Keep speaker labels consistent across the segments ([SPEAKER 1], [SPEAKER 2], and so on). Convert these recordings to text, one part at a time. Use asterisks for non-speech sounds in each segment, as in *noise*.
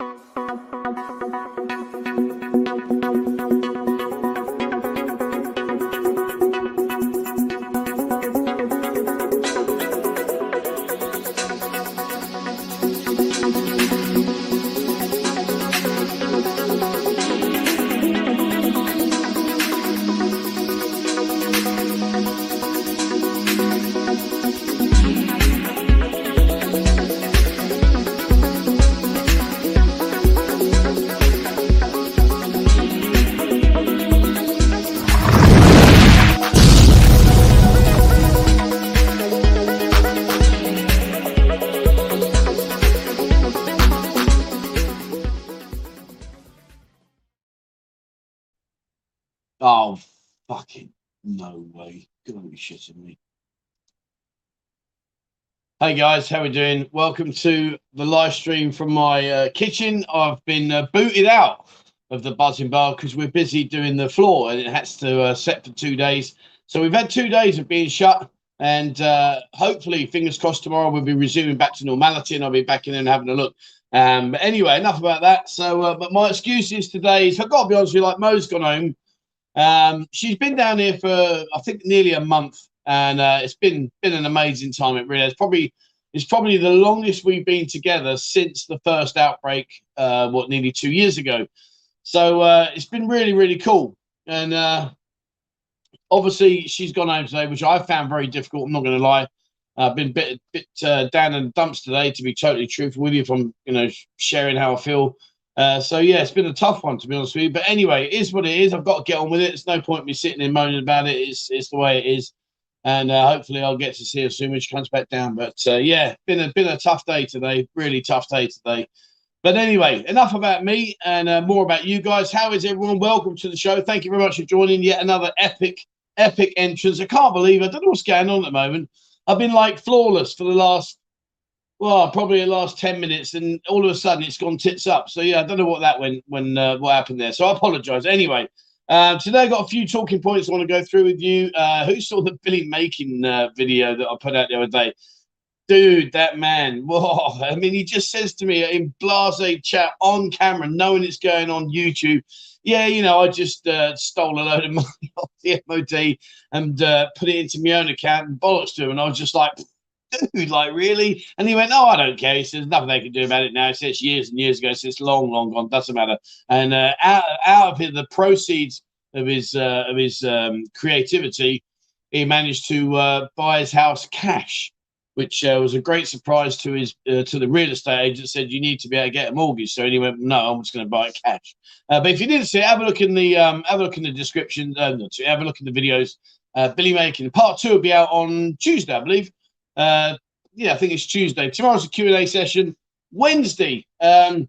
[SPEAKER 1] Oh, Hey guys, how are we doing? Welcome to the live stream from my uh, kitchen. I've been uh, booted out of the Buzzin Bar because we're busy doing the floor and it has to uh, set for two days. So we've had two days of being shut, and uh, hopefully, fingers crossed, tomorrow we'll be resuming back to normality and I'll be back in and having a look. Um, but anyway, enough about that. So, uh, but my excuse is today is I've got to be honest with you, like Mo's gone home. Um, she's been down here for I think nearly a month, and uh, it's been been an amazing time. It really is. Probably it's probably the longest we've been together since the first outbreak. Uh, what nearly two years ago. So uh, it's been really really cool, and uh, obviously she's gone home today, which I found very difficult. I'm not going to lie. I've been a bit bit uh, down in the dumps today, to be totally truthful with you. If I'm you know sharing how I feel. Uh, so yeah, it's been a tough one to be honest with you. But anyway, it is what it is. I've got to get on with it. It's no point me sitting and moaning about it. It's it's the way it is, and uh, hopefully I'll get to see her soon when she comes back down. But uh, yeah, been a been a tough day today. Really tough day today. But anyway, enough about me and uh, more about you guys. How is everyone? Welcome to the show. Thank you very much for joining. Yet another epic epic entrance. I can't believe. I don't know what's going on at the moment. I've been like flawless for the last well, probably the last ten minutes, and all of a sudden it's gone tits up. So yeah, I don't know what that went when uh, what happened there. So I apologise. Anyway, uh, today I've got a few talking points I want to go through with you. Uh, who saw the Billy Makin uh, video that I put out the other day? Dude, that man. *laughs* Whoa. I mean, he just says to me in blase chat on camera, knowing it's going on YouTube. Yeah, you know, I just uh, stole a load of *laughs* money off the MOD and uh, put it into my own account and bollocks to him. And I was just like, dude, like really? And he went, no, I don't care. He says nothing they can do about it now. He says years and years ago. It's long, long gone. Doesn't matter. And uh, out, out of the proceeds of his uh, of his um, creativity, he managed to uh, buy his house cash, which uh, was a great surprise to his uh, to the real estate agent. Said you need to be able to get a mortgage. So he went, no, I'm just going to buy it cash. Uh, but if you didn't see it, have a look in the um, have a look in the description. Have a look in the videos. Billy Makin part two will be out on Tuesday, I believe. Uh, yeah, I think it's Tuesday. Tomorrow's a Q&A session. Wednesday, um,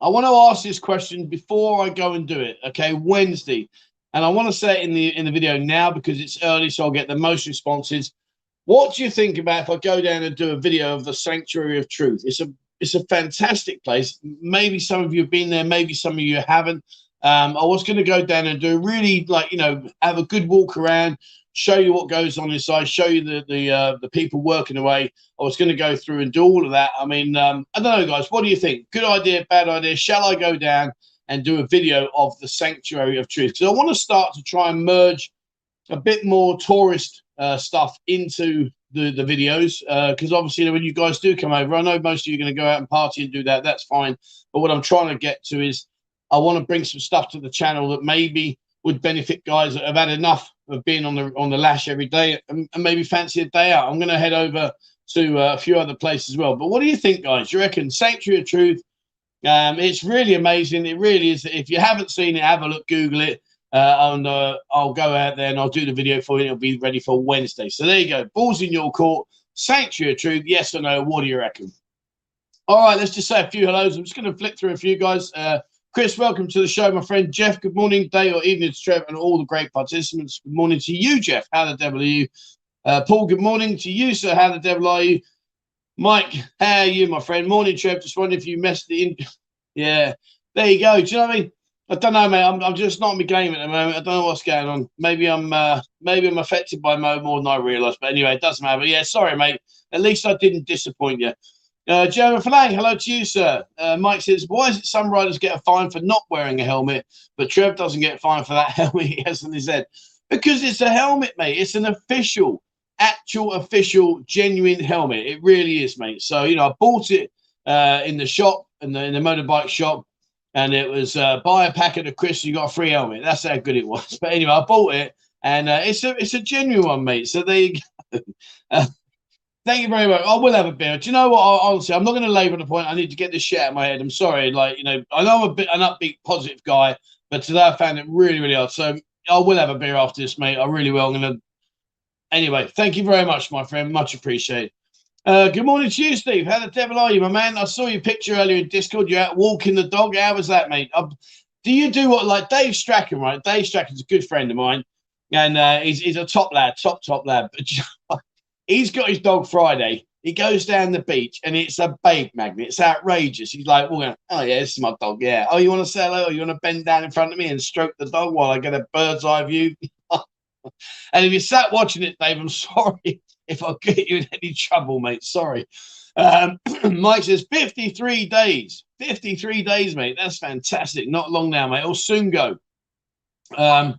[SPEAKER 1] I want to ask this question before I go and do it. Okay, Wednesday, and I want to say it in the in the video now because it's early, so I'll get the most responses. What do you think about if I go down and do a video of the Sanctuary of Truth? It's a it's a fantastic place. Maybe some of you have been there, maybe some of you haven't. Um, I was going to go down and do really like you know have a good walk around, show you what goes on inside, show you the the uh, the people working away. I was going to go through and do all of that. I mean, um, I don't know, guys. What do you think? Good idea, bad idea? Shall I go down and do a video of the Sanctuary of Truth? Because I want to start to try and merge a bit more tourist uh, stuff into the the videos because uh, obviously when you guys do come over, I know most of you are going to go out and party and do that. That's fine. But what I'm trying to get to is I want to bring some stuff to the channel that maybe would benefit guys that have had enough of being on the on the lash every day and, and maybe fancy a day out. I'm going to head over to uh, a few other places as well. But what do you think, guys? You reckon Sanctuary of Truth? Um, it's really amazing. It really is. If you haven't seen it, have a look, Google it, uh, and uh, I'll go out there and I'll do the video for you. It'll be ready for Wednesday. So there you go. Balls in your court. Sanctuary of Truth. Yes or no? What do you reckon? All right, let's just say a few hellos. I'm just going to flick through a few guys. Uh, Chris, welcome to the show, my friend. Jeff, good morning, day or evening to Trev and all the great participants. Good morning to you, Jeff. How the devil are you? Uh, Paul, good morning to you, sir. How the devil are you? Mike, how are you, my friend? Morning, Trev. Just wondering if you messed the in. *laughs* yeah, there you go. Do you know what I mean? I don't know, mate. I'm, I'm just not in my game at the moment. I don't know what's going on. Maybe I'm uh, maybe I'm affected by Mo more than I realise. But anyway, it doesn't matter. But yeah, sorry, mate. At least I didn't disappoint you. Uh, Jeremy Falang, hello to you, sir. Uh, Mike says, why is it some riders get a fine for not wearing a helmet, but Trev doesn't get fined for that *laughs* helmet he has on his head? Because it's a helmet, mate. It's an official, actual, official, genuine helmet. It really is, mate. So, you know, I bought it uh, in the shop, in the, in the motorbike shop, and it was uh, buy a packet of crisps, you got a free helmet. That's how good it was. *laughs* But anyway, I bought it, and uh, it's a it's a genuine one, mate. So there you go. *laughs* Thank you very much. I will have a beer. Do you know what? I, Honestly, I'm not going to labour the point. I need to get this shit out of my head. I'm sorry. Like you know, I know I'm a bit an upbeat, positive guy, but today I found it really, really hard. So I will have a beer after this, mate. I really will. I'm going to. Anyway, thank you very much, my friend. Much appreciated. Uh, good morning to you, Steve. How the devil are you, my man? I saw your picture earlier in Discord. You're out walking the dog. How was that, mate? Um, do you do what like Dave Strachan, right? Dave Strachan's a good friend of mine, and uh, he's, he's a top lad, top top lad. *laughs* But he's got his dog Friday. He goes down the beach and it's a babe magnet. It's outrageous. He's like, well, oh yeah, this is my dog. Yeah. Oh, you want to say hello? Or you want to bend down in front of me and stroke the dog while I get a bird's eye view? *laughs* and if you sat watching it, Dave, I'm *laughs* sorry if I get you in any trouble, mate. Sorry. Um, *clears throat* Mike says 53 days. 53 days, mate. That's fantastic. Not long now, mate. It'll soon go. Um,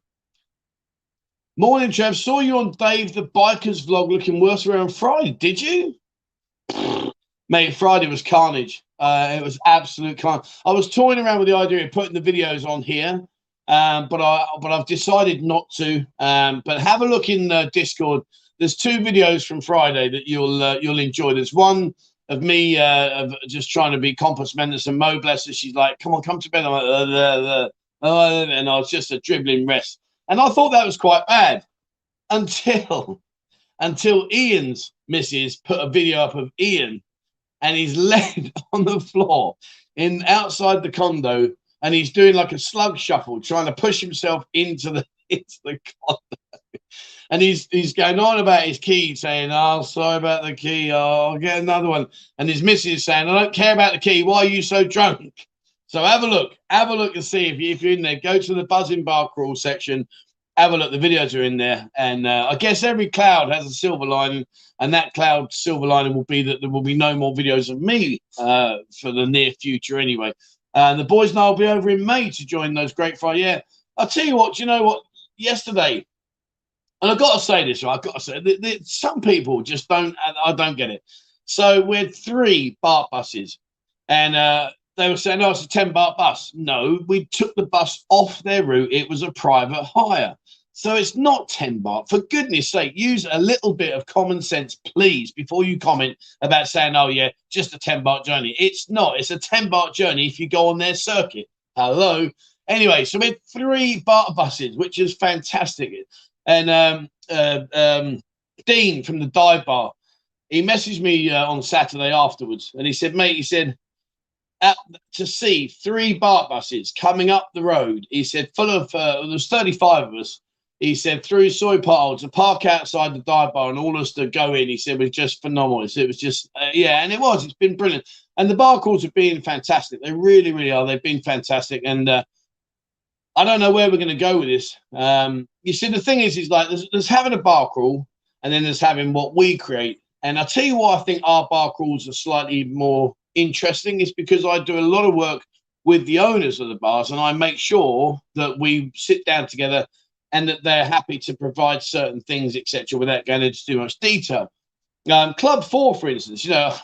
[SPEAKER 1] morning, Trev. Saw you on Dave the Bikers vlog looking worse around Friday. Did you? *sighs* mate, Friday was carnage. Uh, it was absolute carnage. I was toying around with the idea of putting the videos on here, um, but I but I've decided not to. Um, but have a look in the Discord there's two videos from Friday that you'll uh, you'll enjoy. There's one of me uh, of just trying to be compos mentis and Mo bless her. She's like, "Come on, come to bed." I'm like, uh, uh, uh, and I was just a dribbling rest, and I thought that was quite bad until *laughs* until Ian's missus put a video up of Ian, and he's *laughs* laid on the floor in outside the condo, and he's doing like a slug shuffle, trying to push himself into the *laughs* into the condo and he's he's going on about his key, saying, "Oh, sorry about the key. Oh, I'll get another one." And his missus saying, "I don't care about the key. Why are you so drunk?" So have a look, have a look and see if, you, if you're in there. Go to the Buzzin Bar crawl section, have a look. The videos are in there, and uh, I guess every cloud has a silver lining, and that cloud silver lining will be that there will be no more videos of me uh, for the near future, anyway. And the boys and I will be over in May to join those great Friday. Yeah, I'll tell you what. Do you know what? Yesterday and I've got to say this, right? I've got to say that, that some people just don't, I don't get it. So we had three baht buses, and uh, they were saying, "Oh, it's a ten baht bus." No, we took the bus off their route. It was a private hire, so it's not ten baht. For goodness' sake, use a little bit of common sense, please, before you comment about saying, "Oh, yeah, just a ten baht journey." It's not. It's a ten baht journey if you go on their circuit. Hello. Anyway, so we had three baht buses, which is fantastic. And um, uh, um, Dean from the dive bar, he messaged me uh, on Saturday afterwards, and he said, "Mate," he said, to see three baht buses coming up the road. He said, full of uh, there's 35 of us. He said through Soi potholes to park outside the dive bar and all us to go in. He said was just phenomenal. It was just uh, yeah, and it was. It's been brilliant. And the bar calls have been fantastic. They really, really are. They've been fantastic. And uh, I don't know where we're going to go with this. Um, you see, the thing is, is like there's, there's having a bar crawl, and then there's having what we create. And I'll tell you why I think our bar crawls are slightly more interesting is because I do a lot of work with the owners of the bars, and I make sure that we sit down together and that they're happy to provide certain things, etc., without going into too much detail. Um, Club Four, for instance, you know,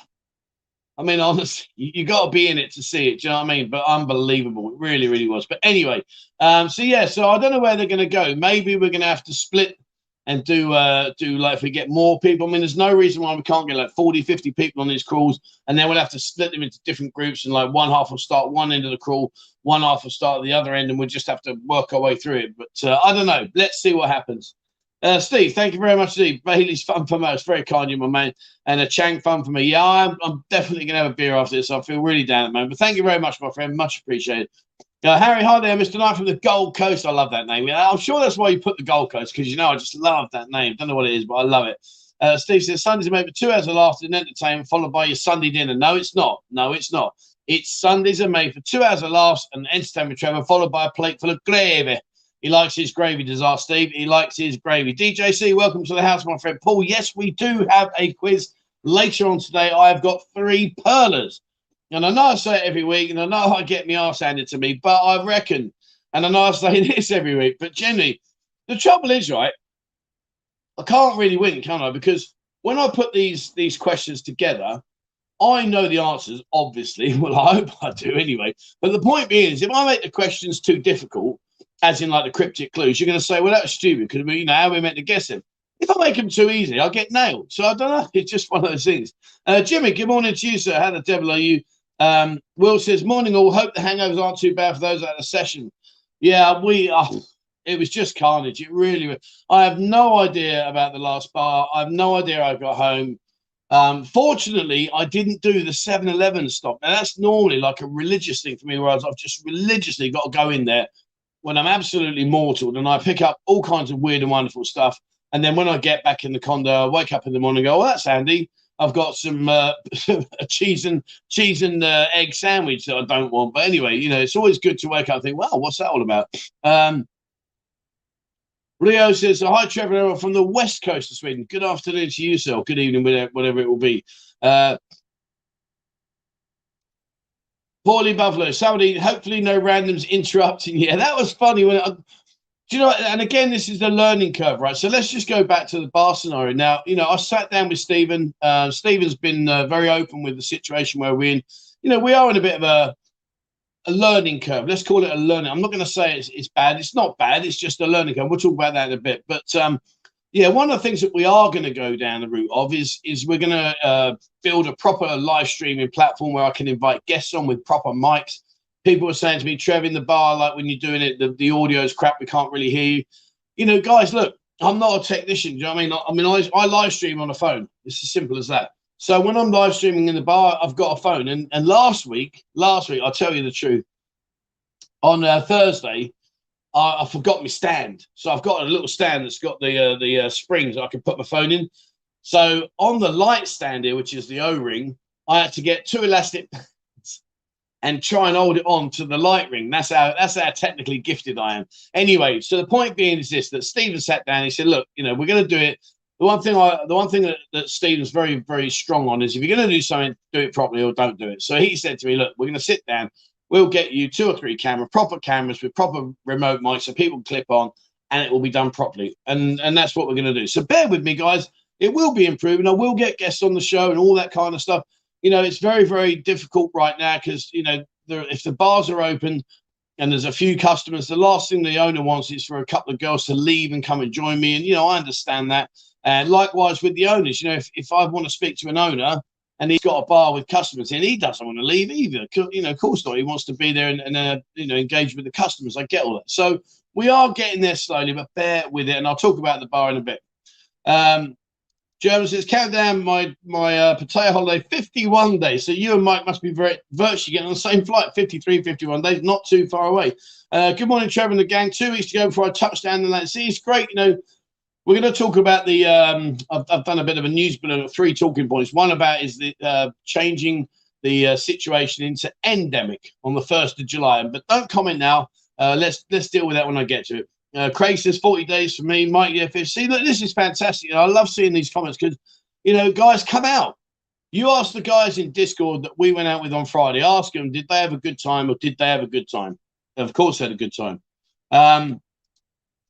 [SPEAKER 1] I mean, honestly, *laughs* you, you got to be in it to see it. Do you know what I mean? But unbelievable. It really, really was. But anyway, um, so yeah, so I don't know where they're going to go. Maybe we're going to have to split and do uh do like if we get more people. I mean, there's no reason why we can't get like 40, 50 people on these crawls, and then we'll have to split them into different groups. And like one half will start one end of the crawl, one half will start at the other end, and we'll just have to work our way through it. But uh, I don't know. Let's see what happens. Uh, Steve, thank you very much, Steve. Bailey's fun for me. It's very kind of you, my man. And a Chang fun for me. Yeah, I'm, I'm definitely going to have a beer after this. I feel really down at the moment. But thank you very much, my friend. Much appreciated. Uh, Harry, hi there, Mr. Knight from the Gold Coast. I love that name. I'm sure that's why you put the Gold Coast because you know I just love that name. Don't know what it is, but I love it. Uh, Steve says Sundays are made for two hours of laughter and entertainment, followed by your Sunday dinner. No, it's not. No, it's not. It's Sundays are made for two hours of laughs and entertainment, Trevor, followed by a plate full of gravy. He likes his gravy, does our Steve. He likes his gravy. DJC, welcome to the house, my friend Paul. Yes, we do have a quiz Later on today, I've got three perlers. And I know I say it every week, and I know I get my ass handed to me, but I reckon, and I know I say *laughs* this every week, but generally, the trouble is, right, I can't really win, can I? Because when I put these these questions together, I know the answers, obviously. *laughs* Well, I hope I do anyway. But the point being is, if I make the questions too difficult, as in like the cryptic clues, you're going to say, well, that's stupid because you know how we meant to guess them? If I make them too easy, I'll get nailed. So I don't know. *laughs* It's just one of those things. Uh, Jimmy, good morning to you, sir. How the devil are you? Um, Will says, morning all. Hope the hangovers aren't too bad for those at the session. Yeah, we are. Oh, it was just carnage. It really was. I have no idea about the last bar. I have no idea I got home. Um, fortunately, I didn't do the 7 Eleven stop. Now, that's normally like a religious thing for me, whereas I've just religiously got to go in there when I'm absolutely mortal and I pick up all kinds of weird and wonderful stuff. And then when I get back in the condo, I wake up in the morning and go, "Oh, that's handy. I've got some uh, *laughs* cheese and cheese and uh, egg sandwich that I don't want." But anyway, you know, it's always good to wake up and think, "Wow, what's that all about?" Um, Rio says, Hi, Trevor from the west coast of Sweden. Good afternoon to you, sir. Good evening, whatever it will be. Uh, Paulie Buffalo, somebody, hopefully no randoms interrupting. Yeah, *laughs* that was funny. When I, do you know, and again, this is the learning curve, right? So let's just go back to the bar scenario. Now, you know, I sat down with Stephen. Uh, Stephen's been uh, very open with the situation where we're in. You know, we are in a bit of a a learning curve. Let's call it a learning. I'm not going to say it's, it's bad. It's not bad. It's just a learning curve. We'll talk about that in a bit. But um, yeah, one of the things that we are going to go down the route of is is we're going to uh, build a proper live streaming platform where I can invite guests on with proper mics. People were saying to me, Trev, in the bar, like when you're doing it, the, the audio is crap. We can't really hear you. You know, guys, look, I'm not a technician. Do you know what I mean? I, I mean, I, I live stream on a phone. It's as simple as that. So when I'm live streaming in the bar, I've got a phone. And and last week, last week, I'll tell you the truth. On uh, Thursday, I, I, forgot my stand. So I've got a little stand that's got the uh, the uh, springs I can put my phone in. So on the light stand here, which is the O-ring, I had to get two elastic and try and hold it on to the light ring. That's how that's how technically gifted I am. Anyway, so the point being is this: that Stephen sat down. He said, "Look, you know, we're going to do it the one thing I, the one thing that, that Stephen's very, very strong on is if you're going to do something, do it properly or don't do it. So he said to me, look, we're going to sit down. We'll get you two or three camera, proper cameras with proper remote mics so people clip on and it will be done properly. And, and that's what we're going to do. So bear with me, guys. It will be improving. I will get guests on the show and all that kind of stuff. You know, it's very, very difficult right now because, you know, there, if the bars are open, and there's a few customers. The last thing the owner wants is for a couple of girls to leave and come and join me. And you know, I understand that. And likewise with the owners, you know, if, if I want to speak to an owner and he's got a bar with customers and he doesn't want to leave either, you know, of course not. He wants to be there and, and uh, you know, engage with the customers. I get all that. So we are getting there slowly, but bear with it. And I'll talk about the bar in a bit. Um, German says, count down my my uh, Pattaya holiday 51 days. So you and Mike must be very virtually getting on the same flight, 53, 51 days, not too far away. Uh, good morning, Trevor and the gang. Two weeks to go before I touch down in that. See, it's great, you know. We're going to talk about the. Um, I've, I've, done a bit of a news bulletin of three talking points. One about is the uh, changing the uh, situation into endemic on the first of July. But don't comment now. Uh, let's let's deal with that when I get to it. Uh, Craig says 40 days for me. Mike, 50. See, look, this is fantastic. I love seeing these comments because, you know, guys, come out. You ask the guys in Discord that we went out with on Friday, ask them, did they have a good time or did they have a good time? Of course, they had a good time. Um,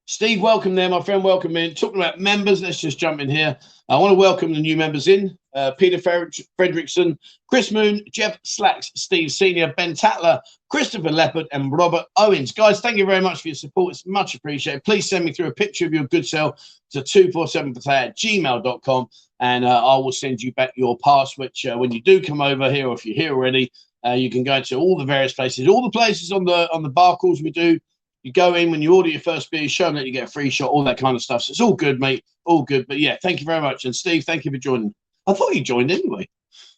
[SPEAKER 1] Steve, welcome there, my friend. Welcome in. Talking about members, let's just jump in here. I want to welcome the new members in uh, Peter Fredrickson, Chris Moon, Jeff Slacks, Steve Senior, Ben Tatler, Christopher Leopard, and Robert Owens. Guys, thank you very much for your support. It's much appreciated. Please send me through a picture of your good sale to 247 at gmail.com and uh, I will send you back your pass, which uh, when you do come over here, or if you're here already, uh, you can go to all the various places, all the places on the on the bar calls we do you go in when you order your first beer, show them that you get a free shot, all that kind of stuff. So it's all good, mate. All good. But yeah, thank you very much. And Steve, thank you for joining. I thought you joined anyway.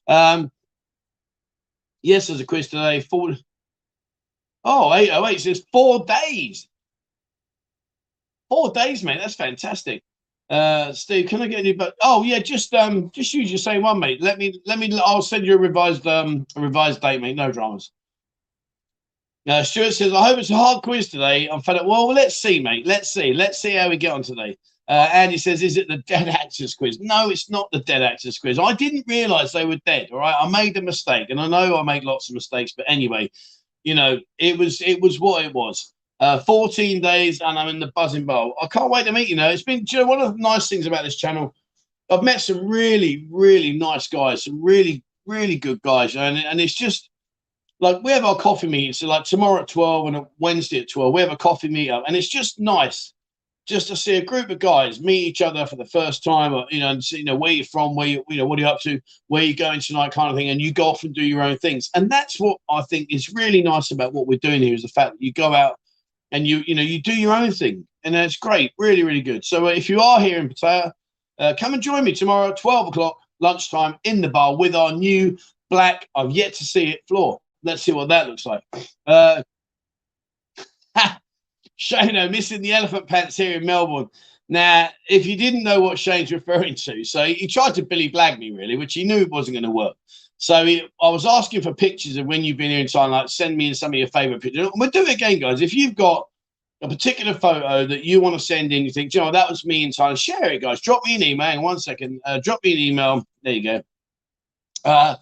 [SPEAKER 1] Um, yes, there's a quiz today. Four. Oh, 808 says four days. Four days, mate. That's fantastic. Uh, Steve, can I get you? But oh yeah, just um, just use your same one, mate. Let me let me. I'll send you a revised um, a revised date, mate. No dramas. Stuart says, I hope it's a hard quiz today. I'm fed up. Well, let's see, mate. Let's see. Let's see how we get on today. Uh, Andy says, "Is it the dead actors quiz?" No, it's not the dead actors quiz. I didn't realise they were dead. All right, I made a mistake, and I know I make lots of mistakes. But anyway, you know, it was it was what it was. Uh, 14 days, and I'm in the buzzing bowl. I can't wait to meet you. Know it's been. You know, one of the nice things about this channel, I've met some really, really nice guys, some really, really good guys, and and it's just like we have our coffee meetings. So like tomorrow at 12 and Wednesday at 12, we have a coffee meetup, and it's just nice just to see a group of guys meet each other for the first time, or you know, and see, you know where you're from, where you, you know, what are you up to, where you're going tonight, kind of thing, and you go off and do your own things. And that's what I think is really nice about what we're doing here is the fact that you go out and you, you know, you do your own thing, and that's great, really, really good. So uh, if you are here in Pattaya, uh, come and join me tomorrow at 12 o'clock lunchtime in the bar with our new black. I've yet to see it floor. Let's see what that looks like. Uh, *laughs* Shano missing the elephant pants here in Melbourne. Now, if you didn't know what Shane's referring to, so he tried to Billy Blag me really, which he knew wasn't going to work. So he, I was asking for pictures of when you've been here in Thailand, like send me in some of your favorite pictures. And we'll do it again, guys. If you've got a particular photo that you want to send in, you think, you know, that was me in Thailand, share it, guys. Drop me an email. One second, uh, drop me an email. There you go. Uh,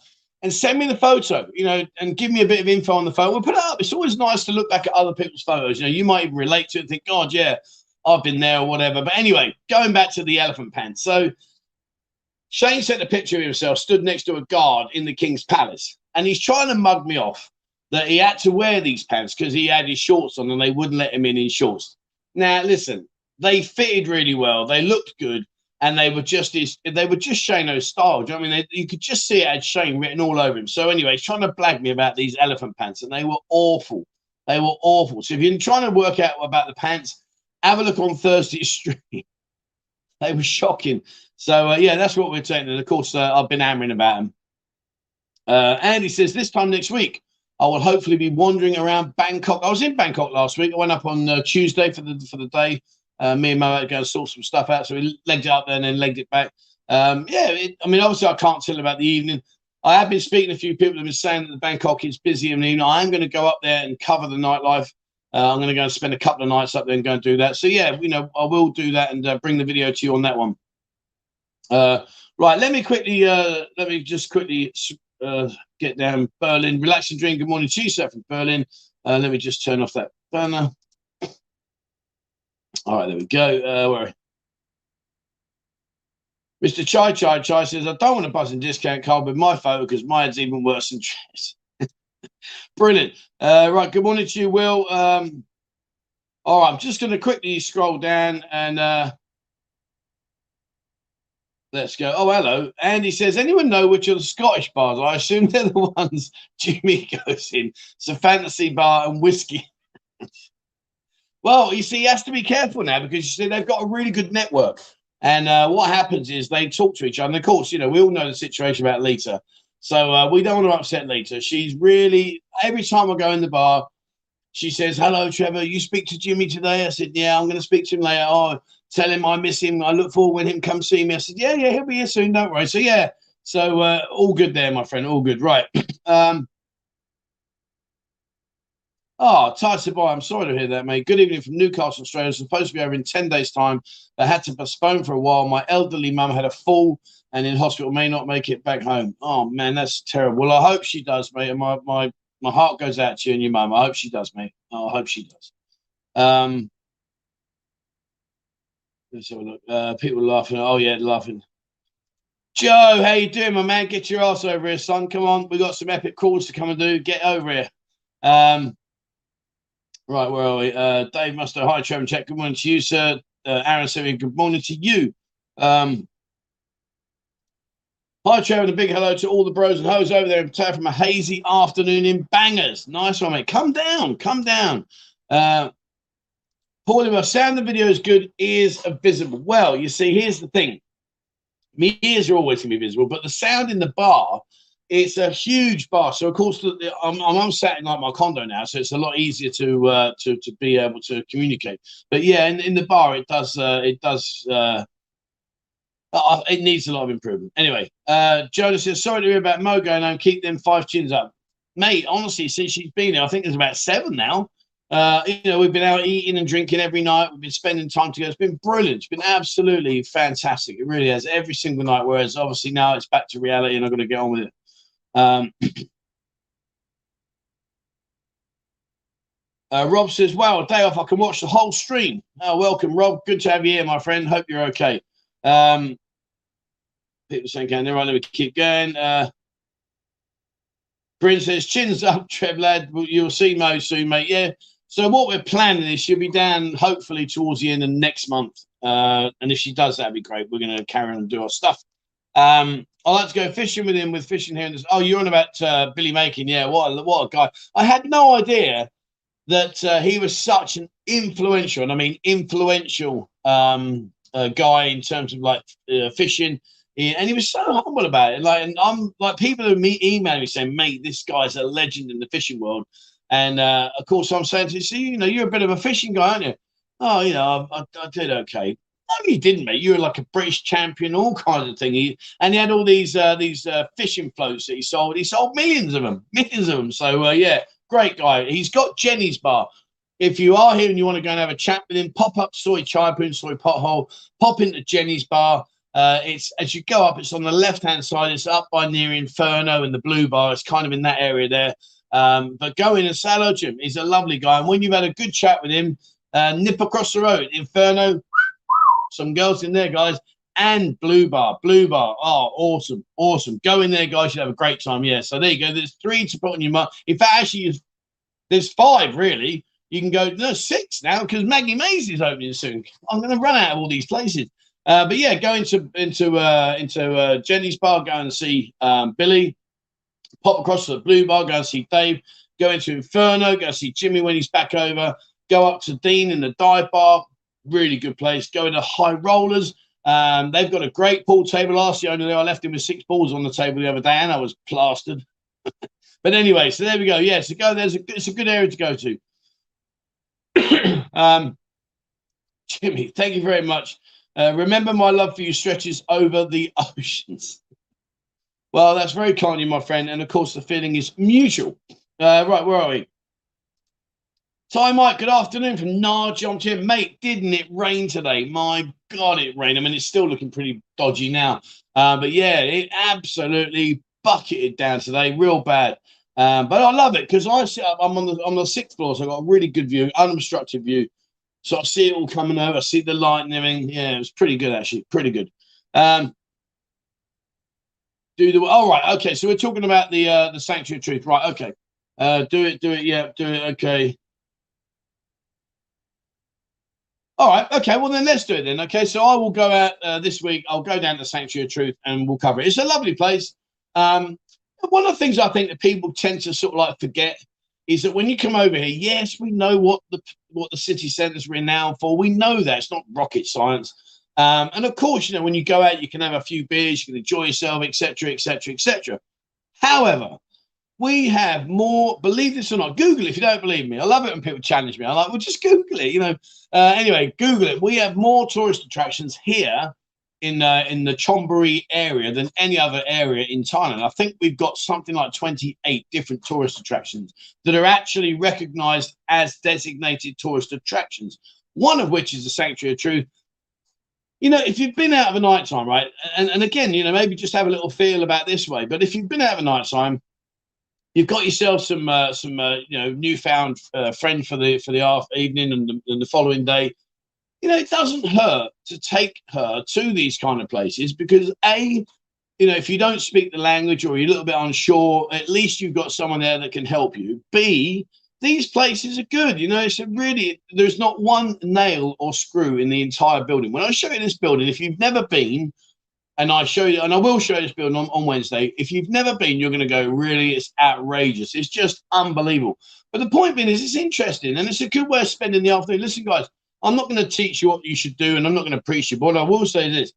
[SPEAKER 1] and send me the photo, you know, and give me a bit of info on the phone. We'll put it up. It's always nice to look back at other people's photos. You know, you might even relate to it and think, God, yeah, I've been there or whatever. But anyway, going back to the elephant pants. So Shane sent a picture of himself stood next to a guard in the King's Palace, and he's trying to mug me off that he had to wear these pants because he had his shorts on and they wouldn't let him in in shorts. Now, listen, they fitted really well. They looked good and they were just his, they were just Shano's style. Do you know I mean? They, you could just see it had Shane written all over him. So anyway, he's trying to blag me about these elephant pants, and they were awful. They were awful. So if you're trying to work out about the pants, have a look on Thursday *laughs* stream. they were shocking. So uh, yeah, that's what we're taking. And of course, uh, I've been hammering about them. Uh, Andy says this time next week, I will hopefully be wandering around Bangkok. I was in Bangkok last week. I went up on uh, Tuesday for the for the day uh, me and Mo had to go and sort some stuff out, so we legged it up there and then legged it back. Um, yeah, it, I mean, obviously, I can't tell about the evening. I have been speaking to a few people have been saying that the Bangkok is busy in the evening. I am going to go up there and cover the nightlife. Uh, I'm going to go and spend a couple of nights up there and go and do that. So yeah, you know, I will do that and uh, bring the video to you on that one. Uh, right, let me quickly, uh, let me just quickly uh, get down Berlin. Relax and dream. Good morning to you, sir, from Berlin. Uh, let me just turn off that banner. All right, there we go. Uh, where? Mr. Chai Chai Chai says, I don't want a buzzing discount card with my photo because mine's even worse than Tress. *laughs* Brilliant. Uh, right, good morning to you, Will. Um, all right, I'm just going to quickly scroll down and uh, let's go. Oh, hello. Andy says, anyone know which are the Scottish bars? I assume *laughs* they're the ones Jimmy goes in. It's a fantasy bar and whiskey. *laughs* Well, you see, he has to be careful now because you see they've got a really good network. And uh, what happens is they talk to each other. And of course, you know, we all know the situation about Lita. So uh, we don't want to upset Lita. She's really, every time I go in the bar, she says, Hello, Trevor, you speak to Jimmy today? I said, Yeah, I'm going to speak to him later. Oh, tell him I miss him. I look forward when him come see me. I said, Yeah, yeah, he'll be here soon. Don't worry. So, yeah, so uh, all good there, my friend. All good. Right. *clears throat* Um, Oh, tight to buy. I'm sorry to hear that, mate. Good evening from Newcastle, Australia. Supposed to be over in 10 days' time. I had to postpone for a while. My elderly mum had a fall and in hospital may not make it back home. Oh, man, that's terrible. Well, I hope she does, mate. And my, my, my heart goes out to you and your mum. I hope she does, mate. Oh, I hope she does. Um, let's have a look. Uh, people laughing. Oh, yeah, laughing. Joe, how you doing, my man? Get your ass over here, son. Come on. we got some epic calls to come and do. Get over here. Um, Right, where are we? Uh, Dave Musto, hi, Trevor Check. Good morning to you, sir. Uh, Aaron saying good morning to you. Um, hi, Trevor, and a big hello to all the bros and hoes over there in town from a hazy afternoon in Bangers. Nice one, mate. Come down, come down. Uh, Paul, if sound the video is good, ears are visible. Well, you see, here's the thing. Me ears are always going to be visible, but the sound in the bar it's a huge bar. So of course, I'm, I'm sat in like my condo now, so it's a lot easier to uh, to to be able to communicate. But yeah, in, in the bar, it does uh, it does uh, uh, it needs a lot of improvement. Anyway, uh, Jonas says sorry to hear about Mo going home. Keep them five chins up, mate. Honestly, since she's been here, I think there's about seven now. Uh, you know, we've been out eating and drinking every night. We've been spending time together. It's been brilliant. It's been absolutely fantastic. It really has every single night. Whereas obviously now it's back to reality and I'm going to get on with it. Um, *clears throat* uh, Rob says, "Wow, a day off. I can watch the whole stream." Oh, welcome, Rob. Good to have you here, my friend. Hope you're okay. Um, people saying, "Can right, let me keep going." Uh, Bryn says, "Chins up, *laughs* Trev lad. You'll see Mo soon, mate." Yeah. So what we're planning is she'll be down hopefully towards the end of next month. Uh, and if she does, that'd be great. We're going to carry on and do our stuff. Um, I like to go fishing with him with fishing here. And oh, you're on about uh, Billy Makin. Yeah, what a, what a guy. I had no idea that uh, he was such an influential, and I mean influential um, uh, guy in terms of like uh, fishing. And he was so humble about it. Like, and I'm like people who meet email me saying, "Mate, this guy's a legend in the fishing world." And uh, of course, I'm saying to you, you know, you're a bit of a fishing guy, aren't you? Oh, you know, I, I did okay. No, you didn't, mate. You were like a British champion, all kinds of thing. He, and he had all these uh, these uh, fishing floats that he sold. He sold millions of them, millions of them. So uh, yeah, great guy. He's got Jenny's bar. If you are here and you want to go and have a chat with him, pop up Soi Chaiyapoon, Soi Pothole, pop into Jenny's bar. Uh, it's as you go up, it's on the left hand side. It's up by near Inferno and the Blue Bar. It's kind of in that area there. Um, but go in and say hello. He's a lovely guy. And when you've had a good chat with him, uh, nip across the road, Inferno, some girls in there, guys, and Blue Bar. Blue Bar. Oh, awesome. Awesome. Go in there, guys. You'll have a great time. Yeah. So there you go. There's three to put on your mark. In fact, actually, there's five, really. You can go, no, six now because Maggie Mays is opening soon. I'm going to run out of all these places. Uh, but yeah, go into into uh, into uh, Jenny's bar, go and see um, Billy pop across to the Blue Bar, go and see Dave, go into Inferno, go see Jimmy when he's back over, go up to Dean in the dive bar, really good place. Going to High Rollers. Um, they've got a great pool table. Last year, only I left him with six balls on the table the other day, and I was plastered. *laughs* but anyway, so there we go. Yeah, so go. There's a it's a good area to go to. *coughs* um, Jimmy, thank you very much. Uh, remember, my love for you stretches over the *laughs* oceans. Well, that's very kind of you, my friend. And of course, the feeling is mutual. Uh, right, where are we? Ty Mike, good afternoon from Na Jomtien. Mate, didn't it rain today? My God, it rained. I mean, it's still looking pretty dodgy now. Uh, but yeah, it absolutely bucketed down today, real bad. Um, but I love it because I sit up, I'm on the on the sixth floor, so I've got a really good view, unobstructed view. So I see it all coming over, I see the light and everything. Yeah, it was pretty good actually, pretty good. Um, do the all oh, okay. So we're talking about the uh the sanctuary truth, right? Okay. Uh do it, do it, yeah, do it, okay. All right, okay. Well, then let's do it then. Okay, so I will go out uh, this week. I'll go down to Sanctuary of Truth and we'll cover it. It's a lovely place. Um, one of the things I think that people tend to sort of like forget is that when you come over here, yes, we know what the what the city centre is renowned for. We know that it's not rocket science. Um, and of course, you know, when you go out, you can have a few beers, you can enjoy yourself, etc., etc., etc. However, we have more, believe this or not, Google if you don't believe me. I love it when people challenge me. I'm like, well, just Google it, you know. Uh, anyway, Google it. We have more tourist attractions here in uh, in the Chonburi area than any other area in Thailand. I think we've got something like 28 different tourist attractions that are actually recognized as designated tourist attractions, one of which is the Sanctuary of Truth, you know, if you've been out of a night time, right, and, and again, you know, maybe just have a little feel about this way, but if you've been out of a night time, you've got yourself some uh, some uh, you know newfound uh, friend for the for the evening and the, and the following day. You know, it doesn't hurt to take her to these kind of places because a you know, if you don't speak the language or you're a little bit unsure, at least you've got someone there that can help you. B, these places are good. You know, it's really, there's not one nail or screw in the entire building. When I show you this building, if you've never been, and I show you, and I will show this building on, on Wednesday, if you've never been, you're going to go, really, it's outrageous. It's just unbelievable. But the point being is, it's interesting and it's a good way of spending the afternoon. Listen, guys, I'm not going to teach you what you should do and I'm not going to preach you, but I will say this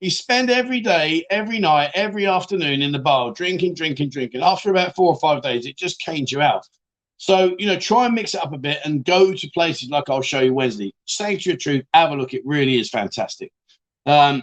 [SPEAKER 1] you spend every day, every night, every afternoon in the bar, drinking, drinking, drinking. After about four or five days, it just canes you out. So, you know, try and mix it up a bit and go to places like I'll show you Wednesday. Sanctuary of Truth, have a look. It really is fantastic. Um,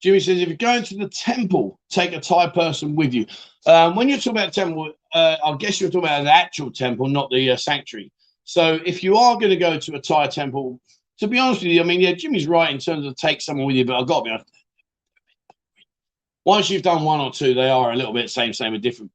[SPEAKER 1] Jimmy says, if you're going to the temple, take a Thai person with you. Um, when you're talking about temple, uh, I guess you're talking about the actual temple, not the uh, sanctuary. So if you are going to go to a Thai temple, to be honest with you, I mean, yeah, Jimmy's right in terms of take someone with you, but I've got to be honest. Once you've done one or two, they are a little bit same, same, and different.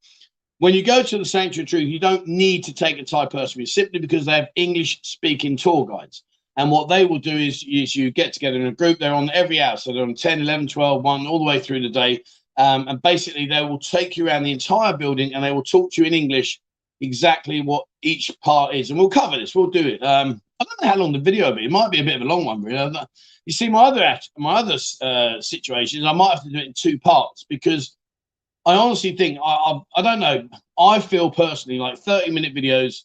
[SPEAKER 1] When you go to the Sanctuary Truth, you don't need to take a Thai person with you simply because they have English speaking tour guides. And what they will do is, is you get together in a group. They're on every hour. So they're on 10, 11, 12, 1, all the way through the day. Um, and basically, they will take you around the entire building and they will talk to you in English exactly what each part is. And we'll cover this. We'll do it. Um, I don't know how long the video will be. It might be a bit of a long one, really. You see, my other my other uh, situations, I might have to do it in two parts because I honestly think I, I, I don't know. I feel personally like 30 minute videos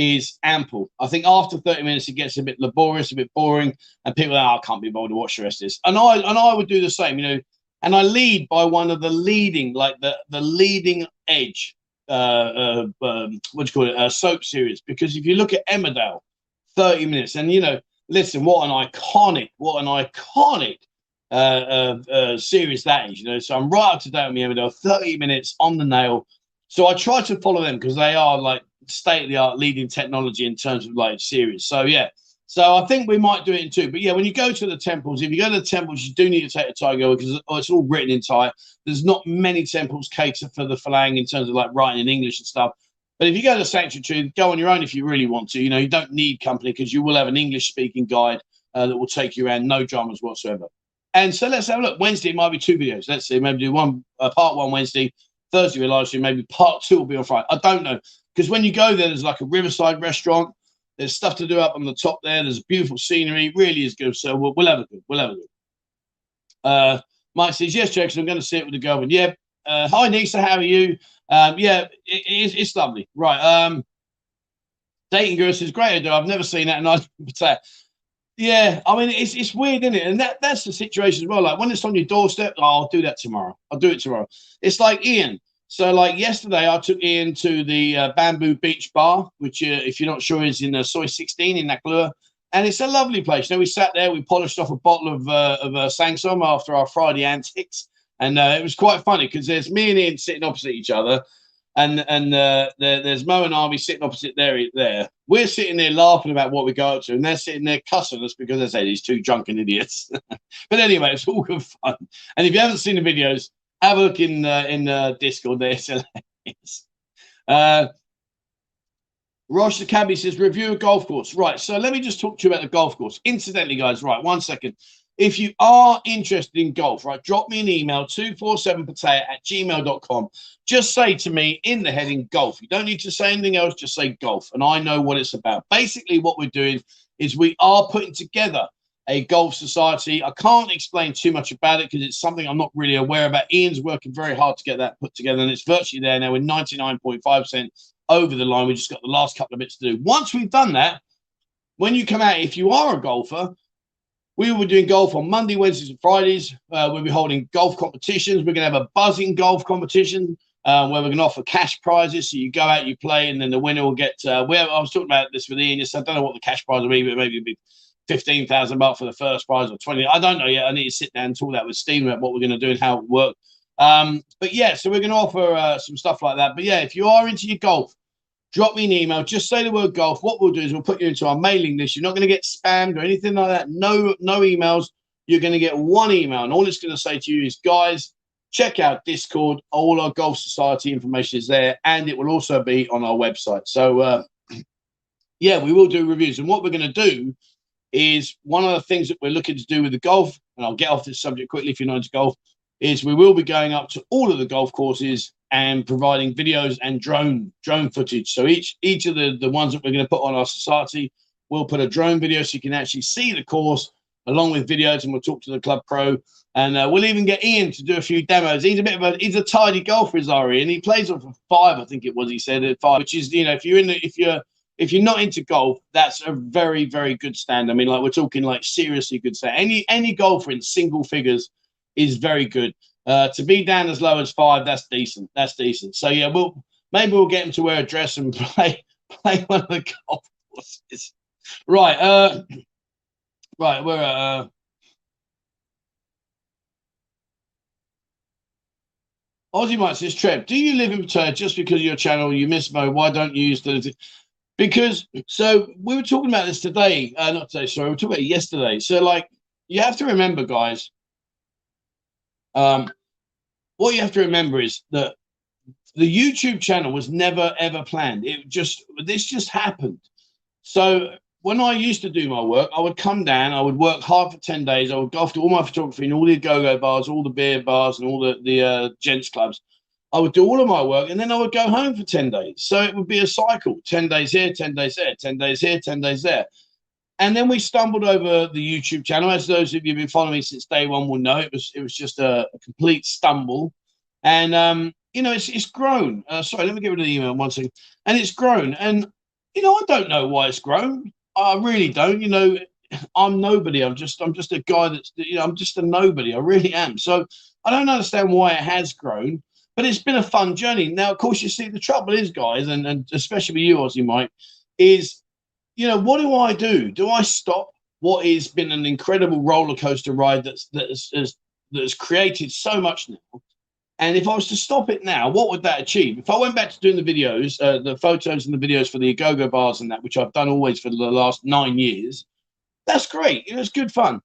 [SPEAKER 1] is ample. I think after 30 minutes it gets a bit laborious, a bit boring, and people are, oh, I can't be bothered to watch the rest of this. And I and I would do the same, you know. And I lead by one of the leading, like the the leading edge, uh, uh um, what do you call it, uh, soap series. Because if you look at Emmerdale, 30 minutes, and you know, listen, what an iconic, what an iconic uh, uh, uh, series that is, you know. So I'm right up to date the Emmerdale, 30 minutes on the nail. So I try to follow them because they are like state of the art leading technology in terms of like series. So yeah. So I think we might do it in two. But yeah, when you go to the temples, if you go to the temples, you do need to take a tiger because oh, it's all written in Thai. There's not many temples cater for the Falang in terms of like writing in English and stuff. But if you go to the Sanctuary, go on your own if you really want to. You know, you don't need company because you will have an English speaking guide uh, that will take you around, no dramas whatsoever. And so let's have a look. Wednesday might be two videos. Let's see, maybe do one uh, part one Wednesday, Thursday we live stream, maybe part two will be on Friday. I don't know because when you go there, there's like a riverside restaurant. There's stuff to do up on the top there. There's beautiful scenery. Really is good. So we'll, we'll have a good. We'll have a good. Uh, Mike says yes, Jackson. I'm going to sit with the girl. And yeah. Uh, hi, Nisa. How are you? Um, yeah, it, it's, it's lovely. Right. Um, dating girls is great. I've never seen that, and I say, yeah, I mean, it's it's weird, isn't it? And that that's the situation as well. Like when it's on your doorstep, oh, I'll do that tomorrow. I'll do it tomorrow. It's like Ian. So, like yesterday, I took Ian to the uh, Bamboo Beach Bar, which, uh, if you're not sure, is in uh, Soi 16 in Naklua. And it's a lovely place. You know, we sat there, we polished off a bottle of uh, of uh, Sangsom after our Friday antics, and uh, it was quite funny because there's me and Ian sitting opposite each other, and and uh, there, there's Mo and Army sitting opposite there. There, we're sitting there laughing about what we go up to, and they're sitting there cussing us because they say these two drunken idiots. *laughs* but anyway, it's all good fun. And if you haven't seen the videos, have a look in uh, in the Discord. There, hilarious. Uh, Rosh the Cabby says review a golf course. Right. So let me just talk to you about the golf course. Incidentally, guys. Right. One second. If you are interested in golf, right, drop me an email 247pattaya at gmail.com. Just say to me in the heading golf. You don't need to say anything else, just say golf. And I know what it's about. Basically, what we're doing is we are putting together a golf society. I can't explain too much about it because it's something I'm not really aware about. Ian's working very hard to get that put together, and it's virtually there now. We're 99.5% over the line. We just got the last couple of bits to do. Once we've done that, when you come out, if you are a golfer, we will be doing golf on Monday, Wednesdays, and Fridays. Uh, we'll be holding golf competitions. We're going to have a buzzing golf competition uh, where we're going to offer cash prizes. So you go out, you play, and then the winner will get. Uh, we I was talking about this with Ian. Just I don't know what the cash prize will be, but maybe it'll be fifteen thousand bucks for the first prize or twenty. I don't know yet. I need to sit down and talk that with Steve about what we're going to do and how it works. Um, but yeah, so we're going to offer uh, some stuff like that. But yeah, if you are into your golf, drop me an email. Just say the word golf. What we'll do is we'll put you into our mailing list. You're not going to get spammed or anything like that. No, no emails. You're going to get one email, and all it's going to say to you is, guys, check out Discord. All our Golf Society information is there, and it will also be on our website. So, uh, *clears throat* yeah, we will do reviews. And what we're going to do is one of the things that we're looking to do with the golf, and I'll get off this subject quickly if you're not into golf, is we will be going up to all of the golf courses and providing videos and drone drone footage. So each each of the, the ones that we're going to put on our society, we'll put a drone video so you can actually see the course along with videos, and we'll talk to the club pro. And uh, we'll even get Ian to do a few demos. He's a bit of a he's a tidy golfer, is Ari, and he plays on for five, I think it was. He said at five, which is you know if you're in the, if you're if you're not into golf, that's a very, very good stand. I mean, like we're talking like seriously good stand. Any any golfer in single figures is very good. Uh, to be down as low as five, that's decent. That's decent. So yeah, we'll maybe we'll get him to wear a dress and *laughs* play play one of the golf courses. Right. Uh, right. We're uh, Aussie Mike says, Trev, do you live in Perth just because of your channel? You miss Mo. Why don't you use the. Because, so we were talking about this today. Uh, not today, sorry. We were talking about yesterday. So, like, you have to remember, guys, um, what you have to remember is that the YouTube channel was never, ever planned. It just, this just happened. So, when I used to do my work, I would come down, I would work hard for 10 days. I would go after all my photography and all the go go bars, all the beer bars, and all the, the uh, gents clubs. I would do all of my work and then I would go home for 10 days. So it would be a cycle 10 days here, 10 days there, 10 days here, 10 days there. And then we stumbled over the YouTube channel. As those of you who've been following me since day one will know, it was it was just a, a complete stumble. And um, you know, it's it's grown. Uh, sorry, let me get rid of the email one second. And it's grown. And you know, I don't know why it's grown. I really don't. You know, I'm nobody. I'm just I'm just a guy that's you know I'm just a nobody. I really am. So I don't understand why it has grown, but it's been a fun journey. Now, of course, you see the trouble is, guys, and, and especially with you, Aussie Mike, is you know what do I do? Do I stop what has been an incredible roller coaster ride that's that's that's created so much now? And if I was to stop it now, what would that achieve? If I went back to doing the videos, uh, the photos and the videos for the go-go bars and that, which I've done always for the last nine years, that's great. You know, it's good fun.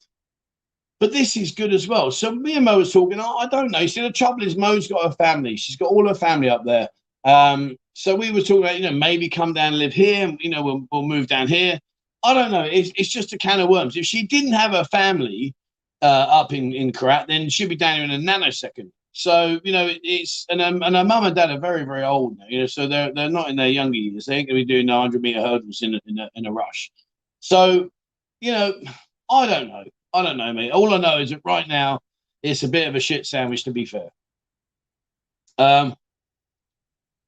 [SPEAKER 1] But this is good as well. So me and Mo was talking. Oh, I don't know. You see, the trouble is Mo's got a family. She's got all her family up there. Um, so we were talking about, you know, maybe come down and live here. And, you know, we'll, we'll move down here. I don't know. It's, it's just a can of worms. If she didn't have her family uh, up in in Korat, then she'd be down here in a nanosecond. So you know, it's and um, and her mum and dad are very very old now. You know, so they're they're not in their younger years. They ain't gonna be doing 100 meter hurdles in a, in a in a rush. So, you know, I don't know. I don't know, mate. All I know is that right now it's a bit of a shit sandwich. To be fair. Um.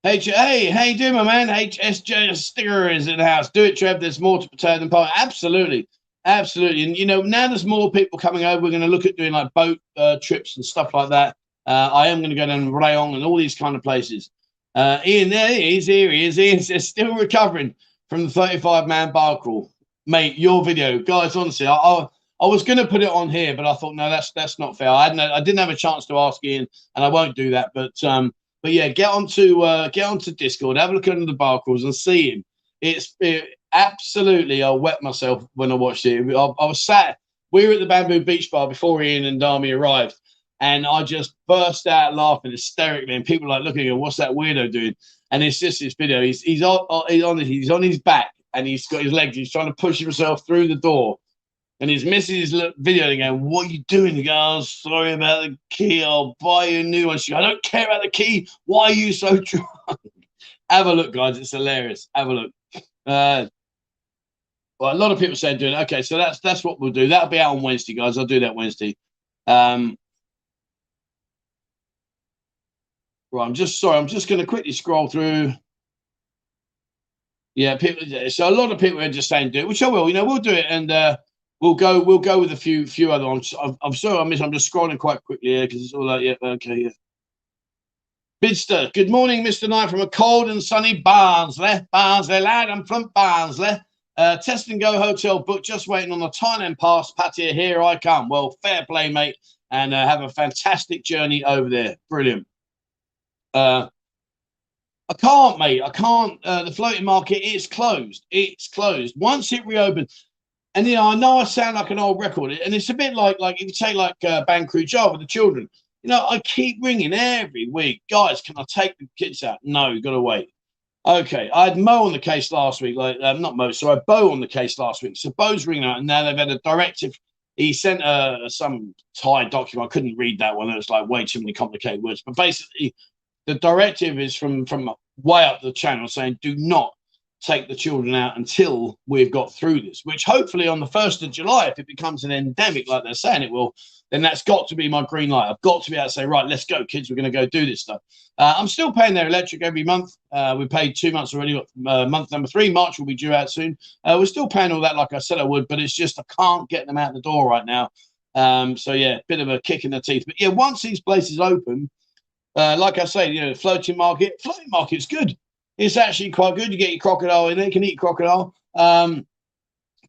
[SPEAKER 1] Hey, hey, doing, my man? HSJ Sticker is in the house. Do it, Trev. There's more to potato than pie. Absolutely. Absolutely. And, you know, now there's more people coming over. We're going to look at doing like boat uh, trips and stuff like that. Uh, I am going to go down Rayong and all these kind of places. Uh, Ian, there he is. Here he is. Still recovering from the 35 man bar crawl. Mate, your video, guys. Honestly, I, I, I was going to put it on here, but I thought no, that's that's not fair. I hadn't, I didn't have a chance to ask Ian, and I won't do that. But um, but yeah, get onto uh, get onto Discord, have a look under the bar crawls, and see him. It's it, absolutely. I wet myself when I watched it. I, I was sat. We were at the Bamboo Beach Bar before Ian and Dami arrived, and I just burst out laughing hysterically. And people like looking at what's that weirdo doing? And it's just this video. He's he's on he's on he's on his back and he's got his legs. He's trying to push himself through the door. And he's missing his missus video again. What are you doing? He goes, sorry about the key. I'll buy you a new one. She goes, I don't care about the key. Why are you so *laughs* drunk? Have a look, guys. It's hilarious. Have a look. Uh, well, a lot of people saying doing it. Okay, so that's that's what we'll do. That'll be out on Wednesday, guys. I'll do that Wednesday. Um, Right, I'm just sorry. I'm just going to quickly scroll through. Yeah, people. So a lot of people are just saying do it, which I will. You know, we'll do it, and uh, we'll go. We'll go with a few few other ones. I'm, I'm sorry, I miss. I'm just scrolling quite quickly here because it's all like, yeah, okay, yeah. Bidster, good morning, Mr. Knight, from a cold and sunny Barnsley. Barnsley, lad, I'm from Barnsley. Uh, test and go hotel book, just waiting on the Thailand pass. Patty, here I come. Well, fair play, mate, and uh, have a fantastic journey over there. Brilliant. Uh, I can't, mate. I can't. Uh, the floating market is closed. It's closed. Once it reopens, and you know, I know I sound like an old record, and it's a bit like like if you take like uh, Band Crew Jar with the children. You know, I keep ringing every week, guys. Can I take the kids out? No, you got to wait. Okay, I had Mo on the case last week, like um, not Mo, sorry, Bo on the case last week. So Bo's ringing out, and now they've had a directive. He sent uh, some Thai document. I couldn't read that one. It was like way too many complicated words. But basically, the directive is from from way up the channel saying do not take the children out until we've got through this which hopefully on the 1st of july if it becomes an endemic like they're saying it will then that's got to be my green light. I've got to be able to say right let's go kids we're going to go do this stuff. Uh, i'm still paying their electric every month. Uh, we paid two months already uh, month number three march will be due out soon. Uh, we're still paying all that like i said i would but it's just i can't get them out the door right now. Um, so yeah bit of a kick in the teeth. But yeah once these places open uh, like I say, you know, floating market, floating market's good. It's actually quite good. You get your crocodile in there, you can eat crocodile. Um,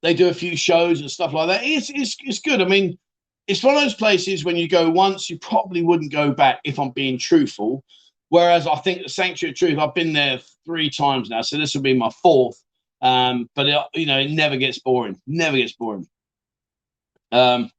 [SPEAKER 1] they do a few shows and stuff like that. It's, it's, it's good. I mean, it's one of those places when you go once, you probably wouldn't go back if I'm being truthful. Whereas I think the Sanctuary of Truth, I've been there three times now, so this will be my fourth. Um, but it, you know, it never gets boring. Never gets boring. Um,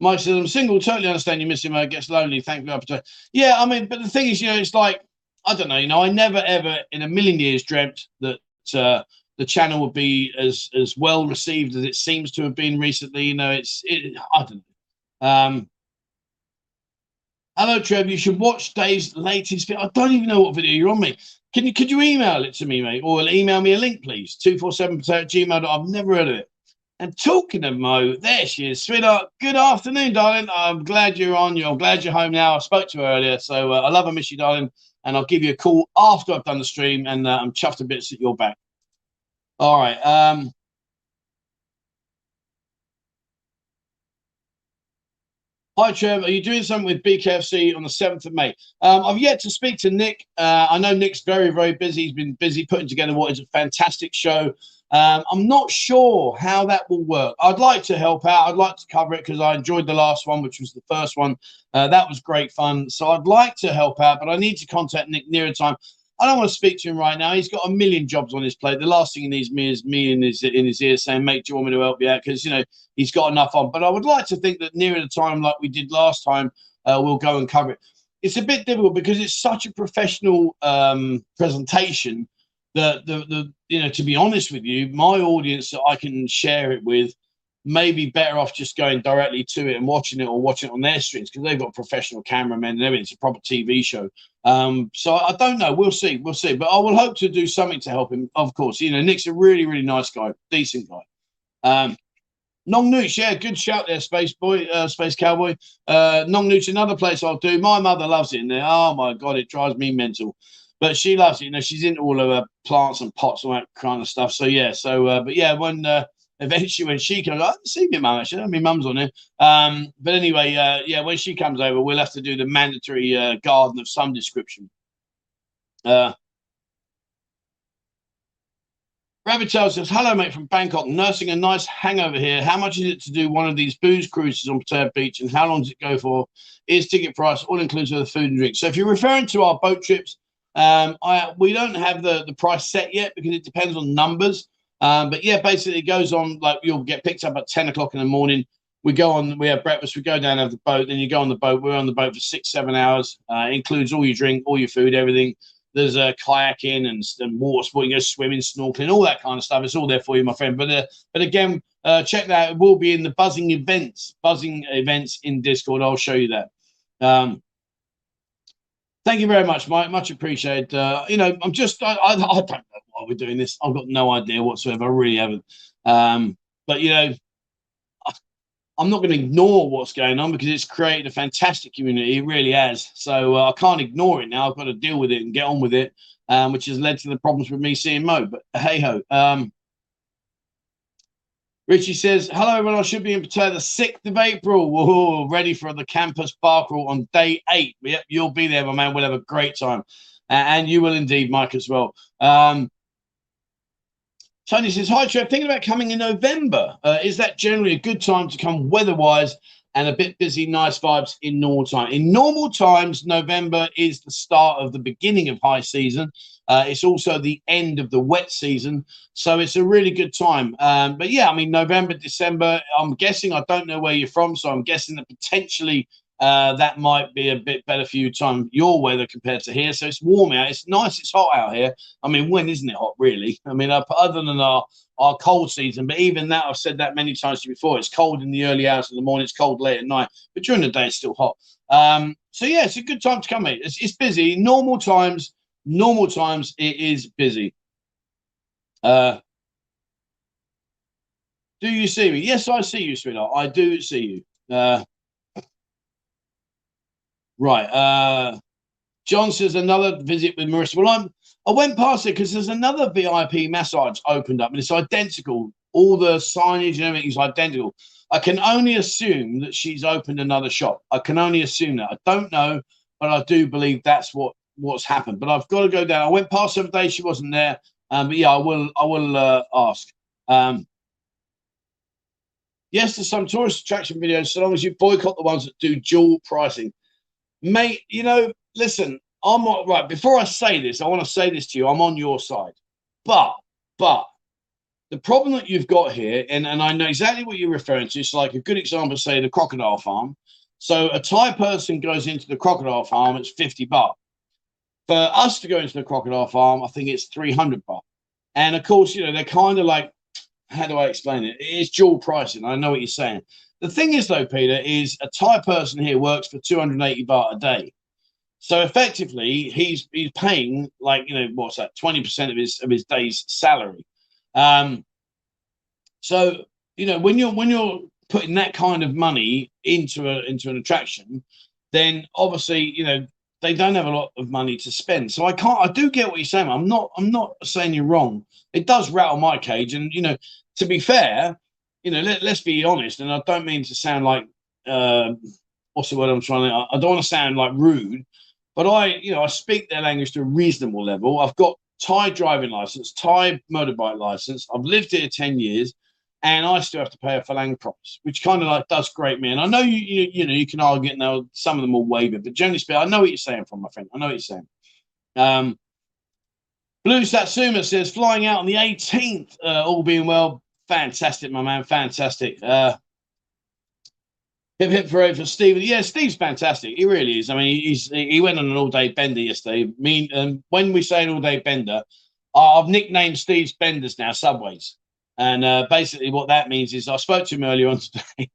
[SPEAKER 1] Mike says, I'm single, totally understand you miss him. It gets lonely. Thank you. Yeah, I mean, but the thing is, you know, it's like, I don't know, you know, I never ever in a million years dreamt that uh, the channel would be as as well received as it seems to have been recently. You know, it's it, I don't know. Um, hello, Trev. You should watch Dave's latest video. I don't even know what video you're on, me. Can you could you email it to me, mate, or email me a link, please? Two four seven at gmail. I've never heard of it. And talking of Mo, there she is, sweetheart. Good afternoon, darling. I'm glad you're on. You're glad you're home now. I spoke to her earlier, so uh, I love and miss you, darling. And I'll give you a call after I've done the stream, and uh, I'm chuffed a bit that you're back. All right. Um, Hi, Trev. Are you doing something with BKFC on the 7th of May? Um, I've yet to speak to Nick. Uh, I know Nick's very, very busy. He's been busy putting together what is a fantastic show. Um, I'm not sure how that will work. I'd like to help out. I'd like to cover it because I enjoyed the last one, which was the first one. Uh, that was great fun. So I'd like to help out, but I need to contact Nick nearer time. I don't want to speak to him right now. He's got a million jobs on his plate. The last thing he needs me is me in his in his ear saying, "Mate, do you want me to help you out?" Because you know he's got enough on. But I would like to think that nearer the time, like we did last time, uh, we'll go and cover it. It's a bit difficult because it's such a professional um, presentation that the the you know to be honest with you, my audience that I can share it with may be better off just going directly to it and watching it or watching it on their streams because they've got professional cameramen and everything. It's a proper TV show. Um, so I don't know. We'll see. We'll see. But I will hope to do something to help him. Of course, you know, Nick's a really, really nice guy, decent guy. Um, Nong Nooch, yeah, good shout there, Space Boy, uh, Space Cowboy. Uh, Nong Nooch, another place I'll do. My mother loves it in there. Oh my god, it drives me mental. But she loves it. You know, she's into all of her plants and pots and that kind of stuff. So yeah, so uh, but yeah, when uh, eventually when she comes, I haven't seen my mum actually. My mum's on it. Um, but anyway, uh, yeah, when she comes over, we'll have to do the mandatory uh, garden of some description. Uh, Rabbit Tail says, Hello, mate, from Bangkok. Nursing a nice hangover here. How much is it to do one of these booze cruises on Pattaya Beach and how long does it go for? Is ticket price all inclusive of food and drink? So, if you're referring to our boat trips, um, I, we don't have the, the price set yet because it depends on numbers. Um, but yeah, basically it goes on like you'll get picked up at 10 o'clock in the morning. We go on, we have breakfast, we go down have the boat, then you go on the boat. We're on the boat for six, seven hours. Uh, includes all your drink, all your food, everything. There's a uh, kayaking and, and water sport, you go swimming, snorkeling, all that kind of stuff. It's all there for you, my friend. But uh, but again, uh, check that. It will be in the buzzing events, buzzing events in Discord. I'll show you that. Um, thank you very much, Mike. Much appreciated. Uh, you know, I'm just, I, I, I, don't know why we're doing this. I've got no idea whatsoever. I really haven't. Um, but, you know, I'm not going to ignore what's going on because it's created a fantastic community. It really has. So uh, I can't ignore it now. I've got to deal with it and get on with it, um, which has led to the problems with me seeing Mo. But hey ho. Um, Richie says, Hello, everyone. I should be in Pattaya the 6th of April. Whoa, ready for the campus bar crawl on day eight. Yep, you'll be there, my man. We'll have a great time. And you will indeed, Mike, as well. Um, Tony says, Hi, Trev. Thinking about coming in November. Uh, is that generally a good time to come weather wise and a bit busy, nice vibes in normal time? In normal times, November is the start of the beginning of high season. Uh, it's also the end of the wet season. So it's a really good time. Um, but yeah, I mean, November, December, I'm guessing, I don't know where you're from. So I'm guessing that potentially uh, that might be a bit better for you time your weather compared to here. So it's warm out. It's nice. It's hot out here. I mean, when isn't it hot? Really? I mean, other than our our cold season, but even that I've said that many times before. It's cold in the early hours of the morning. It's cold late at night, but during the day it's still hot. Um, so yeah, it's a good time to come here. It's, it's busy. Normal times, normal times it is busy. Uh, do you see me? Yes, I see you, sweetheart. I do see you. Uh, Right. Uh, John says another visit with Marissa. Well, I'm I went past it because there's another VIP massage opened up and it's identical. All the signage and everything is identical. I can only assume that she's opened another shop. I can only assume that. I don't know, but I do believe that's what what's happened. But I've got to go down. I went past her day; she wasn't there. Um, but yeah, I will. I will uh, ask. Um, Yes, there's some tourist attraction videos, so long as you boycott the ones that do dual pricing. Mate, you know, listen, I'm not right. Before I say this, I want to say this to you. I'm on your side. But, but the problem that you've got here, and, and I know exactly what you're referring to. It's like a good example, say the crocodile farm. So a Thai person goes into the crocodile farm, it's 50 baht. For us to go into the crocodile farm, I think it's 300 baht. And of course, you know, they're kind of like how do I explain it? It's dual pricing. I know what you're saying. The thing is, though, Peter, is a Thai person here works for 280 baht a day. So effectively, he's he's paying like you know what's that, 20% of his of his day's salary. Um, so you know when you're when you're putting that kind of money into a into an attraction, then obviously you know they don't have a lot of money to spend. So I can't. I do get what you're saying. I'm not. I'm not saying you're wrong. It does rattle my cage, and you know to be fair, you know, let, us be honest, and I don't mean to sound like uh, what's the word I'm trying to. I don't want to sound like rude, but I, you know, I speak their language to a reasonable level. I've got Thai driving license, Thai motorbike license. I've lived here ten years, and I still have to pay a Falang price, which kind of like does grate me. And I know you, you, you know, you can argue it now. Some of them will waive it, but generally speaking, I know what you're saying from my friend. I know what you're saying. Um, Blue Satsuma says flying out on the 18th, uh, all being well. Fantastic, my man. Fantastic. Uh, hip hip for for Steve. Yeah, Steve's fantastic. He really is. I mean, he's he went on an all day bender yesterday. Mean, um, when we say an all day bender, I've nicknamed Steve's benders now Subways. And uh, basically, what that means is I spoke to him earlier on *laughs* today,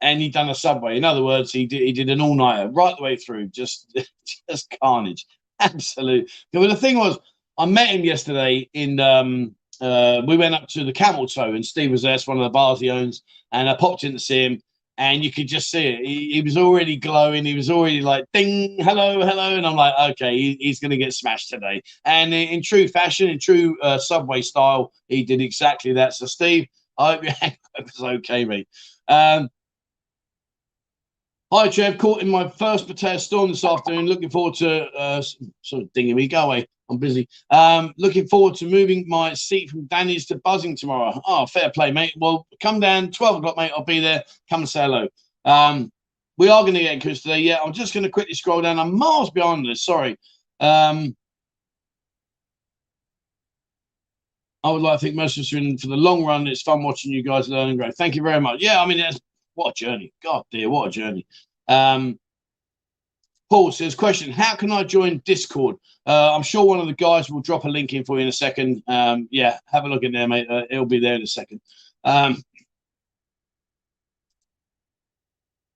[SPEAKER 1] and he done a subway. In other words, he did he did an all nighter right the way through, just *laughs* just carnage, absolute. But the thing was, I met him yesterday in um, uh, we went up to the camel toe and Steve was there, it's one of the bars he owns, and I popped in to see him and you could just see it. He, he, was already glowing. He was already like, ding, hello, hello. And I'm like, okay, he, he's going to get smashed today. And in, in true fashion, in true uh, Subway style, he did exactly that. So, Steve, I hope *laughs* your hangover's okay, mate. Um, Hi, Trev. Caught in my first potato storm this afternoon. Looking forward to uh, sort of dinging me. Go away. I'm busy. Um, looking forward to moving my seat from Danny's to Buzzin tomorrow. Oh, fair play, mate. Well, come down 12 o'clock, mate. I'll be there. Come and say hello. Um, we are going to get Chris today. Yeah, I'm just going to quickly scroll down. I'm miles behind this. Sorry. Um, I would like to think most of us in for the long run. It's fun watching you guys learn and grow. Thank you very much. Yeah, I mean, what a journey. God dear, what a journey. Um, Paul says, question, how can I join Discord? Uh, I'm sure one of the guys will drop a link in for you in a second. Um, yeah, have a look in there, mate. Uh, it'll be there in a second. Um,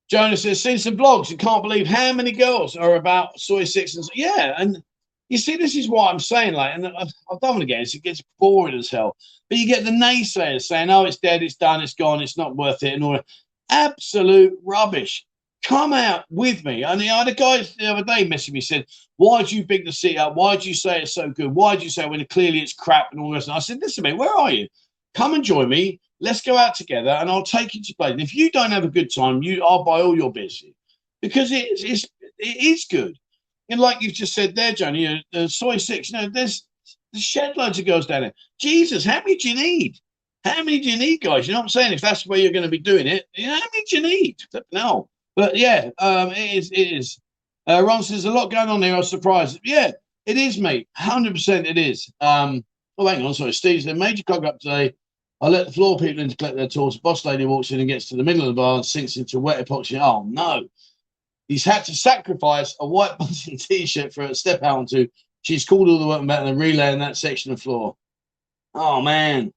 [SPEAKER 1] Jonas says, seen some blogs. You can't believe how many girls are about Soi 6 and yeah. And you see, this is what I'm saying. Like, and I, I don't it. It gets boring as hell. But you get the naysayers saying, oh, it's dead, it's done, it's gone, it's not worth it, and all that. Absolute rubbish come out with me. And I had a guy the other day messaging me said, "Why did you big the seat up? Why did you say it's so good? Why did you say when clearly it's crap and all this?" And I said, "Listen, mate, where are you? Come and join me. Let's go out together, and I'll take you to play. And if you don't have a good time, you I'll buy all your beers because it's it's it is good. And like you've just said there, Johnny, you know, uh, Soi Six. You know, there's there's shed loads of girls down there. Jesus, how many do you need? How many do you need, guys? You know what I'm saying? If that's where you're going to be doing it, you know, how many do you need? No. But yeah, um, it is. It is. Uh, Ron says there's a lot going on here. I was surprised. Yeah, it is, mate. Hundred percent, it is. Um, oh, hang on. Sorry, Steve's the major cog up today. I let the floor people in to collect their tools. Boss lady walks in and gets to the middle of the bar and sinks into wet epoxy. Oh no! He's had to sacrifice a white *laughs* button t-shirt for a step out onto. She's called all the workmen back and relay in that section of floor. Oh man.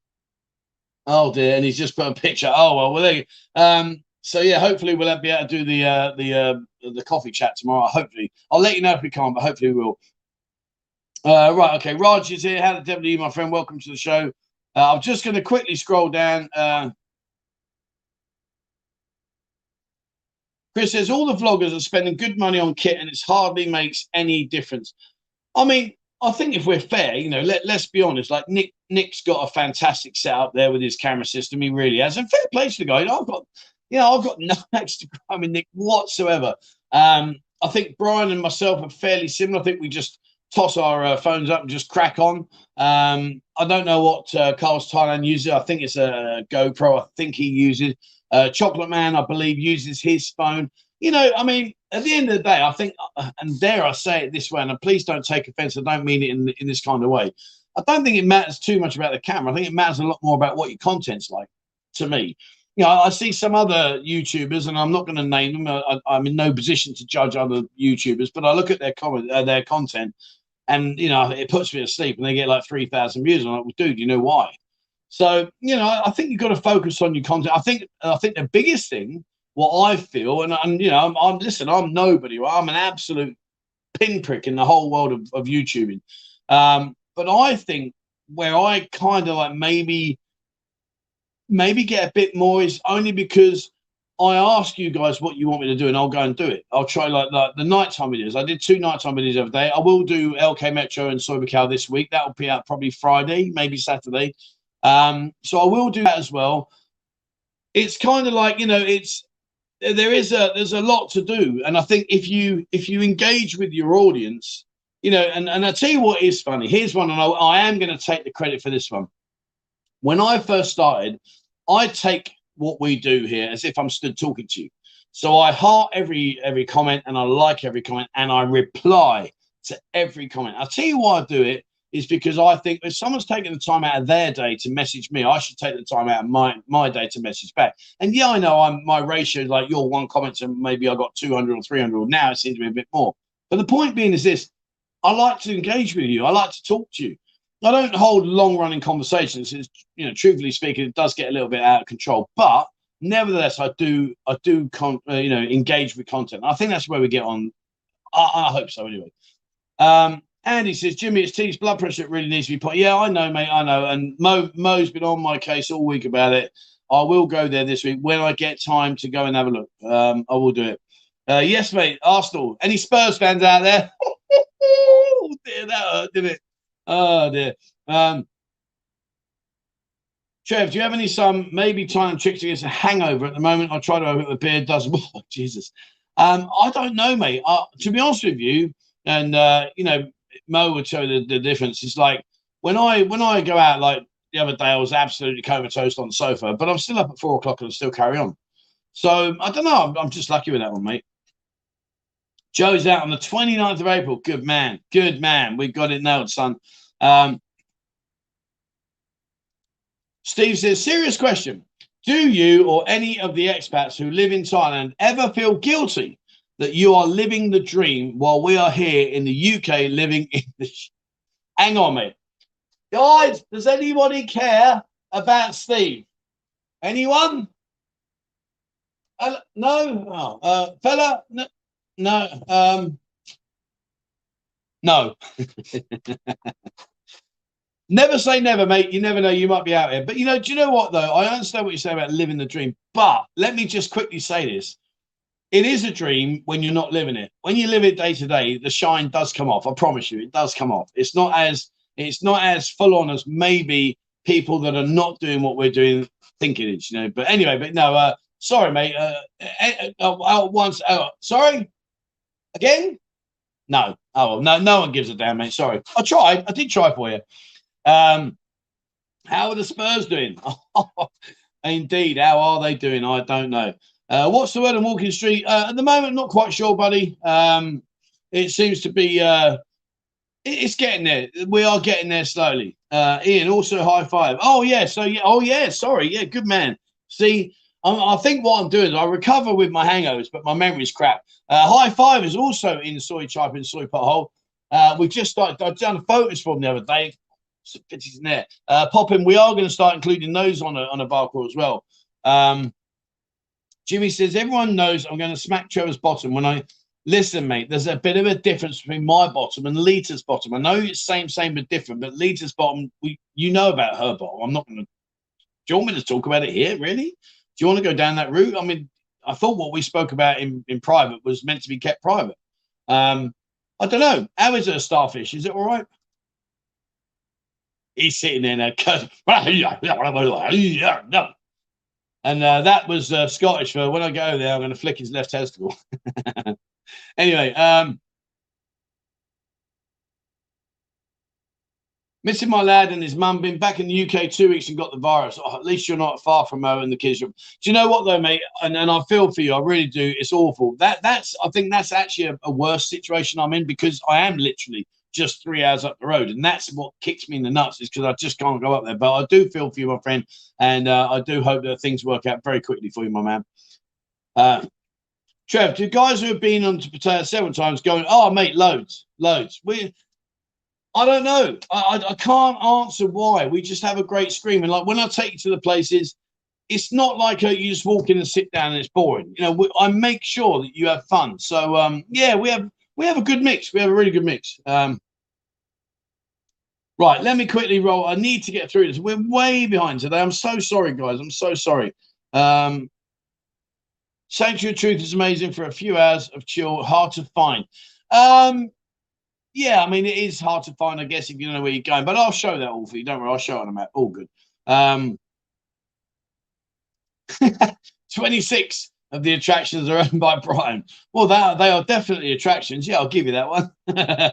[SPEAKER 1] Oh dear, and he's just put a picture. Oh well, well there you um so yeah, hopefully we'll be able to do the uh, the uh, the coffee chat tomorrow. Hopefully, I'll let you know if we can't, but hopefully we will. Uh, right, okay. Raj is here. How the devil are you, my friend? Welcome to the show. Uh, I'm just going to quickly scroll down. Uh, Chris says all the vloggers are spending good money on kit, and it hardly makes any difference. I mean, I think if we're fair, you know, let let's be honest. Like Nick, Nick's got a fantastic setup there with his camera system. He really has. And fair play to the guy. You know, I've got you know, I've got *laughs* no extra crime in Nick whatsoever. Um, I think Brian and myself are fairly similar. I think we just toss our uh, phones up and just crack on. Um, I don't know what uh, Carlos Thailand uses. I think it's a GoPro. I think he uses. Uh, Chocolate Man, I believe, uses his phone. You know, I mean, at the end of the day, I think, uh, and dare I say it this way, and please don't take offense. I don't mean it in in this kind of way. I don't think it matters too much about the camera. I think it matters a lot more about what your content's like. To me, you know, I see some other YouTubers, and I'm not going to name them. I, am in no position to judge other YouTubers, but I look at their comment, uh, their content, and you know, it puts me to sleep, and they get like three thousand views. I'm like, well, dude, you know why? So you know, I think you've got to focus on your content. I think I think the biggest thing, what I feel, and, and you know, I'm, I'm listen, I'm nobody. I'm an absolute pinprick in the whole world of, of YouTubing. Um, but I think where I kind of like maybe maybe get a bit more is only because I ask you guys what you want me to do, and I'll go and do it. I'll try like, like the nighttime videos. I did two nighttime videos every day. I will do LK Metro and Soi Cow this week. That will be out probably Friday, maybe Saturday. Um, so I will do that as well. It's kind of like you know, it's there is a there's a lot to do, and I think if you if you engage with your audience, you know, and and I tell you what is funny. Here's one, and I, I am going to take the credit for this one. When I first started, I take what we do here as if I'm stood talking to you. So I heart every every comment and I like every comment and I reply to every comment. I'll tell you why I do it is because I think if someone's taking the time out of their day to message me, I should take the time out of my, my day to message back. And yeah, I know I'm my ratio is like your one comment and maybe I got 200 or 300. or Now it seems to be a bit more. But the point being is this I like to engage with you. I like to talk to you. I don't hold long running conversations. It's, you know, truthfully speaking, it does get a little bit out of control. But nevertheless, I do, I do, con- uh, you know, engage with content. I think that's where we get on. I, I hope so, anyway. Um, Andy says, Jimmy, it's T's blood pressure. It really needs to be put. Yeah, I know, mate. I know. And Mo, Mo's been on my case all week about it. I will go there this week when I get time to go and have a look. Um, I will do it. Uh, yes, mate. Arsenal. Any Spurs fans out there? *laughs* oh, dear, that hurt, didn't it? Oh dear. Um, Trev, do you have any some maybe time tricks against a hangover at the moment? I try to open the beer, does oh, *laughs* Jesus. Um, I don't know, mate. Uh, to be honest with you, and uh, you know, Mo would show the, the difference. It's like when I when I go out, like the other day, I was absolutely comatose on the sofa, but I'm still up at four o'clock and I still carry on. So I don't know. I'm, I'm just lucky with that one, mate. Joe's out on the 29th of April. Good man. Good man. We got it nailed, son. Um, Steve says, serious question. Do you or any of the expats who live in Thailand ever feel guilty that you are living the dream while we are here in the UK living in the. Hang on, mate. Guys, does anybody care about Steve? Anyone? Uh, no? Oh, uh, fella? No. No. Um, no. *laughs* never say never, mate. You never know. You might be out here. But you know, do you know what though? I understand what you say about living the dream. But let me just quickly say this. It is a dream when you're not living it. When you live it day to day, the shine does come off. I promise you, it does come off. It's not as it's not as full on as maybe people that are not doing what we're doing think it is, you know. But anyway, but no, uh, sorry, mate. Uh, uh, uh, uh once, uh, sorry, Again? No. Oh, no, no one gives a damn, mate. Sorry. I tried. I did try for you. Um, how are the Spurs doing? *laughs* Indeed. How are they doing? I don't know. Uh, what's the word on Walking Street? Uh, at the moment, not quite sure, buddy. Um, it seems to be. Uh, it's getting there. We are getting there slowly. Uh, Ian, also high five. Oh yeah. So yeah. Oh yeah. Sorry. Yeah. Good man. See, I'm, i think what I'm doing is I recover with my hangovers, but my memory's crap. Uh, High Five is also in Soi Tripe and Soi Pothole. Uh, we just started, I've done photos from the other day. It's in there. Uh, popping, we are going to start including those on a, on a bar crawl as well. Um, Jimmy says, everyone knows I'm going to smack Trevor's bottom when I listen, mate. There's a bit of a difference between my bottom and Lita's bottom. I know it's same, same, but different. But Lita's bottom, we you know about her bottom. I'm not going to. Do you want me to talk about it here? Really? Do you want to go down that route? I mean, I thought what we spoke about in, in private was meant to be kept private. Um, I don't know. How is it a starfish? Is it all right? He's sitting there *laughs* now. And uh, that was uh, Scottish for when I go there, I'm going to flick his left testicle. *laughs* anyway, um, Missing my lad and his mum. Been back in the UK two weeks and got the virus. Oh, at least you're not far from Mo and the kids. Do you know what though, mate? And, and I feel for you. I really do. It's awful. That that's. I think that's actually a, a worse situation I'm in because I am literally just three hours up the road, and that's what kicks me in the nuts. Is because I just can't go up there. But I do feel for you, my friend, and uh, I do hope that things work out very quickly for you, my man. Uh, Trev, do guys who have been on to Pattaya several times going, oh, mate, loads, loads. We I don't know. I, I, can't answer why. We just have a great scream. And like when I take you to the places, it's not like a, you just walk in and sit down and it's boring. You know, we, I make sure that you have fun. So um, yeah, we have we have a good mix. We have a really good mix. Um, right, let me quickly roll. I need to get through this. We're way behind today. I'm so sorry, guys. I'm so sorry. Um, Sanctuary Truth is amazing for a few hours of chill. Hard to find. Um, yeah, I mean, it is hard to find, I guess, if you don't know where you're going, but I'll show that all for you. Don't worry, I'll show it on a map. All good. Um, *laughs* 26 of the attractions are owned by Brian. Well, that, they are definitely attractions. Yeah, I'll give you that one. *laughs*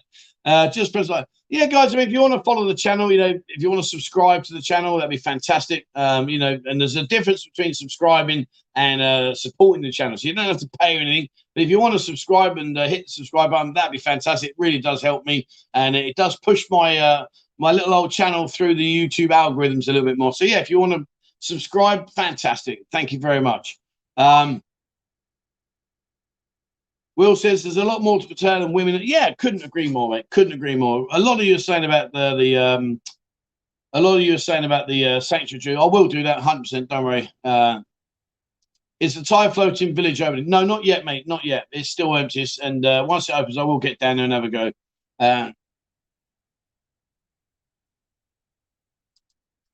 [SPEAKER 1] uh, just press like, yeah, guys. I mean, if you want to follow the channel, you know, if you want to subscribe to the channel, that'd be fantastic. Um, you know, and there's a difference between subscribing and uh, supporting the channel. So you don't have to pay anything. But if you want to subscribe and uh, hit the subscribe button, that'd be fantastic. It really does help me, and it does push my uh, my little old channel through the YouTube algorithms a little bit more. So yeah, if you want to subscribe, fantastic. Thank you very much. Um, Will says there's a lot more to Pattaya than women. Yeah, couldn't agree more, mate. Couldn't agree more. A lot of you are saying about the the um, a lot of you are saying about the uh, sanctuary. I will do that 100. percent Don't worry. Uh, is the Thai floating village opening? No, not yet, mate. Not yet. It's still empty. And uh, once it opens, I will get down there and have a go. Uh,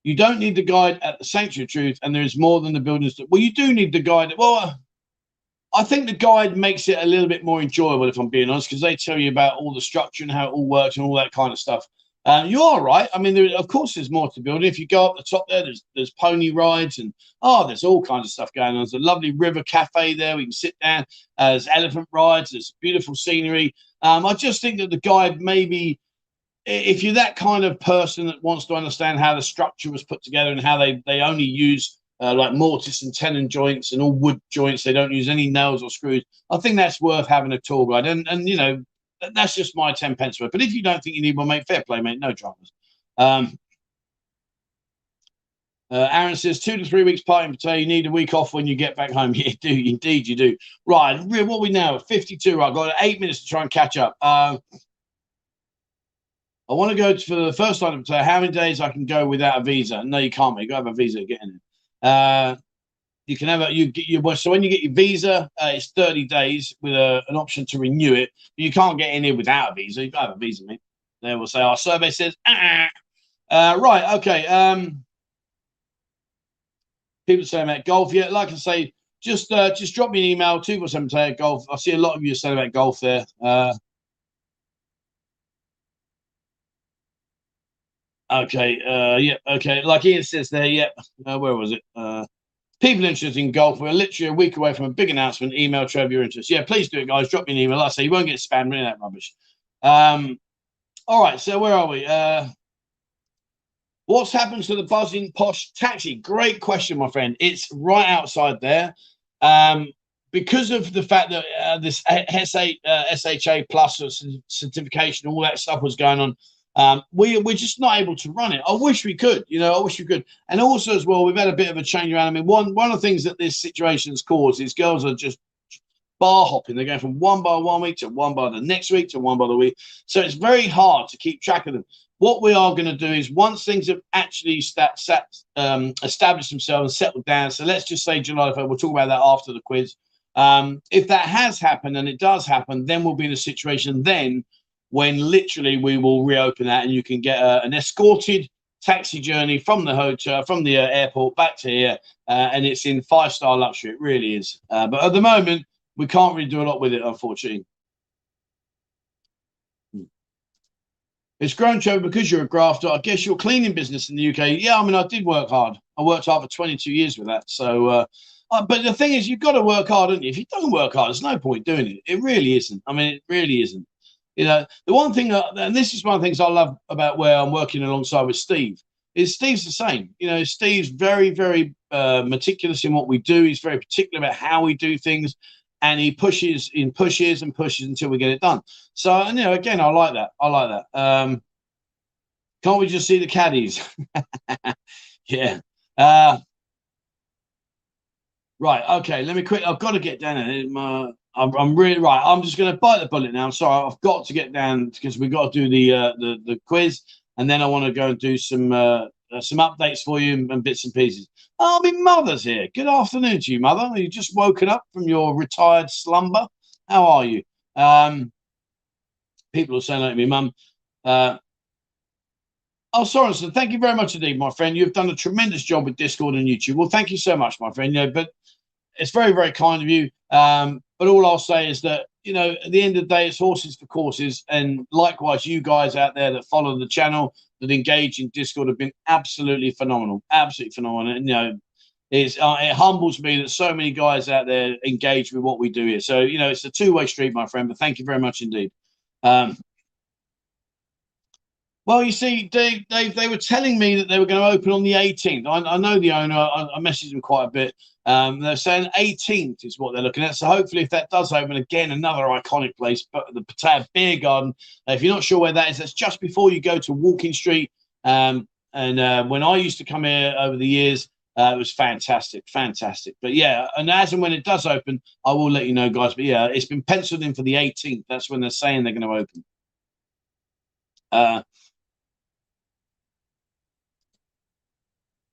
[SPEAKER 1] you don't need the guide at the Sanctuary Truth, and there is more than the buildings. Well, you do need the guide. Well, I think the guide makes it a little bit more enjoyable, if I'm being honest, because they tell you about all the structure and how it all works and all that kind of stuff. Um, you are right. I mean, there, of course, there's more to build. If you go up the top there, there's there's pony rides and oh, there's all kinds of stuff going on. There's a lovely river cafe there. We can sit down. Uh, there's elephant rides. There's beautiful scenery. Um, I just think that the guide maybe, if you're that kind of person that wants to understand how the structure was put together and how they they only use uh, like mortise and tenon joints and all wood joints. They don't use any nails or screws. I think that's worth having a tour guide. And and you know, that's just my ten pence worth. But if you don't think you need one, mate, fair play, mate. No dramas. Um, uh, Aaron says two to three weeks partying today. You need a week off when you get back home. *laughs* You do, indeed, you do. Right, what we now? Fifty-two. I've got eight minutes to try and catch up. Uh, I want to go to, for the first item. How many days I can go without a visa? No, you can't. Mate. You got to have a visa to get in. Uh, you can have a you get your so when you get your visa, uh, it's 30 days with a, an option to renew it. You can't get in here without a visa. You have a visa, mate. They will say our survey says ah. Uh, right, okay. Um, people saying about golf. Yeah, like I say, just uh, just drop me an email two four seven golf. I see a lot of you saying about golf there. Uh, Okay. Uh, yeah. Okay. Like Ian says there. Yep. Yeah, uh, where was it? Uh, people interested in golf. We're literally a week away from a big announcement. Email Trev your interest. Yeah, please do it, guys. Drop me an email. I say you won't get spam. Really that rubbish. Um, all right. So where are we? Uh, what's happened to the buzzing posh taxi? Great question, my friend. It's right outside there. Um, because of the fact that uh, this SA, uh, SHA plus certification, all that stuff was going on um, we, we're just not able to run it. I wish we could, you know, I wish we could. And also, as well, we've had a bit of a change around. I mean, one, one of the things that this situation has caused is girls are just bar hopping. They're going from one bar one week to one bar the next week to one bar the week. So it's very hard to keep track of them. What we are going to do is once things have actually stat, sat, um, established themselves and settled down. So let's just say July 1st, we'll talk about that after the quiz. Um, if that has happened and it does happen, then we'll be in a situation then when literally we will reopen that and you can get uh, an escorted taxi journey from the hotel, from the uh, airport back to here. Uh, and it's in five star luxury. It really is. Uh, but at the moment, we can't really do a lot with it, unfortunately. Hmm. It's grown, Trevor, because you're a grafter. I guess your cleaning business in the UK. Yeah, I mean, I did work hard. I worked hard for 22 years with that. So, uh, uh, but the thing is, you've got to work hard, haven't you? If you don't work hard, there's no point doing it. It really isn't. I mean, it really isn't. You know, the one thing, and this is one of the things I love about where I'm working alongside with Steve, is Steve's the same. You know, Steve's very, very uh, meticulous in what we do. He's very particular about how we do things, and he pushes in pushes and pushes until we get it done. So, and, you know, again, I like that. I like that. Um, can't we just see the caddies? *laughs* yeah. Uh, right. Okay. Let me quick. I've got to get down there. My, I'm, I'm really right. I'm just going to bite the bullet now. Sorry. I've got to get down because we've got to do the uh, the the quiz, and then I want to go and do some uh, uh, some updates for you and, and, bits and pieces. Oh, my mother's here. Good afternoon to you, mother. Are you just woken up from your retired slumber? How are you? Um, people are saying to me, mum. Uh, Oh, Sorensen, thank you very much indeed, my friend. You've done a tremendous job with Discord and YouTube. Well, thank you so much, my friend. Yeah, but it's very, very kind of you. Um, but all I'll say is that, you know, at the end of the day, it's horses for courses. And likewise, you guys out there that follow the channel, that engage in Discord have been absolutely phenomenal. Absolutely phenomenal. And, you know, it's, uh, it humbles me that so many guys out there engage with what we do here. So, you know, it's a two way street, my friend. But thank you very much indeed. Um, well, you see, Dave, Dave, they were telling me that they were going to open on the 18th. I, I know the owner. I, I, messaged them quite a bit. Um, they're saying 18th is what they're looking at. So hopefully, if that does open again, another iconic place, but the Pattaya Beer Garden. If you're not sure where that is, that's just before you go to Walking Street. Um, and uh, when I used to come here over the years, uh, it was fantastic, fantastic. But yeah, and as and when it does open, I will let you know, guys. But yeah, it's been penciled in for the 18th. That's when they're saying they're going to open. Uh,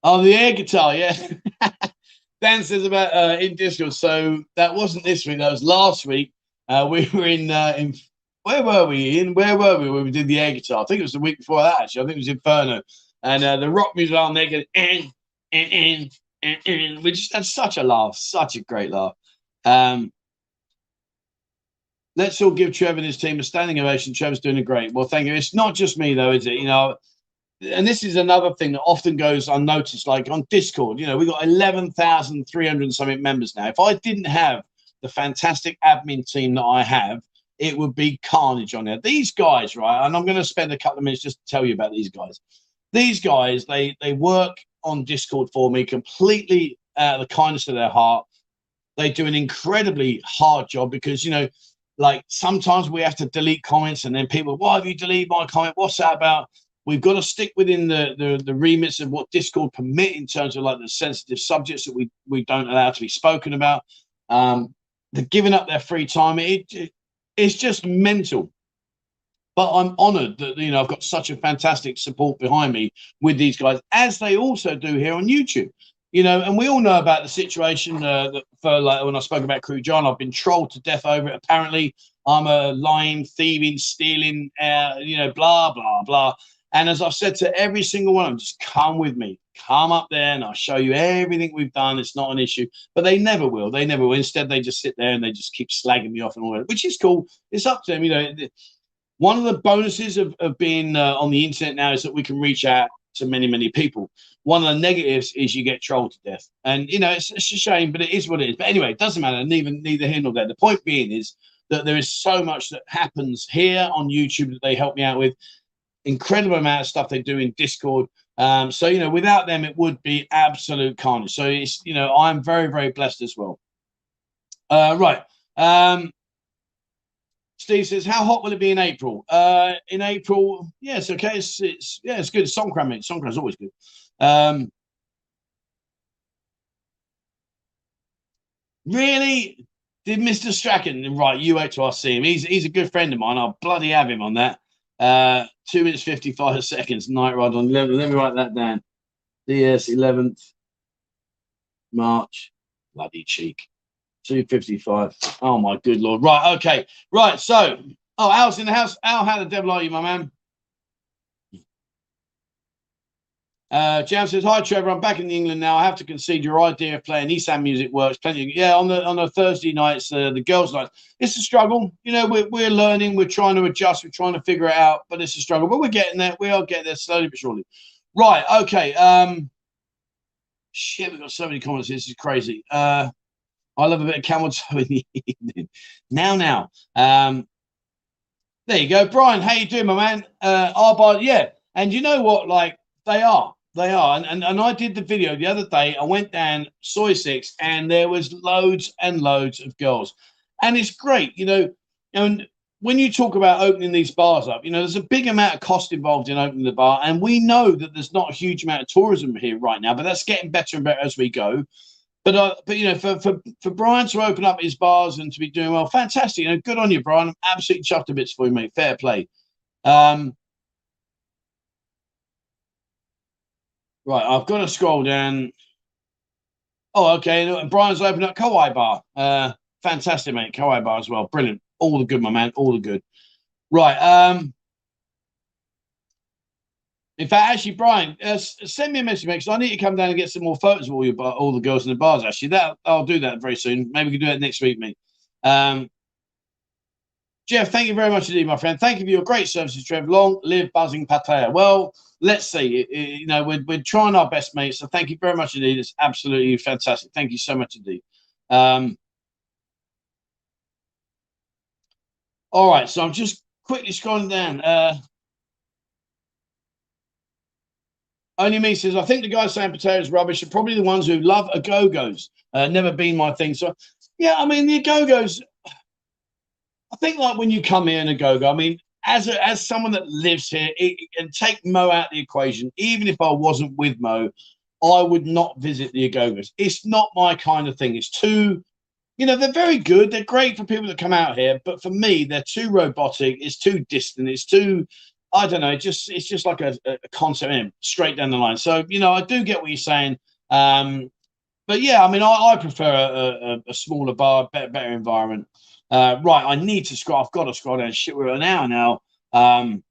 [SPEAKER 1] Oh, the air guitar, yeah. *laughs* Dan says about uh, in. So that wasn't this week. That was last week. Uh, we were in uh, in where were we in? Where were we when we did the air guitar? I think it was the week before that. Actually, I think it was Inferno, and uh, the rock music on there goes and and and and we just had such a laugh, such a great laugh. Um, let's all give Trevor and his team a standing ovation. Trevor's doing a great. Well, thank you. It's not just me though, is it? You know, and this is another thing that often goes unnoticed, like on Discord, you know, we've got 11,300 something members now. If I didn't have the fantastic admin team that I have, it would be carnage on there. These guys, right? And I'm going to spend a couple of minutes just to tell you about these guys. These guys, they they work on Discord for me completely out of the kindness of their heart. They do an incredibly hard job because, you know, like sometimes we have to delete comments and then people, why have you deleted my comment? What's that about? We've got to stick within the, the, the remits of what Discord permit in terms of like the sensitive subjects that we, we don't allow to be spoken about. Um, they're giving up their free time. It, it, it's just mental. But I'm honoured that you know I've got such a fantastic support behind me with these guys, as they also do here on YouTube. You know, and we all know about the situation uh, that for like when I spoke about Crew John, I've been trolled to death over it. Apparently, I'm a lying, thieving, stealing, uh, you know, blah blah blah. And as I've said to every single one of them, just come with me, come up there, and I'll show you everything we've done. It's not an issue, but they never will. They never will. Instead, they just sit there and they just keep slagging me off and all that, which is cool. It's up to them. You know, one of the bonuses of, of being uh, on the internet now is that we can reach out to many, many people. One of the negatives is you get trolled to death, and you know it's, it's a shame, but it is what it is. But anyway, it doesn't matter. Neither neither here nor there. The point being is that there is so much that happens here on YouTube that they help me out with incredible amount of stuff they do in Discord. Um, so you know, without them, it would be absolute carnage. So it's you know, I'm very very blessed as well. Uh, right. Um, Steve says, "How hot will it be in April?" Uh, in April, yes, okay, it's, it's yeah, it's good. Songkran, mate. Songkran's always good. Um, really, did Mr. Strachan right? You see him. He's he's a good friend of mine. I'll bloody have him on that. Uh, two minutes 55 seconds, night ride on 11. Let me write that down. DS 11th March. Bloody cheek. 255. Oh, my good lord. Right, okay. Right, so, oh, Al's in the house. Al, how the devil are you, my man? Uh, Jam says, "Hi Trevor, I'm back in England now. I have to concede your idea of playing Esan music works plenty. Of, yeah, on the on the Thursday nights, uh, the girls' nights, it's a struggle. You know, we're we're learning, we're trying to adjust, we're trying to figure it out, but it's a struggle. But we're getting there. We are getting there slowly but surely. Right? Okay. Um, shit, we've got so many comments. This is crazy. Uh, I love a bit of camel *laughs* toe in the evening. Now, now. Um, There you go, Brian. How you doing, my man? Uh, our bar, yeah. And you know what? Like they are, they are. And, and and I did the video the other day. I went down Soi Six, and there was loads and loads of girls, and it's great, you know. And when you talk about opening these bars up, you know, there's a big amount of cost involved in opening the bar, and we know that there's not a huge amount of tourism here right now, but that's getting better and better as we go. But uh, but you know, for for for Brian to open up his bars and to be doing well, fantastic. You know, good on you, Brian. I'm absolutely chuffed a bits for you, mate. Fair play. Um, right, I've got to scroll down. Oh, okay. And Brian's opened up Kauai Bar. Uh, fantastic, mate. Kauai Bar as well. Brilliant. All the good, my man. All the good. Right. Um, in fact, actually, Brian, uh, send me a message, mate, because I need to come down and get some more photos of all your all the girls in the bars. Actually, that I'll do that very soon. Maybe we can do it next week, mate. Um, Jeff, thank you very much indeed, my friend. Thank you for your great services, Trev. Long live Buzzin Pattaya. Well, let's see. You know, we're, we're trying our best, mate. So thank you very much indeed. It's absolutely fantastic. Thank you so much indeed. Um, all right, so I'm just quickly scrolling down. Uh, Only me says, I think the guys saying Pattaya's rubbish are probably the ones who love a go go's. Uh, never been my thing. So, yeah, I mean, the go go's, I think like when you come in a go go, I mean, as a, as someone that lives here, it, and take Mo out the equation, even if I wasn't with Mo, I would not visit the Agogas. It's not my kind of thing. It's too, you know, they're very good. They're great for people that come out here, but for me, they're too robotic. It's too distant. It's too I don't know. Just it's just like a, a concept in straight down the line. So you know, I do get what you're saying. Um, but yeah, I mean, I, I prefer a, a, a, smaller bar, better, better environment. Uh, right, I need to scroll. I've got to scroll down. Shit, we're an hour now. Um,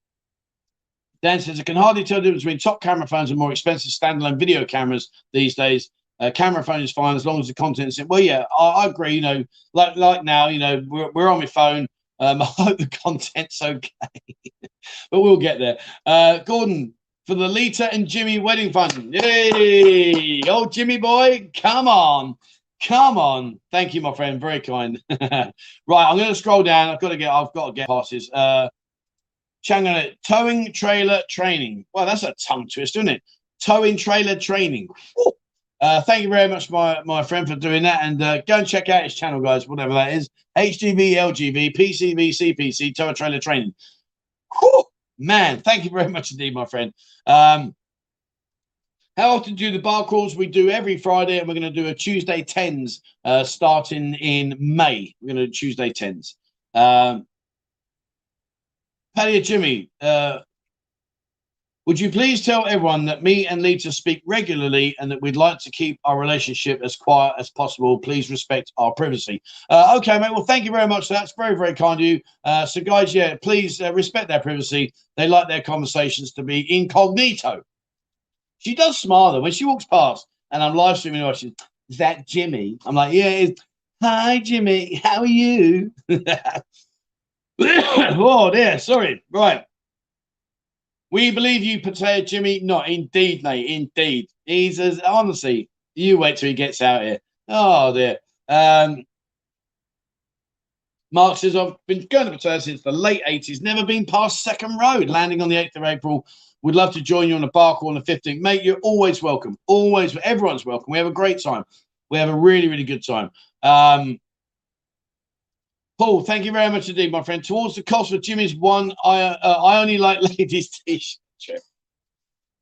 [SPEAKER 1] Dan says I can hardly tell the difference between top camera phones and more expensive standalone video cameras these days. Uh, camera phone is fine as long as the content's in. Well, yeah, I, I, agree. You know, like like now, you know, we're, we're on my phone. Um, *laughs* I hope the content's okay, *laughs* but we'll get there. Uh, Gordon, for the Lita and Jimmy wedding fund. Yay! Oh, Jimmy boy, come on. Come on. Thank you, my friend. Very kind. *laughs* right, I'm to scroll down. I've got to get, I've got to get passes. Uh, Chang'an, towing trailer training. Well, that's a tongue twist, isn't it? Towing trailer training. Uh, thank you very much, my, my friend, for doing that. And uh, go and check out his channel, guys, whatever that is. HGV, LGV, PCV, CPC, tow trailer training. Whew, man, thank you very much indeed, my friend. Um, how often do the bar crawls? We do every Friday, and we're going to do a Tuesday 10s uh, starting in May. We're going to do Tuesday 10s. Um, Paddy Jimmy, uh, would you please tell everyone that me and Lita speak regularly and that we'd like to keep our relationship as quiet as possible? Please respect our privacy. Uh, okay, mate. Well, thank you very much. That's very, very kind of you. Uh, so, guys, yeah, please uh, respect their privacy. They like their conversations to be incognito. She does smile though when she walks past, and I'm live streaming. Watching. Is that Jimmy? I'm like, yeah. Hi, Jimmy. How are you? *laughs* oh dear. Sorry. Right. We believe you, Pattaya Jimmy. Not indeed, mate. Indeed. He's as honestly, you wait till he gets out here. Oh dear. Um, Mark says, I've been going to Pattaya since the late 80s, never been past Second Road, landing on the 8th of April. Would love to join you on the bar call on the 15th. Mate, you're always welcome. Always, everyone's welcome. We have a great time. We have a really, really good time. Um, Paul, thank you very much indeed, my friend. Towards the cost of Jimmy's one, I uh, I only like *laughs* ladies' t-shirt.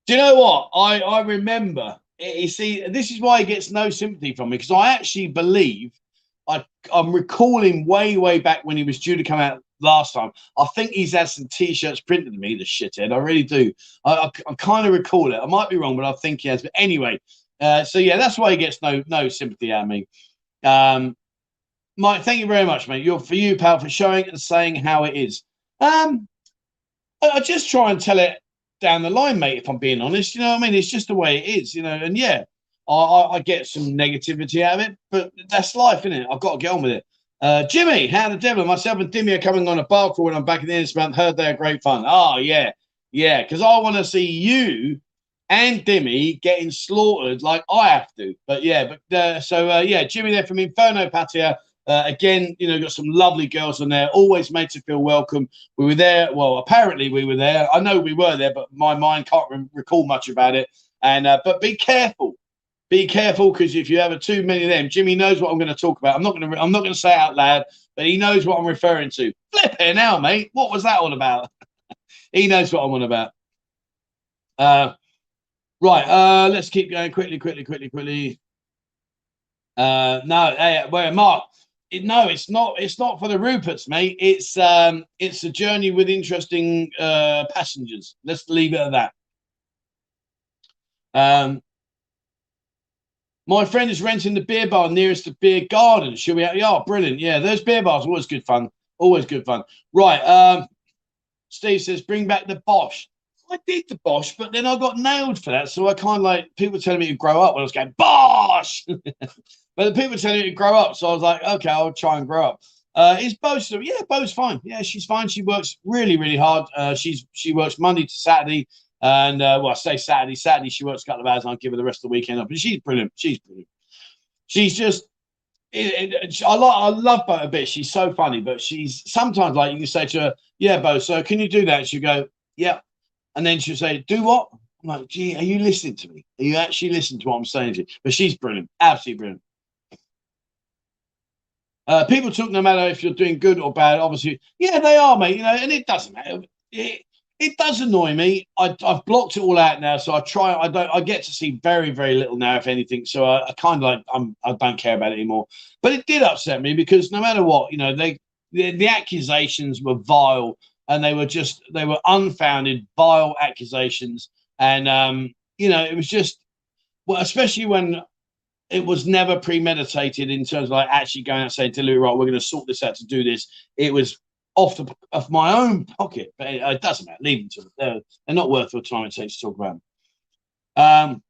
[SPEAKER 1] Do you know what? I I remember. You see, this is why he gets no sympathy from me because I actually believe I I'm recalling way way back when he was due to come out last time. I think he's had some t-shirts printed to me. The shithead, I really do. I I, I kind of recall it. I might be wrong, but I think he has. But anyway, uh, so yeah, that's why he gets no no sympathy out of me. Um, Mike, thank you very much, mate. You're for you, pal, for showing and saying how it is. Um, I, I just try and tell it down the line, mate. If I'm being honest, you know what I mean. It's just the way it is, you know. And yeah, I, I, I get some negativity out of it, but that's life, isn't it? I've got to get on with it. Uh, Jimmy, how the devil? Myself and Dimmy are coming on a bar crawl when I'm back in the end month. Heard they're great fun. Oh yeah, yeah. Because I want to see you and Dimmy getting slaughtered like I have to. But yeah, but uh, so uh, yeah, Jimmy there from Inferno Pattaya Uh, again, you know, got some lovely girls on there. Always made to feel welcome. We were there. Well, apparently we were there. I know we were there, but my mind can't re- recall much about it. And uh, but be careful. Be careful because if you have too many of them, Jimmy knows what I'm going to talk about. I'm not going to. I'm not going to say it out loud, but he knows what I'm referring to. Flip it now, mate. What was that all about? *laughs* he knows what I'm on about. Uh, right. Uh, let's keep going quickly, quickly, quickly, quickly. Uh, no, hey, where Mark? It, no, it's not. It's not for the Ruperts, mate. It's um, it's a journey with interesting uh, passengers. Let's leave it at that. Um, my friend is renting the beer bar nearest the beer garden. Should we? Yeah, brilliant. Yeah, those beer bars always good fun. Always good fun. Right. Um, Steve says, bring back the Bosch. I did the Bosch, but then I got nailed for that. So I kind of like people telling me to grow up when I was going Bosch. *laughs* but the people telling me to grow up. So I was like, okay, I'll try and grow up. Uh, is Bo still? Yeah, Bo's fine. Yeah, she's fine. She works really, really hard. Uh, she's she works Monday to Saturday, and uh, well, I say Saturday. Saturday she works a couple of hours, and I'll give her the rest of the weekend up. But she's brilliant. She's brilliant. She's just. It, it, I like. I love Bo a bit. She's so funny, but she's sometimes like you can say to her, "Yeah, Bo. So can you do that?" She'll go, "Yeah," and then she'll say, "Do what?" I'm like, "Gee, are you listening to me? Are you actually listening to what I'm saying to you?" But she's brilliant. Absolutely brilliant. Uh, people talk no matter if you're doing good or bad. Obviously, yeah, they are, mate. You know, and it doesn't matter. It, it does annoy me. I, have blocked it all out now, so I try. I don't. I get to see very, very little now, if anything. So I, I kind of like. I'm. I don't care about it anymore. But it did upset me because no matter what, you know, they the, the accusations were vile and they were just they were unfounded, vile accusations, and um, you know, it was just well, especially when it was never premeditated in terms of like actually going out and saying to Louis, right, we're going to sort this out to do this. It was off the off my own pocket, but it, it doesn't matter. Leave them to them. They're, they're not worth the time it takes to talk about them. Um,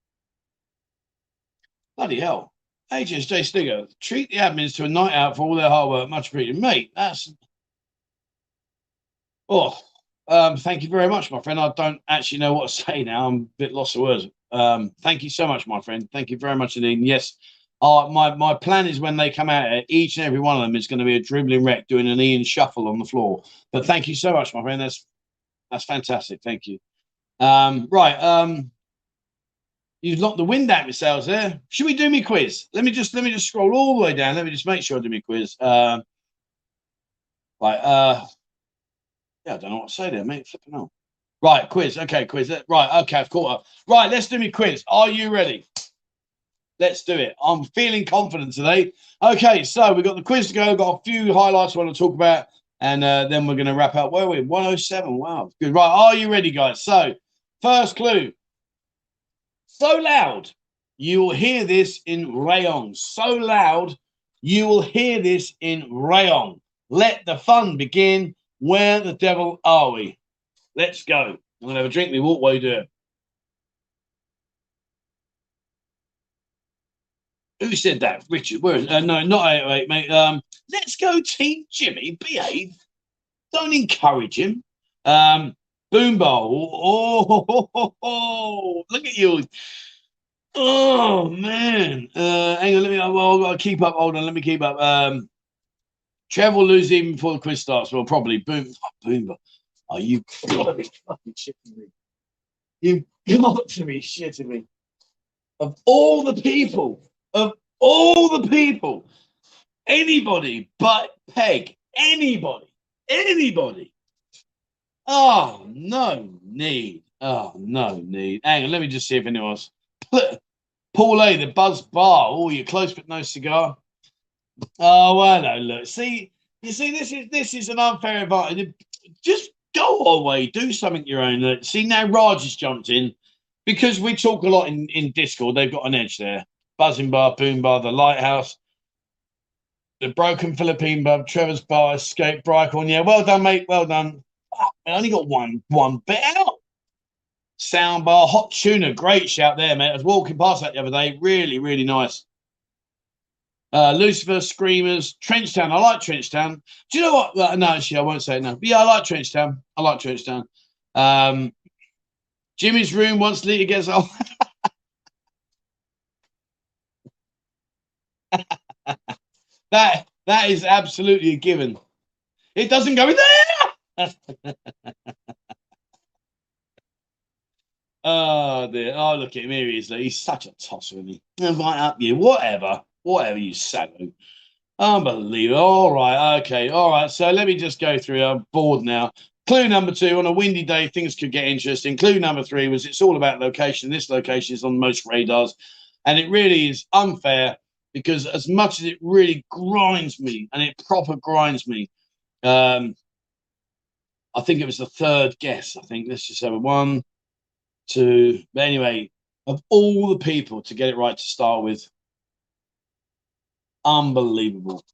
[SPEAKER 1] bloody hell. Agents J Stigger, treat the admins to a night out for all their hard work. Much appreciated. Mate, that's. Oh, um, thank you very much, my friend. I don't actually know what to *laughs* say now. I'm a bit lost for words. Um, thank you so much, my friend. Thank you very much indeed. yes, uh, my my plan is when they come out, each and every one of them is going to be a dribbling wreck doing an Ian shuffle on the floor. But thank you so much, my friend. That's that's fantastic. Thank you. Um, right. Um, you've knocked the wind out yourselves there. Should we do me quiz? Let me just let me just scroll all the way down. Let me just make sure I do me quiz. Uh, right. Uh, yeah, I don't know what to say there, mate. Flipping on. Right, quiz. Okay, quiz. Right, okay, I've caught up. Right, let's do me quiz. Are you ready? Let's do it. I'm feeling confident today. Okay, so we've got the quiz to go. Got a few highlights I want to talk about, and uh, then we're going to wrap up. Where are we? 107. Wow, good. Right, are you ready, guys? So, first clue. So loud, you will hear this in Rayong. So loud, you will hear this in Rayong. Let the fun begin. Where the devil are we? Let's go. I'm going to have a drink. We walk while you do it. Who said that? Richard. Where is uh, no, not 808, mate. Um, let's go, Team Jimmy. Behave. Don't encourage him. Um, Boomba. Oh, oh, oh, oh, oh, look at you. Oh man. Uh, hang on, let me well, I've got to keep up. Hold on, let me keep up. Um Trevor lose even before the quiz starts. Well, probably boom oh, Boomba. Are you gotta be fucking shitting me? You've got to be shitting me. Of all the people, of all the people, anybody but Peg, anybody, anybody. Oh, no need. Oh, no need. Hang on, let me just see if anyone else. Paul A, the Buzz Bar. Oh, you're close but no cigar. Oh, well, no, look. See, you see, this is this is an unfair advantage. Just go away, do something your own. See now, Raj has jumped in because we talk a lot in, in Discord. They've got an edge there. Buzzin Bar, Boom Bar, the Lighthouse, the Broken Philippine Bar, Trevor's Bar, Escape, Brycorn. Yeah, well done, mate. Well done. Oh, I only got one one bit out. Soundbar, Hot Tuna, great shout there, mate. I was walking past that the other day. Really, really nice. Uh, Lucifer, Screamers, Trenchtown. I like Trenchtown. Do you know what? Uh, no, actually, I won't say it now. But yeah, I like Trenchtown. I like Trenchtown. Um, Jimmy's room once Lita gets off. *laughs* *laughs* that That is absolutely a given. It doesn't go in there. *laughs* oh dear. Oh look at him. Here he is. He's such a tosser, isn't he? Right up you. Whatever. Whatever you say. Unbelievable. All right. Okay. All right. So let me just go through. I'm bored now. Clue number two on a windy day, things could get interesting. Clue number three was it's all about location. This location is on most radars, and it really is unfair because as much as it really grinds me and it proper grinds me, um, I think it was the third guess. I think let's just have one, two. But anyway, of all the people to get it right to start with, unbelievable,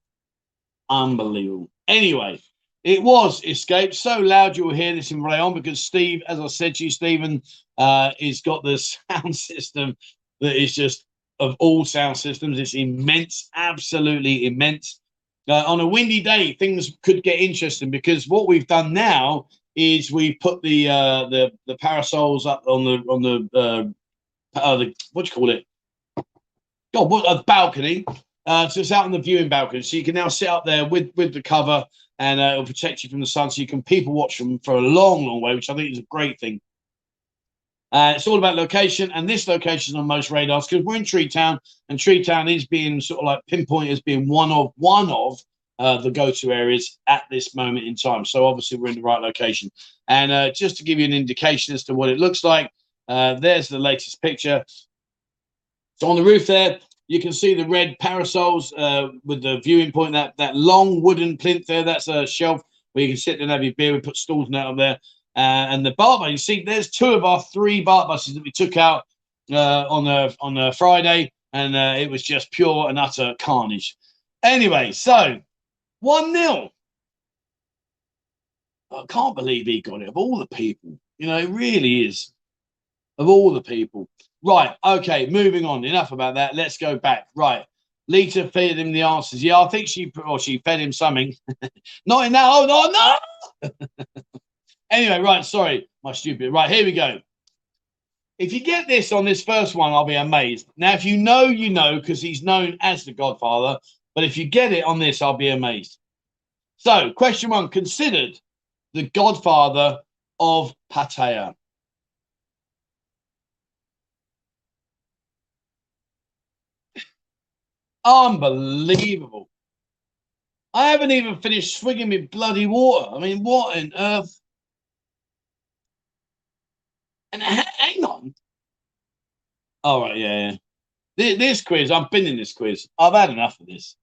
[SPEAKER 1] unbelievable. Anyway, it was escaped so loud you will hear this in Rayong because Steve, as I said to you, Stephen, uh, he's got the *laughs* sound system that is just of all sound systems. It's immense, absolutely immense. Uh, on a windy day, things could get interesting because what we've done now is we put the uh, the the parasols up on the on the uh, uh the what do you call it? God, what a balcony. Uh, so it's out on the viewing balcony, so you can now sit up there with with the cover and uh, it'll protect you from the sun so you can people watch them for a long, long way, which I think is a great thing. Uh, it's all about location, and this location is on most radars because we're in Tree Town, and Tree Town is being sort of like pinpointed as being one of one of uh, the go-to areas at this moment in time. So obviously we're in the right location. And uh, just to give you an indication as to what it looks like, uh, there's the latest picture. So on the roof there, you can see the red parasols uh, with the viewing point. That that long wooden plinth there, that's a shelf where you can sit and have your beer. We put stools that up there. Uh, and the BART bus, you see, there's two of our three BART buses that we took out uh, on a on a Friday, and uh, it was just pure and utter carnage. Anyway, so one 0 I can't believe he got it. Of all the people, you know, it really is. Of all the people, Right. Okay. Moving on. Enough about that. Let's go back. Right. Lita fed him the answers. Yeah, I think she or she fed him something. *laughs* Not in that. Oh no, no. *laughs* anyway, right. Sorry, my stupid. Right. Here we go. If you get this on this first one, I'll be amazed. Now, if you know, you know, because he's known as the Godfather. But if you get it on this, I'll be amazed. So, question one: Considered the Godfather of Pattaya. Unbelievable. I haven't even finished swigging me bloody water. I mean, what on earth? And hang on. All right, yeah, yeah. This quiz, I've been in this quiz. I've had enough of this.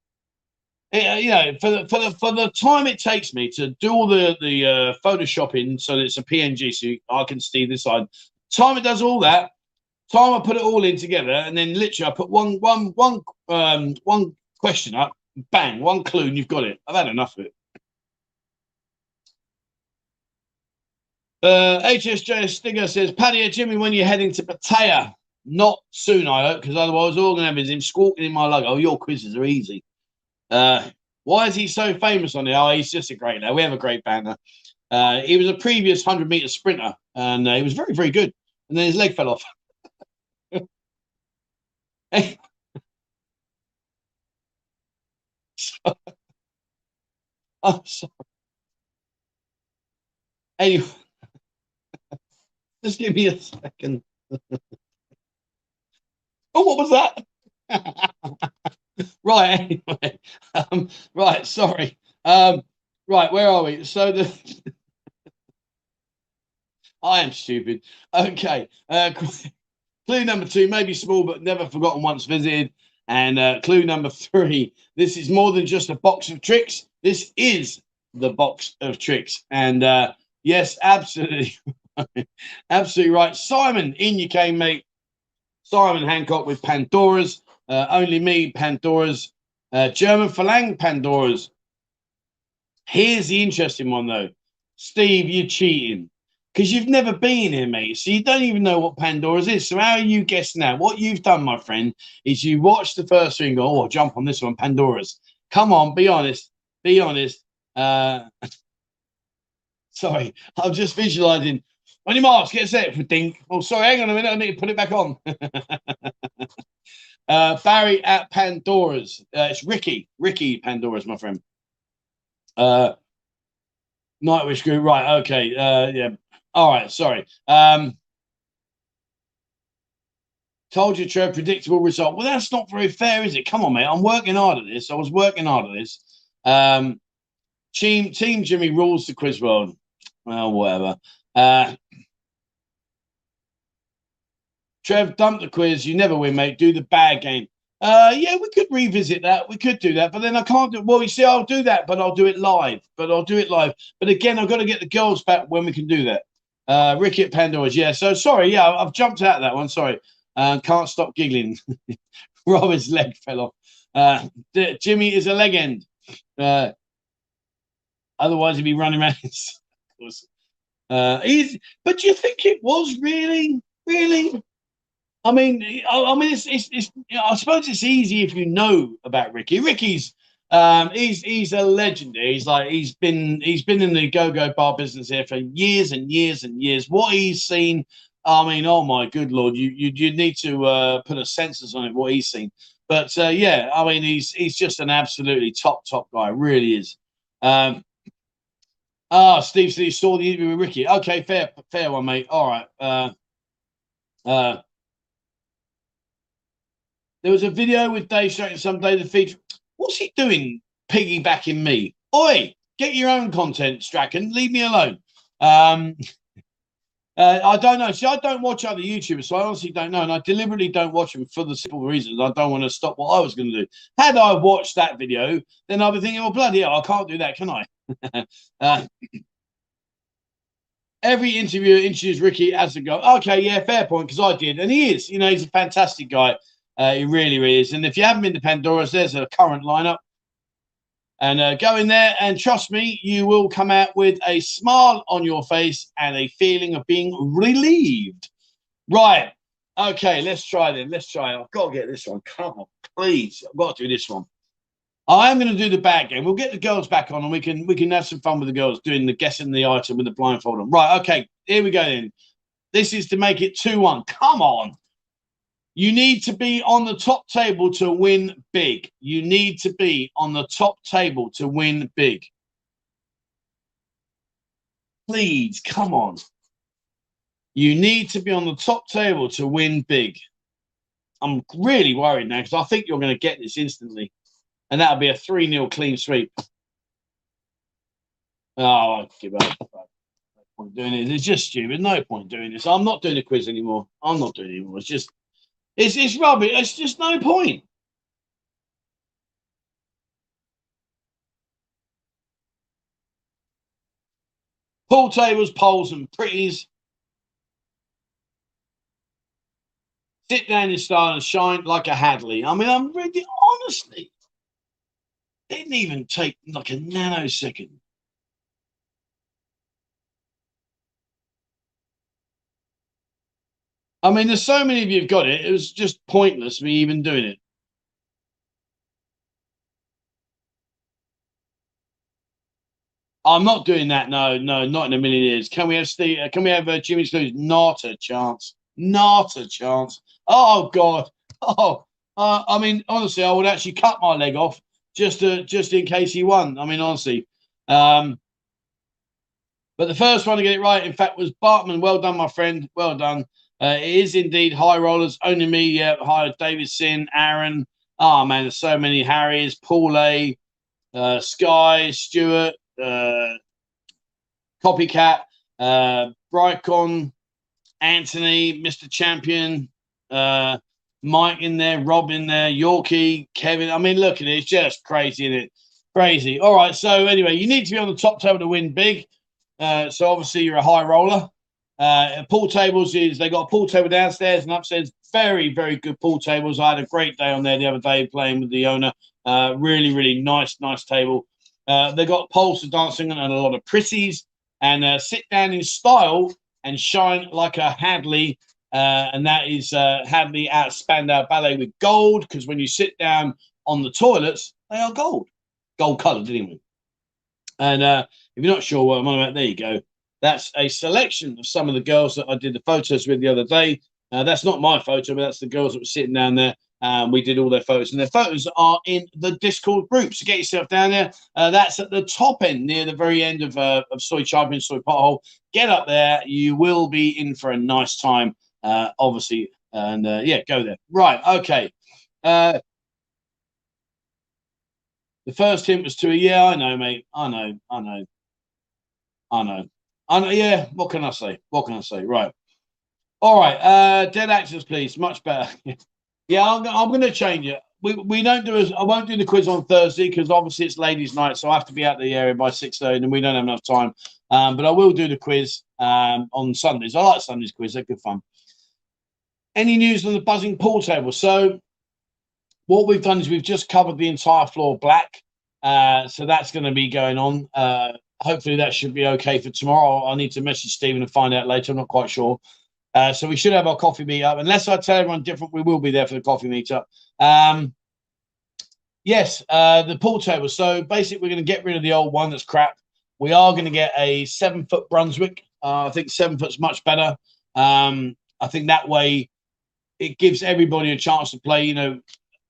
[SPEAKER 1] It, uh, you know, for the, for the for the time it takes me to do all the the uh, photoshopping so that it's a PNG, so I can see this side. Time it does all that, time I put it all in together, and then literally I put one one one um one question up, bang, one clue, and you've got it. I've had enough of it. Uh, HSJ Stinger says, Paddy Jimmy, when you're heading to Pattaya, not soon, I hope, because otherwise all going to have is him squawking in my logo. Oh, your quizzes are easy. Uh, why is he so famous on it? Oh, he's just a great lad. We have a great banner. Uh, he was a previous 100 meter sprinter and uh, he was very, very good. And then his leg fell off. *laughs* I'm sorry. Anyway, just give me a second. *laughs* oh, what was that? *laughs* right, anyway. Um, right, sorry. Um, right, where are we? So the *laughs* I am stupid. Okay. Uh, clue number two, maybe small but never forgotten once visited. And uh, clue number three this is more than just a box of tricks. This is the box of tricks. And uh, yes, absolutely. *laughs* absolutely right. Simon, in you came, mate. Simon Hancock with Pandora's. Uh, only me, Pandora's. Uh, German Phalang Pandora's. Here's the interesting one, though. Steve, you're cheating because you've never been here, mate. So you don't even know what Pandora's is. So how are you guessing that? What you've done, my friend, is you watch the first thing, go, oh, jump on this one, Pandora's. Come on, be honest. Be honest. Uh, *laughs* sorry, I'm just visualizing. On your marks, get set for dink. Oh, sorry, hang on a minute. I need to put it back on. *laughs* Uh, Barry at Pandora's. Uh, it's Ricky. Ricky Pandora's my friend. Uh, Nightwish Group. Right. Okay. Uh, yeah. All right. Sorry. Um, told you, Trev, predictable result. Well, that's not very fair, is it? Come on, mate. I'm working hard at this. I was working hard at this. Um, team, team Jimmy rules the quiz world. Well, whatever. Uh, Trev, dump the quiz. You never win, mate. Do the bad game. Uh, yeah, we could revisit that. We could do that, but then I can't do. Well, you see, I'll do that, but I'll do it live. But I'll do it live. But again, I've got to get the girls back when we can do that. Uh, Ricky Pandora's. Yeah. So sorry. Yeah, I've jumped out of that one. Sorry. Uh, can't stop giggling. *laughs* Robert's leg fell off. Uh, Jimmy is a legend. Uh, otherwise, he'd be running around. *laughs* uh, he's, but do you think it was really, really? I mean, I, I mean, it's, it's, it's you know, I suppose it's easy if you know about Ricky. Ricky's, um, he's he's a legend. He's like he's been he's been in the go-go bar business here for years and years and years. What he's seen, I mean, oh my good lord, you you you need to uh, put a census on it. What he's seen, but uh, yeah, I mean, he's he's just an absolutely top top guy. Really is. Um, ah, Steve, Steve saw the interview with Ricky. Okay, fair fair one, mate. All right. Uh, uh, there was a video with Dave Strachan someday the feature. What's he doing piggybacking me? Oi, get your own content, Strachan. Leave me alone. Um, *laughs* uh, I don't know. See, I don't watch other YouTubers, so I honestly don't know. And I deliberately don't watch them for the simple reasons I don't want to stop what I was going to do. Had I watched that video, then I'd be thinking, well, bloody hell, I can't do that, can I? *laughs* uh, *clears throat* every interviewer introduced Ricky as a guy. Okay, yeah, fair point, because I did. And he is, you know, he's a fantastic guy. Uh, it really, really is. And if you haven't been to Pandora's, there's a current lineup. And uh, go in there and trust me, you will come out with a smile on your face and a feeling of being relieved. Right. Okay, let's try then. Let's try. I've got to get this one. Come on, please. I've got to do this one. I am going to do the bad game. We'll get the girls back on, and we can we can have some fun with the girls doing the guessing the item with the blindfold on. Right. Okay. Here we go. Then this is to make it two one. Come on. You need to be on the top table to win big. You need to be on the top table to win big. Please, come on. You need to be on the top table to win big. I'm really worried now because I think you're going to get this instantly. And that'll be a 3 0 clean sweep. Oh, I give up. No point doing it. It's just stupid. No point doing this. I'm not doing the quiz anymore. I'm not doing it anymore. It's just it's, it's rubbish. It's just no point. Pool tables, poles, and pretties. Sit down in style and shine like a Hadley. I mean, I'm really honestly. It didn't even take like a nanosecond. I mean, there's so many of you have got it. It was just pointless me even doing it. I'm not doing that. No, no, not in a million years. Can we have Steve? Uh, can we have uh, Jimmy Sluice? Not a chance. Not a chance. Oh God. Oh, uh, I mean, honestly, I would actually cut my leg off just to just in case he won. I mean, honestly. Um, but the first one to get it right, in fact, was Bartman. Well done, my friend. Well done. Uh, it is indeed high rollers. Only me, yeah. High Davidson, Aaron. Oh man, there's so many Harrys, Paul A, uh, Sky, Stewart, uh, Copycat, uh, Brycon, Anthony, Mr. Champion, uh, Mike in there, Rob in there, Yorkie, Kevin. I mean, look at it. It's just crazy, isn't it? Crazy. All right. So, anyway, you need to be on the top table to win big. Uh, so, obviously, you're a high roller. Uh, pool tables is they got a pool table downstairs and upstairs. Very, very good pool tables. I had a great day on there the other day playing with the owner. Uh, really, really nice, nice table. Uh, they got poles for dancing and a lot of pretties. And uh, sit down in style and shine like a Hadley. Uh, and that is uh, Hadley at Spandau Ballet with gold because when you sit down on the toilets, they are gold, gold coloured anyway. And uh, if you're not sure what I'm on about, there you go. That's a selection of some of the girls that I did the photos with the other day. Uh, that's not my photo, but that's the girls that were sitting down there. Um, we did all their photos, and their photos are in the Discord group. So get yourself down there. Uh, that's at the top end, near the very end of uh, of Soi Chaiyapoon, Soi Pothole. Get up there. You will be in for a nice time, uh, obviously. And uh, yeah, go there. Right. Okay. Uh, the first hint was to a yeah, I know, mate. I know. I know. I know. Know. Yeah. What can I say? What can I say? Right. All right. Uh, dead actors, please. Much better. *laughs* yeah, I'm, I'm going to change it. We, we don't do as I won't do the quiz on Thursday because obviously it's ladies' night, so I have to be out of the area by six thirty, and we don't have enough time. Um, but I will do the quiz um, on Sundays. I like Sundays quiz; they're good fun. Any news on the buzzing pool table? So what we've done is we've just covered the entire floor black. Uh, so that's going to be going on. Uh, hopefully that should be okay for tomorrow. I need to message Stephen and find out later. I'm not quite sure. Uh, so we should have our coffee meet up. Unless I tell everyone different, we will be there for the coffee meetup. Um, yes, uh, the pool table. So basically, we're going to get rid of the old one that's crap. We are going to get a seven foot Brunswick. Uh, I think seven foot's much better. Um, I think that way it gives everybody a chance to play. You know,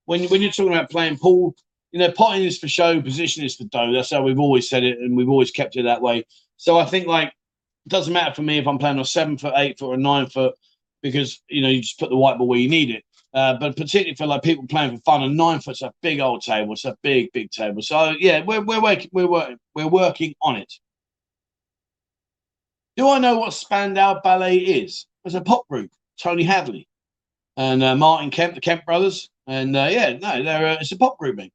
[SPEAKER 1] when when you're talking about playing pool, you know, potting is for show, position is for dough. That's how we've always said it, and we've always kept it that way. So I think like it doesn't matter for me if I'm playing on seven foot, eight foot, or nine foot, because you know you just put the white ball where you need it. Uh, but particularly for like people playing for fun, and nine foot's a big old table. It's a big, big table. So yeah, we're we're working we're working we're working on it. Do I know what Spandau Ballet is? It's a pop group. Tony Hadley and uh, Martin Kemp, the Kemp brothers, and uh, yeah, no, they're uh, it's a pop group, mate.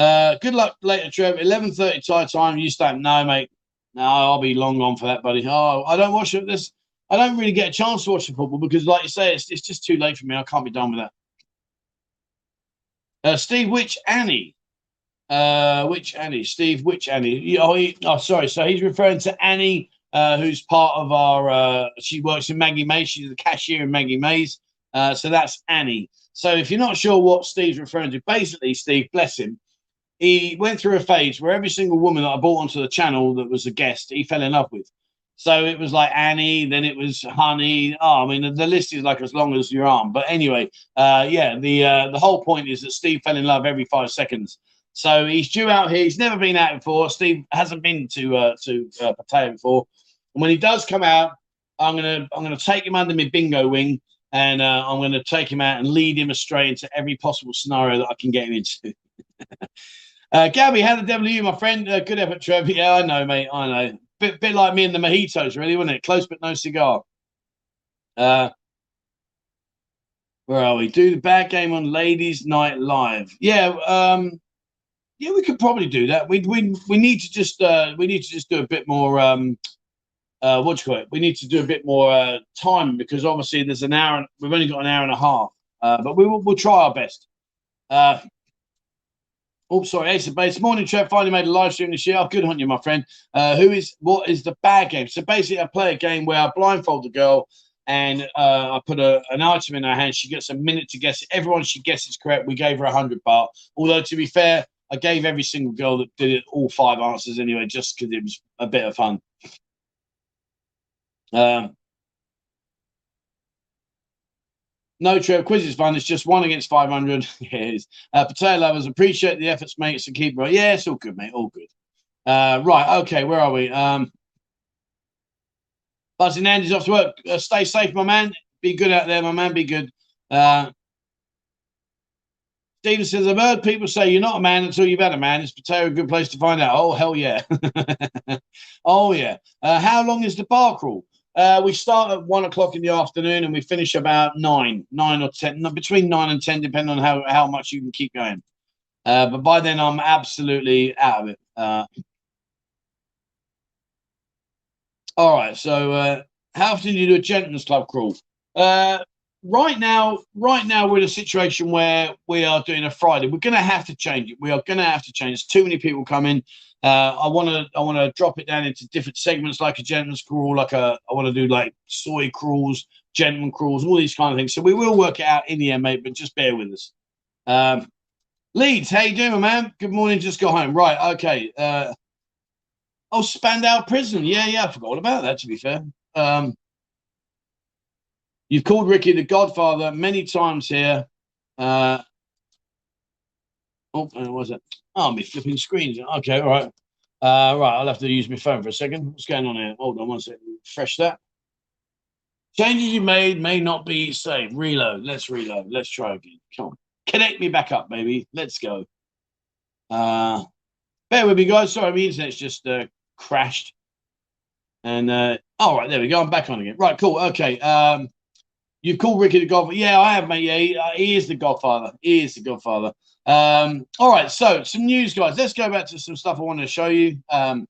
[SPEAKER 1] Uh, good luck later, Trev. Eleven thirty Thai time. You stand no, mate. No, I'll be long gone for that, buddy. Oh, I don't watch. This I don't really get a chance to watch the football because, like you say, it's, it's just too late for me. I can't be done with that. Uh, Steve, which Annie? Uh, which Annie? Steve, which Annie? Oh, he, oh, sorry. So he's referring to Annie, uh, who's part of our. Uh, she works in Maggie May. She's the cashier in Maggie Mays. Uh, so that's Annie. So if you're not sure what Steve's referring to, basically, Steve, bless him, he went through a phase where every single woman that I brought onto the channel that was a guest, he fell in love with. So it was like Annie, then it was Honey. Oh, I mean, the list is like as long as your arm. But anyway, uh, yeah, the uh, the whole point is that Steve fell in love every five seconds. So he's due out here. He's never been out before. Steve hasn't been to uh, to uh, Pattaya before. And when he does come out, I'm gonna I'm gonna take him under my bingo wing, and uh, I'm gonna take him out and lead him astray into every possible scenario that I can get him into. *laughs* Uh, Gabby, how the devil are you, my friend? Uh, good effort, Trev. Yeah, I know, mate. I know. Bit, bit like me and the mojitos, really, wasn't it? Close but no cigar. Uh, where are we? Do the bad game on Ladies Night Live. Yeah, um, yeah, we could probably do that. We we we need to just uh, we need to just do a bit more. Um, uh, what you call it? We need to do a bit more uh, time because obviously there's an hour. and We've only got an hour and a half, uh, but we will we'll try our best. Uh, Oh, sorry, Ace of Base. Morning, Trev. Finally made a live stream this year. Oh, good on you, my friend. Uh, who is what is the bad game? So basically, I play a game where I blindfold the girl and uh, I put a, an item in her hand. She gets a minute to guess it. Everyone she guesses correct. We gave her a hundred baht. Although to be fair, I gave every single girl that did it all five answers anyway, just because it was a bit of fun. Um, No, Trev, quiz is fun. It's just one against 500. *laughs* yeah, it is. Uh, Pattaya lovers, appreciate the efforts, mate. It's keep keeper. Yeah, it's all good, mate. All good. Uh, right. Okay. Where are we? Um, Buzzing Andy's off to work. Uh, stay safe, my man. Be good out there, my man. Be good. Uh, Stephen says, I've heard people say you're not a man until you've had a man. Is Pattaya a good place to find out? Oh, hell yeah. *laughs* oh, yeah. Uh, how long is the bar crawl? Uh, we start at one o'clock in the afternoon and we finish about nine, nine or ten, between nine and ten, depending on how, how much you can keep going. Uh, but by then, I'm absolutely out of it. Uh, all right. So, uh, how often do you do a gentleman's club crawl? Uh, right now, right now we're in a situation where we are doing a Friday. We're going to have to change it. We are going to have to change. There's too many people coming. Uh, I want to I want to drop it down into different segments, like a gentleman's crawl, like a I want to do like Soi crawls, gentleman crawls, all these kind of things. So we will work it out in the end, mate. But just bear with us. Um, Leeds, how you doing, man? Good morning. Just got home. Right. Okay. Uh, oh, Spandau Prison. Yeah, yeah. I forgot about that. To be fair. Um, you've called Ricky the Godfather many times here. Uh, oh, where was it? Oh, me flipping screens. Okay, all right. Uh, right, I'll have to use my phone for a second. What's going on here? Hold on one second. Fresh that. Changes you made may not be saved. Reload. Let's reload. Let's try again. Come on. Connect me back up, baby. Let's go. Uh, bear with me, guys. Sorry, my internet's just uh, crashed. And uh, all right, there we go. I'm back on again. Right, cool. Okay. Um, you've called Ricky the Godfather. Yeah, I have, mate. Yeah, he, uh, he is the Godfather. He is the Godfather. Um, all right, so some news, guys. Let's go back to some stuff I want to show you. Um,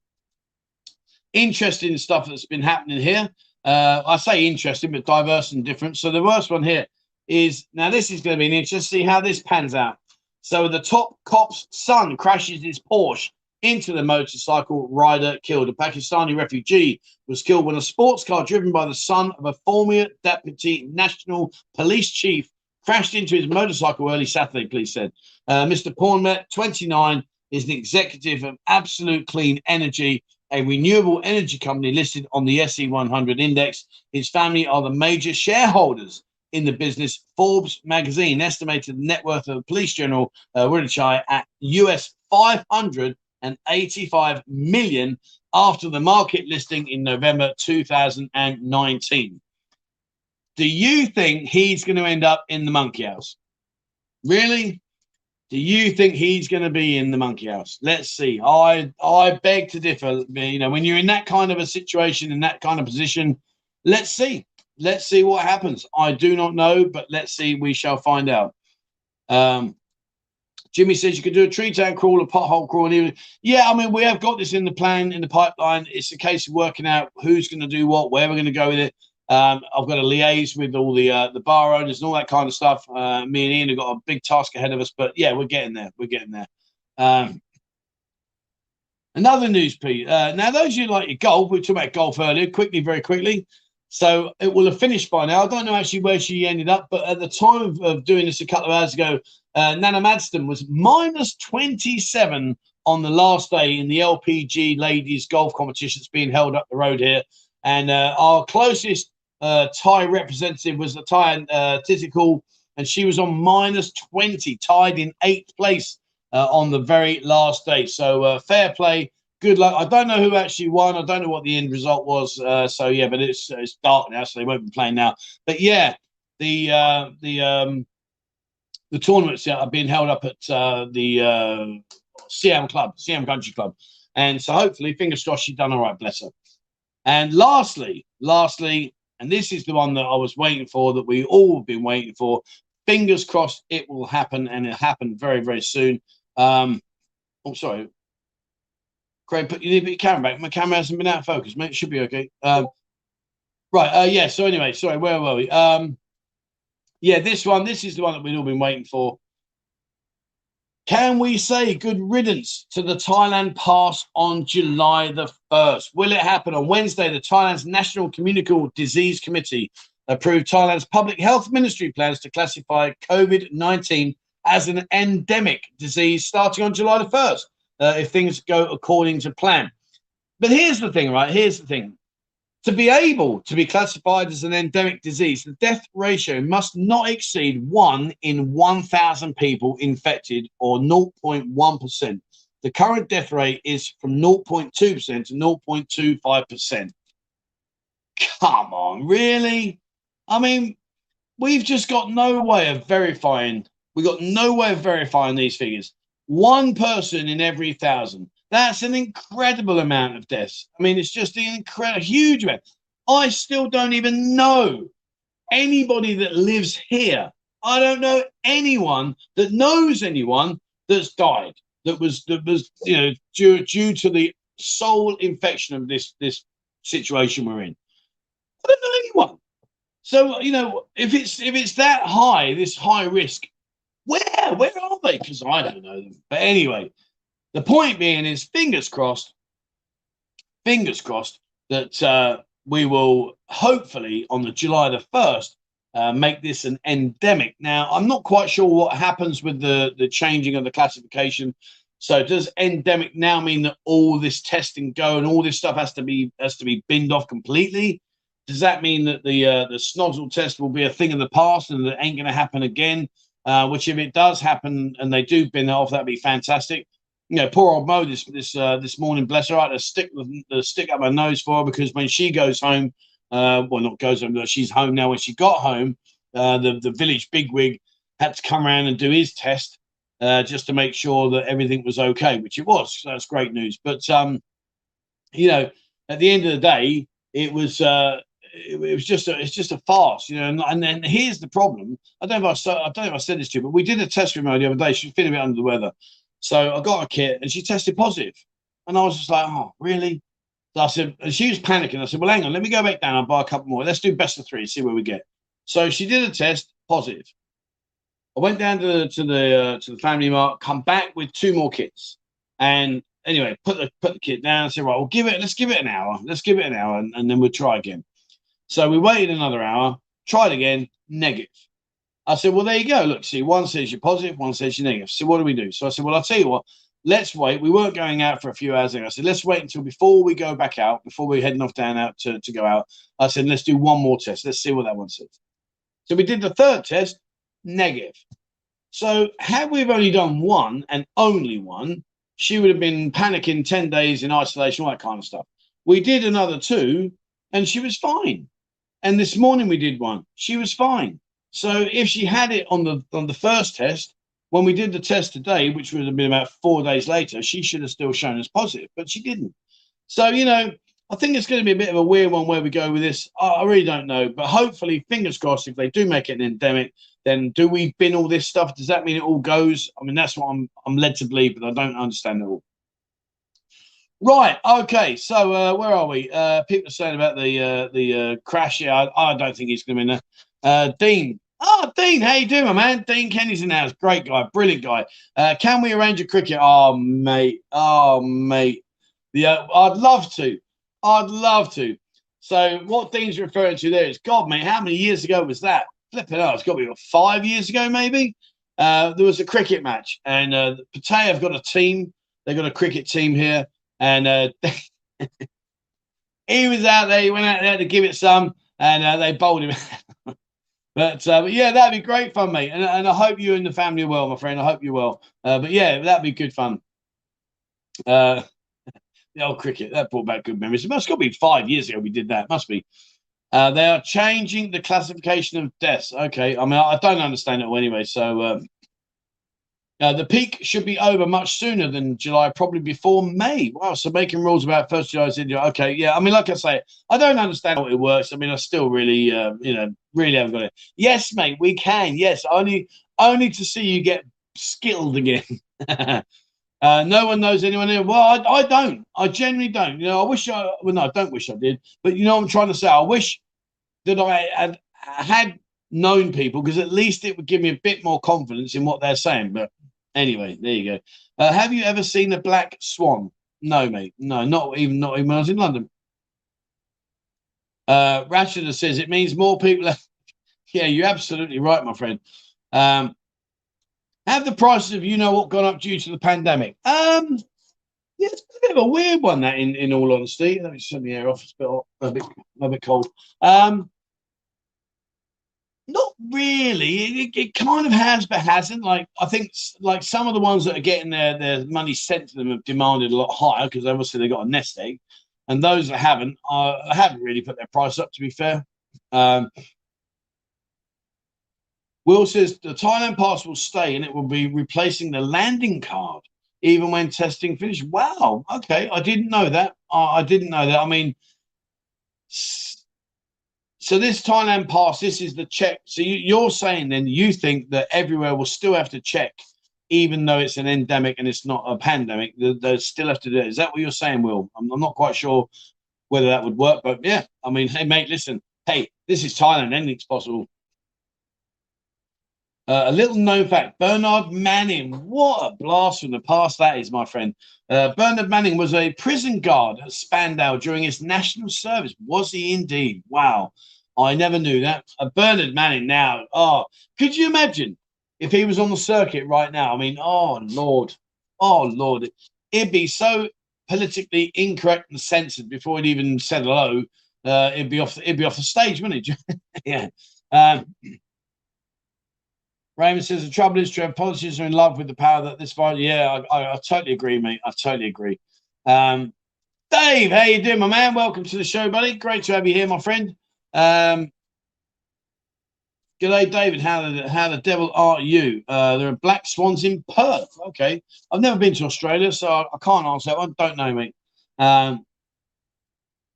[SPEAKER 1] interesting stuff that's been happening here. Uh, I say interesting, but diverse and different. So the worst one here is now this is going to be an interesting see how this pans out. So the top cop's son crashes his Porsche into the motorcycle rider killed. A Pakistani refugee was killed when a sports car driven by the son of a former deputy national police chief crashed into his motorcycle early Saturday, police said. Uh, Mr. Pornmet, 29, is an executive of Absolute Clean Energy, a renewable energy company listed on the SET100 index. His family are the major shareholders in the business. Forbes magazine estimated the net worth of the police general uh, Wittgenstein at US 585 million after the market listing in November 2019. Do you think he's going to end up in the monkey house? Really? Do you think he's going to be in the monkey house? Let's see. I I beg to differ. You know, when you're in that kind of a situation, in that kind of position, let's see let's see what happens. I do not know, but let's see. We shall find out. Um, Jimmy says you could do a tree town crawl, a pothole crawl. Yeah, I mean, we have got this in the plan, in the pipeline. It's a case of working out who's going to do what, where we're going to go with it. Um, I've got to liaise with all the uh, the bar owners and all that kind of stuff. Uh, me and Ian have got a big task ahead of us, but yeah, we're getting there. We're getting there. Um, another news piece. Uh, now, those you like your golf, we talked about golf earlier. Quickly, very quickly. So it will have finished by now. I don't know actually where she ended up, but at the time of, of doing this a couple of hours ago, uh, Nanna Madsen was minus 27 on the last day in the LPGA ladies golf competition that's being held up the road here. And uh, our closest uh, Thai representative was the Thai uh, Thitikul, and she was on minus 20, tied in eighth place uh, on the very last day. So uh, fair play good luck. I don't know who actually won. I don't know what the end result was. Uh, so yeah, but it's it's dark now, so they won't be playing now. But yeah, the uh, the um, the tournaments are being held up at uh, the Siam Club, Siam Country Club, and so hopefully, fingers crossed, she's done all right. Bless her. And lastly, lastly, and this is the one that I was waiting for, that we all have been waiting for. Fingers crossed, it will happen, and it happened very, very soon. Um, oh, sorry, Craig, put you need to put your camera back. My camera hasn't been out of focus, mate. It should be okay. Um, right. Uh, yeah. So anyway, sorry. Where were we? Um, yeah, this one. This is the one that we've all been waiting for. Can we say good riddance to the Thailand pass on July the 1st? Will it happen on Wednesday? The Thailand's National Communicable Disease Committee approved Thailand's public health ministry plans to classify COVID 19 as an endemic disease starting on July the 1st uh, if things go according to plan. But here's the thing, right? Here's the thing. To be able to be classified as an endemic disease, the death ratio must not exceed one in 1,000 people infected or 0.1%. The current death rate is from 0.2% to 0.25%. Come on, really? I mean, we've just got no way of verifying. We've got no way of verifying these figures. One person in every thousand. That's an incredible amount of deaths. I mean, it's just an incredible, huge amount. I still don't even know anybody that lives here. I don't know anyone that knows anyone that's died that was that was you know due due to the sole infection of this this situation we're in. I don't know anyone. So you know if it's if it's that high, this high risk, where? Where are they? Because I don't know them. But anyway, the point being is fingers crossed, fingers crossed that uh, we will hopefully on the July the 1st uh, make this an endemic. Now, I'm not quite sure what happens with the, the changing of the classification. So does endemic now mean that all this testing go and all this stuff has to be has to be binned off completely? Does that mean that the uh, the snozzle test will be a thing of the past and that ain't going to happen again? Uh, which if it does happen and they do bin off, that'd be fantastic. You know, poor old Mo this this uh, this morning, bless her, I had to stick the, stick up her nose for her because when she goes home, uh, well, not goes home, she's home now. When she got home, uh, the the village bigwig had to come around and do his test uh, just to make sure that everything was okay, which it was. So that's great news. But um, you know, at the end of the day, it was uh, it, was just a, it's just a farce, you know. And, and then here's the problem. I don't know if I, I don't know if I said this to you, but we did a test with her the other day. She was feeling a bit under the weather, so I got a kit and she tested positive, and I was just like, oh, really? So I said, and she was panicking. I said, well, hang on, let me go back down and buy a couple more. Let's do best of three, see where we get. So she did a test, positive. I went down to the to the uh, to the family mart, come back with two more kits, and anyway, put the put the kit down. Said, right, we'll give it. Let's give it an hour. Let's give it an hour, and, and then we'll try again. So we waited another hour, tried again, negative. I said, well, there you go. Look, see, one says you're positive, one says you're negative. So what do we do? So I said, well, I'll tell you what. Let's wait. We weren't going out for a few hours. I said, let's wait until before we go back out, before we're heading off down out to, to go out. I said, let's do one more test. Let's see what that one says. So we did the third test, negative. So had we've only done one and only one, she would have been panicking 10 days in isolation, all that kind of stuff. We did another two and she was fine. And this morning we did one. She was fine. So if she had it on the on the first test, when we did the test today, which would have been about four days later, she should have still shown us positive, but she didn't. So, you know, I think it's going to be a bit of a weird one where we go with this. I, really don't know, but hopefully, fingers crossed, if they do make it an endemic, then do we bin all this stuff? Does that mean it all goes? I mean, that's what I'm I'm led to believe, but I don't understand it all. Right. Okay. So uh, where are we? Uh, people are saying about the uh, the uh, crash. Yeah, I, I don't think he's going to be in there. Uh, Dean. Oh, Dean, how you doing, my man? Dean Kenny's in the house. Great guy, brilliant guy. Uh, can we arrange a cricket? Oh, mate. Oh, mate. Yeah, I'd love to. I'd love to. So what Dean's referring to there is, God, mate, how many years ago was that? Flipping out, it's got to be what, five years ago, maybe. Uh, there was a cricket match, and uh, Pattaya have got a team. They've got a cricket team here, and uh, *laughs* he was out there. He went out there to give it some, and uh, they bowled him. *laughs* but, uh, but yeah, that'd be great fun, mate. And, and I hope you and the family are well, my friend. I hope you're well. Uh, but yeah, that'd be good fun. Uh, *laughs* the old cricket that brought back good memories. It must have been five years ago we did that. Must be. Uh, they are changing the classification of deaths. Okay, I mean I, don't understand it all anyway. So um, uh, the peak should be over much sooner than July, probably before May. Wow, so making rules about first July is India. Okay, yeah. I mean, like I say, I don't understand how it works. I mean, I still really, uh, you know, really haven't got it. Yes, mate, we can. Yes, only, only to see you get skilled again. *laughs* Uh, no one knows anyone here. Well, I, I don't. I genuinely don't. You know, I wish I. Well, no, I don't wish I did. But you know, what I'm trying to say. I wish that I had had known people because at least it would give me a bit more confidence in what they're saying. But anyway, there you go. Uh, have you ever seen a black swan? No, mate. No, not even not even when I was in London. Uh, Ratchet says it means more people. *laughs* yeah, you're absolutely right, my friend. Um, have the prices of you know what gone up due to the pandemic? Um, yeah, it's a bit of a weird one. That, in, in all honesty, let me turn the air off. It's a bit, a bit, a bit cold. Um, not really. It, it, kind of has, but hasn't. Like I think, like some of the ones that are getting their their money sent to them have demanded a lot higher because obviously they got a nest egg, and those that haven't, uh, haven't really put their price up. To be fair, um, Will says the Thailand pass will stay and it will be replacing the landing card even when testing finished. Wow. Okay. I didn't know that. I didn't know that. I mean, so this Thailand pass, this is the check. So you, are saying then you think that everywhere will still have to check, even though it's an endemic and it's not a pandemic. They, they still have to do it. Is that what you're saying, Will? I'm, I'm not quite sure whether that would work, but yeah. I mean, hey, mate, listen. Hey, this is Thailand. Anything's possible. Uh, a little known fact Bernard Manning. What a blast from the past that is, my friend. Uh, Bernard Manning was a prison guard at Spandau during his national service. Was he indeed? Wow. I never knew that. Uh, Bernard Manning now. Oh, could you imagine if he was on the circuit right now? I mean, oh, Lord. Oh, Lord. It'd be so politically incorrect and censored before he'd even said hello. Uh, it'd be off. It'd be off the stage, wouldn't it? *laughs* yeah. Um, Raymond says the trouble is, Trev, politicians are in love with the power that this virus. Yeah, I, I, I, totally agree, mate. I totally agree. Um, Dave, how you doing, my man? Welcome to the show, buddy. Great to have you here, my friend. Um, G'day, David. How the how the devil are you? Uh, there are black swans in Perth. Okay, I've never been to Australia, so I, I can't answer that one. Don't know, mate. Um,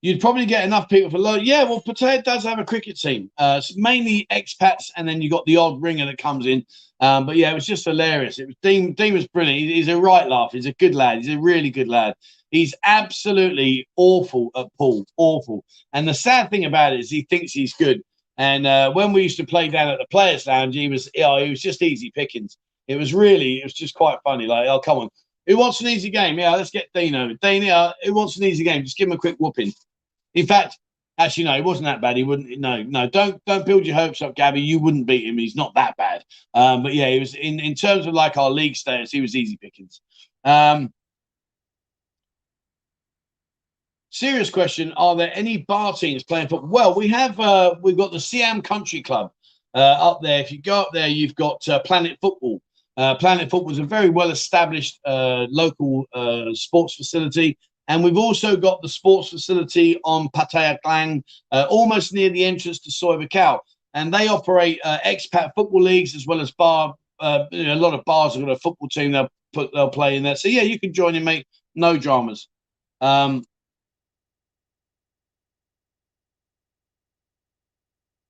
[SPEAKER 1] you'd probably get enough people for low. Yeah, well, Pattaya does have a cricket team. Uh, it's mainly expats, and then you got the odd ringer that comes in. Um, but yeah, it was just hilarious. It was Dean. Dean was brilliant. he's a right laugh. He's a good lad. He's a really good lad. He's absolutely awful at pool, awful. And the sad thing about it is he thinks he's good. And uh, when we used to play down at the Players Lounge, he was, you know, he was just easy pickings. It was really, it was just quite funny. Like, oh, come on, who wants an easy game? Yeah, let's get. Dean, yeah, who wants an easy game? Just give him a quick whooping. In fact, actually, no, it wasn't that bad. He wouldn't. No, no, don't don't build your hopes up, Gabby. You wouldn't beat him. He's not that bad. Um, but yeah, he was in in terms of like our league status, he was easy pickings. Um, serious question: Are there any bar teams playing football? Well, we have. Uh, we've got the Siam Country Club uh, up there. If you go up there, you've got uh, Planet Football. Uh, Planet Football is a very well established uh, local uh, sports facility. And we've also got the sports facility on Pattaya Klang, uh, almost near the entrance to Soi Buakhao. And they operate uh, expat football leagues as well as bar. Uh, you know, a lot of bars have got a football team they'll put they'll play in there. So yeah, you can join in, mate. No dramas. Um,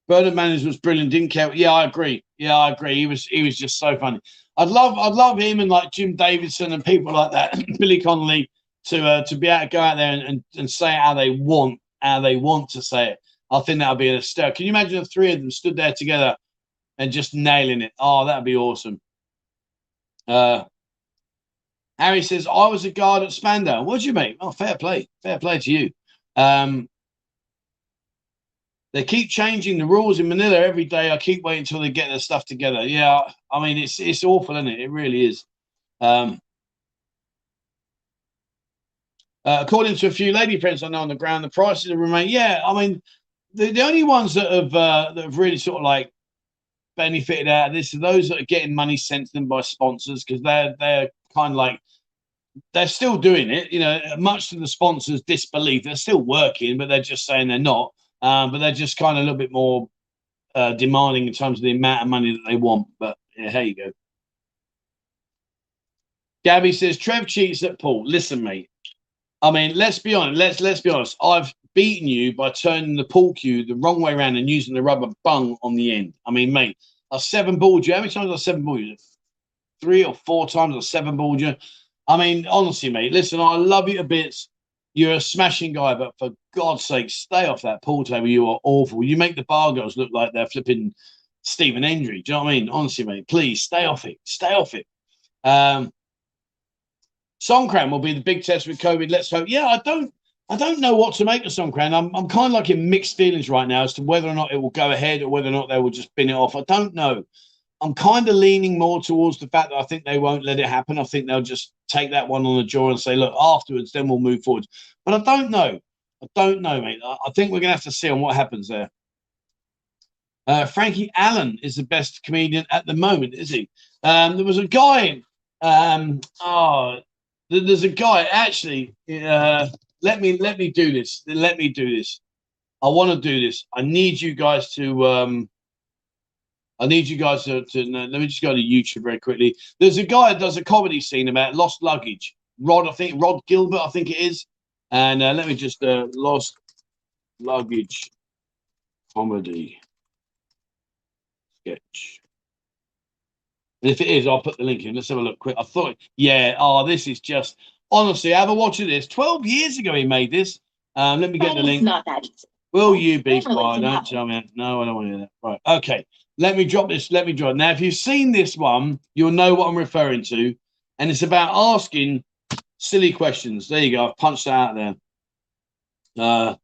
[SPEAKER 1] Bernard Manning was brilliant. Didn't care. Yeah, I agree. Yeah, I agree. He was he was just so funny. I'd love I'd love him and like Jim Davidson and people like that. *clears throat* Billy Connolly to uh, to be able to go out there and, and, and say how they want, how they want to say it. I think that would be a stir. Can you imagine the three of them stood there together and just nailing it? Oh, that'd be awesome. Uh, Harry says, I was a guard at Spandau. What do you mean? Oh, fair play. Fair play to you. Um, they keep changing the rules in Manila every day. I keep waiting until they get their stuff together. Yeah, I mean, it's it's awful, isn't it? It really is. Um, uh, according to a few lady friends I know on the ground, the prices have remained. Yeah, I mean, the, the only ones that have uh, that have really sort of like benefited out of this are those that are getting money sent to them by sponsors because they're they're kind of like they're still doing it. You know, much to the sponsors' disbelief, they're still working, but they're just saying they're not. Um, but they're just kind of a little bit more uh, demanding in terms of the amount of money that they want. But yeah, here you go. Gabby says Trev cheats at pool. Listen, mate. I mean, let's be honest. Let's let's be honest. I've beaten you by turning the pool cue the wrong way around and using the rubber bung on the end. I mean, mate, I seven balled you. How many times I seven balled you? Three or four times I seven balled you. I mean, honestly, mate, listen, I love you to bits. You're a smashing guy, but for God's sake, stay off that pool table. You are awful. You make the bar girls look like they're flipping Stephen Hendry. Do you know what I mean? Honestly, mate, please stay off it. Stay off it. Um, Songkran will be the big test with COVID. Let's hope. Yeah, I don't, I don't know what to make of Songkran. I'm, I'm kind of like in mixed feelings right now as to whether or not it will go ahead or whether or not they will just bin it off. I don't know. I'm kind of leaning more towards the fact that I think they won't let it happen. I think they'll just take that one on the jaw and say, look, afterwards, then we'll move forward. But I don't know. I don't know, mate. I think we're going to have to see on what happens there. Uh, Frankie Allen is the best comedian at the moment, is he? Um, there was a guy. Um, oh, there's a guy actually. Uh, let me let me do this. Let me do this. I want to do this. I need you guys to. Um, I need you guys to, to. Let me just go to YouTube very quickly. There's a guy that does a comedy scene about lost luggage. Rod, I think Rod Gilbert, I think it is. And uh, let me just uh, lost luggage comedy sketch. And if it is, I'll put the link in. Let's have a look quick. I thought, yeah, oh, this is just honestly, I have a watch of this. 12 years ago, he made this. Um, let me get the link.
[SPEAKER 2] not that easy.
[SPEAKER 1] Will you be quiet? Don't tell me. No, I don't want to hear that. Right. Okay. Let me drop this. Let me drop. Now, if you've seen this one, you'll know what I'm referring to. And it's about asking silly questions. There you go. I've punched that out there. Uh,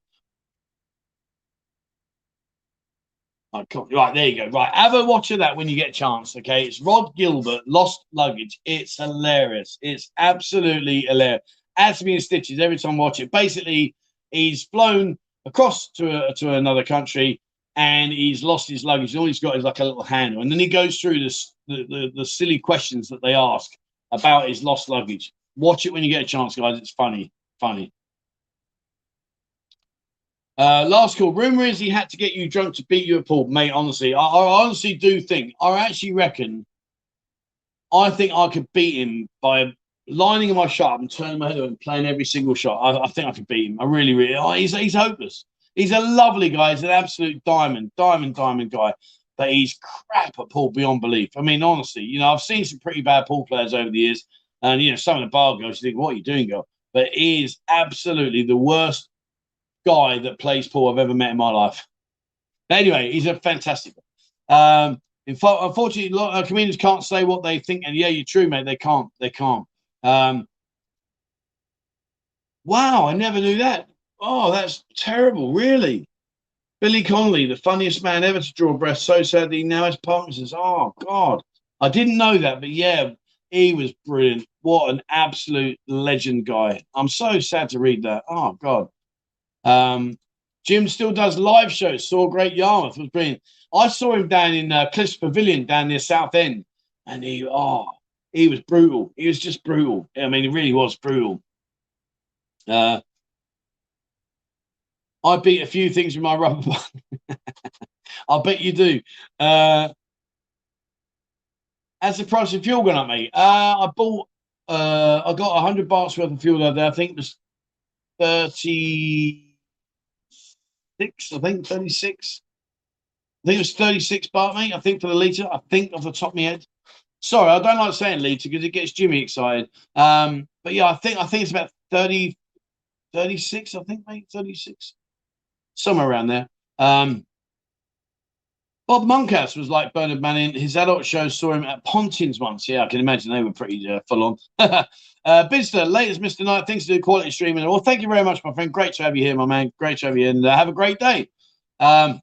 [SPEAKER 1] Oh, right, there you go. Right, have a watch of that when you get a chance. Okay, it's Rod Gilbert, Lost Luggage. It's hilarious. It's absolutely hilarious. Adds me in stitches every time I watch it. Basically, he's flown across to a, to another country, and he's lost his luggage. All he's got is like a little handle. And then he goes through this the, the, the silly questions that they ask about his lost luggage. Watch it when you get a chance, guys. It's funny, funny. Uh, last call. Rumor is he had to get you drunk to beat you at pool, mate. Honestly, I, I honestly do think. I actually reckon. I think I could beat him by lining my shot and turning my head and playing every single shot. I, I, think I could beat him. I really, really. Oh, he's he's hopeless. He's a lovely guy. He's an absolute diamond, diamond, diamond guy. But he's crap at pool beyond belief. I mean, honestly, you know, I've seen some pretty bad pool players over the years, and you know, some of the bar girls, you think, "What are you doing, girl?" But he is absolutely the worst guy that plays pool I've ever met in my life. Anyway, he's a fantastic. Um, unfortunately, of comedians can't say what they think, and yeah, you're true, mate. They can't. They can't. Um, wow, I never knew that. Oh, that's terrible. Really, Billy Connolly, the funniest man ever to draw breath. So sad he now has Parkinson's. Oh God, I didn't know that, but yeah, he was brilliant. What an absolute legend guy. I'm so sad to read that. Oh God. Um, Jim still does live shows. Saw Great Yarmouth was brilliant. I saw him down in uh, Cliffs Pavilion down near Southend, and he oh he was brutal. He was just brutal. I mean, he really was brutal. Uh, I beat a few things with my rubber *laughs* band. I bet you do. Uh, has the price of fuel gone up, mate? Uh, I bought. Uh, I got hundred bucks worth of fuel the other day. I think it was thirty I think thirty six. I think it was thirty six baht, mate. I think for the liter. I think off the top of my head. Sorry, I don't like saying liter because it gets Jimmy excited. Um, but yeah, I think I think it's about 30, 36, I think, mate, 36. Somewhere around there. Um, Bob Monkhouse was like Bernard Manning. His adult shows saw him at Pontins once. Yeah, I can imagine they were pretty uh, full on. *laughs* uh, Bizster, latest Mr. Knight, thanks to do quality streaming. Well, thank you very much, my friend. Great to have you here, my man. Great to have you, and uh, have a great day. Um,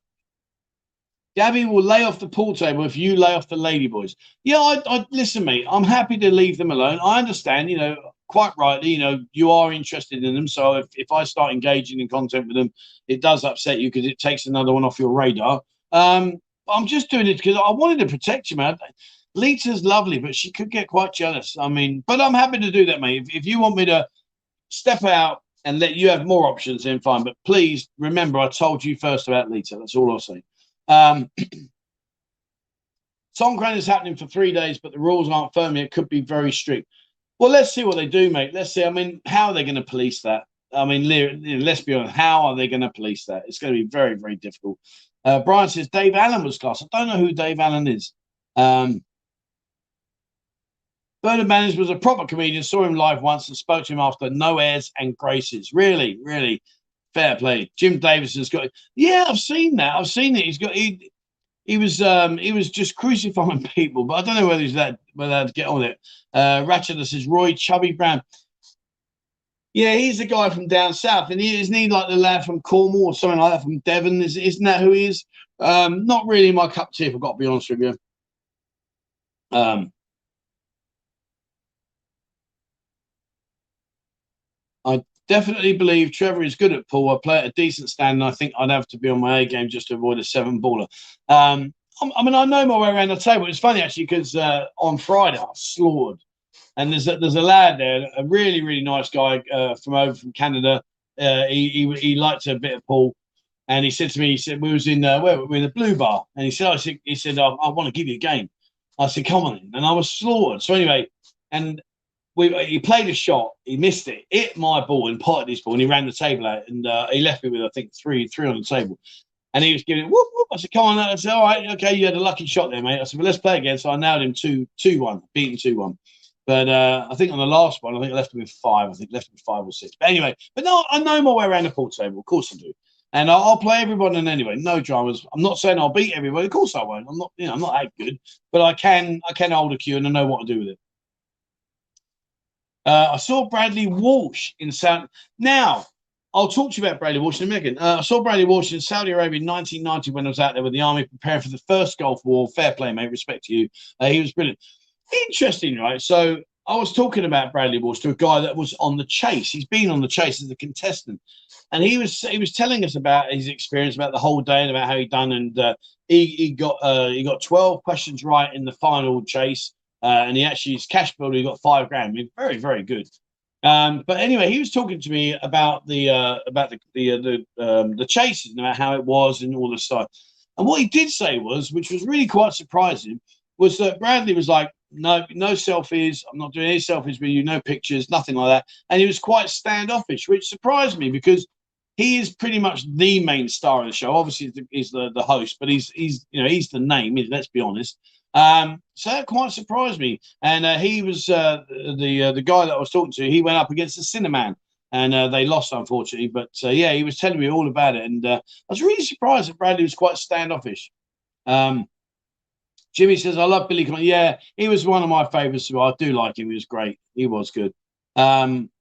[SPEAKER 1] Gabby will lay off the pool table if you lay off the ladyboys. Yeah, I, I listen, mate. I'm happy to leave them alone. I understand, you know, quite rightly, you know, you are interested in them. So if, if I start engaging in content with them, it does upset you because it takes another one off your radar. Um, I'm just doing it because I wanted to protect you, man. Lita's lovely, but she could get quite jealous. I mean, but I'm happy to do that, mate. If, if you want me to step out and let you have more options, then fine. But please remember, I told you first about Lita. That's all I'll say. Um, *clears throat* Songkran is happening for three days, but the rules aren't firm yet. Could be very strict. Well, let's see what they do, mate. Let's see. I mean, how are they going to police that? I mean, let's be honest. How are they going to police that? It's going to be very, very difficult. Uh, Brian says Dave Allen was class. I don't know who Dave Allen is. Um, Bernard Manning was a proper comedian. Saw him live once and spoke to him after no airs and graces. Really, really fair play. Jim Davis has got. Yeah, I've seen that. I've seen it. He's got. He, he was um he was just crucifying *laughs* people, but I don't know whether he's that whether I'd get on it. Uh Ratchet says Roy Chubby Brown. Yeah, he's the guy from down south, and he isn't he like the lad from Cornwall or something like that from Devon? Is, isn't that who he is? Um, not really my cup of tea, if I've got to be honest with you. Um, I definitely believe Trevor is good at pool. I play at a decent stand, and I think I'd have to be on my A game just to avoid a seven baller. Um, I mean, I know my way around the table. It's funny actually because uh, on Friday I slaughtered, and there's a, there's a lad there, a really really nice guy uh, from over from Canada. Uh, he, he he liked a bit of pool, and he said to me, he said we was in uh, where we in the Blue Bar, and he said, I said, he said, I, I want to give you a game. I said, come on, and I was slaughtered. So anyway, and we, he played a shot, he missed it, hit my ball and potted his ball, and he ran the table out, and uh, he left me with I think three three on the table. And he was giving whoop, whoop. I said, come on. I said, all right, okay, you had a lucky shot there, mate. I said, well, let's play again. So I nailed him 2 2 1, beating 2 1. But uh, I think on the last one, I think I left with five. I think left with five or six. But anyway, but no, I know my way around the pool table. Of course I do. And I'll, I'll play everybody in anyway. No dramas. I'm not saying I'll beat everybody. Of course I won't. I'm not, you know, I'm not that good. But I can, I can hold a cue and I know what to do with it. Uh, I saw Bradley Walsh in Saudi. Now, I'll talk to you about Bradley Walsh in a minute. Uh, I saw Bradley Walsh in Saudi Arabia in 1990 when I was out there with the army preparing for the first Gulf War. Fair play, mate. Respect to you. Uh, he was brilliant. Interesting, right? So I was talking about Bradley Walsh to a guy that was on the chase. He's been on the chase as a contestant, and he was he was telling us about his experience about the whole day and about how he done. And uh, he he got uh, he got twelve questions right in the final chase, uh, and he actually his cash builder he got five grand. I mean, very very good. Um, but anyway, he was talking to me about the uh, about the the uh, the, um, the chases and about how it was and all this stuff. And what he did say was, which was really quite surprising, was that Bradley was like, no, no selfies. I'm not doing any selfies with you. No pictures, nothing like that. And he was quite standoffish, which surprised me because he is pretty much the main star of the show. Obviously, he's the, the host, but he's he's you know he's the name. Let's be honest. Um, so that quite surprised me. And uh, he was uh, the uh, the guy that I was talking to. He went up against the Sinnerman, and uh, they lost unfortunately. But uh, yeah, he was telling me all about it, and uh, I was really surprised that Bradley was quite standoffish. Um, Jimmy says, I love Billy Connolly. Yeah, he was one of my favorites. I do like him. He was great. He was good. Um,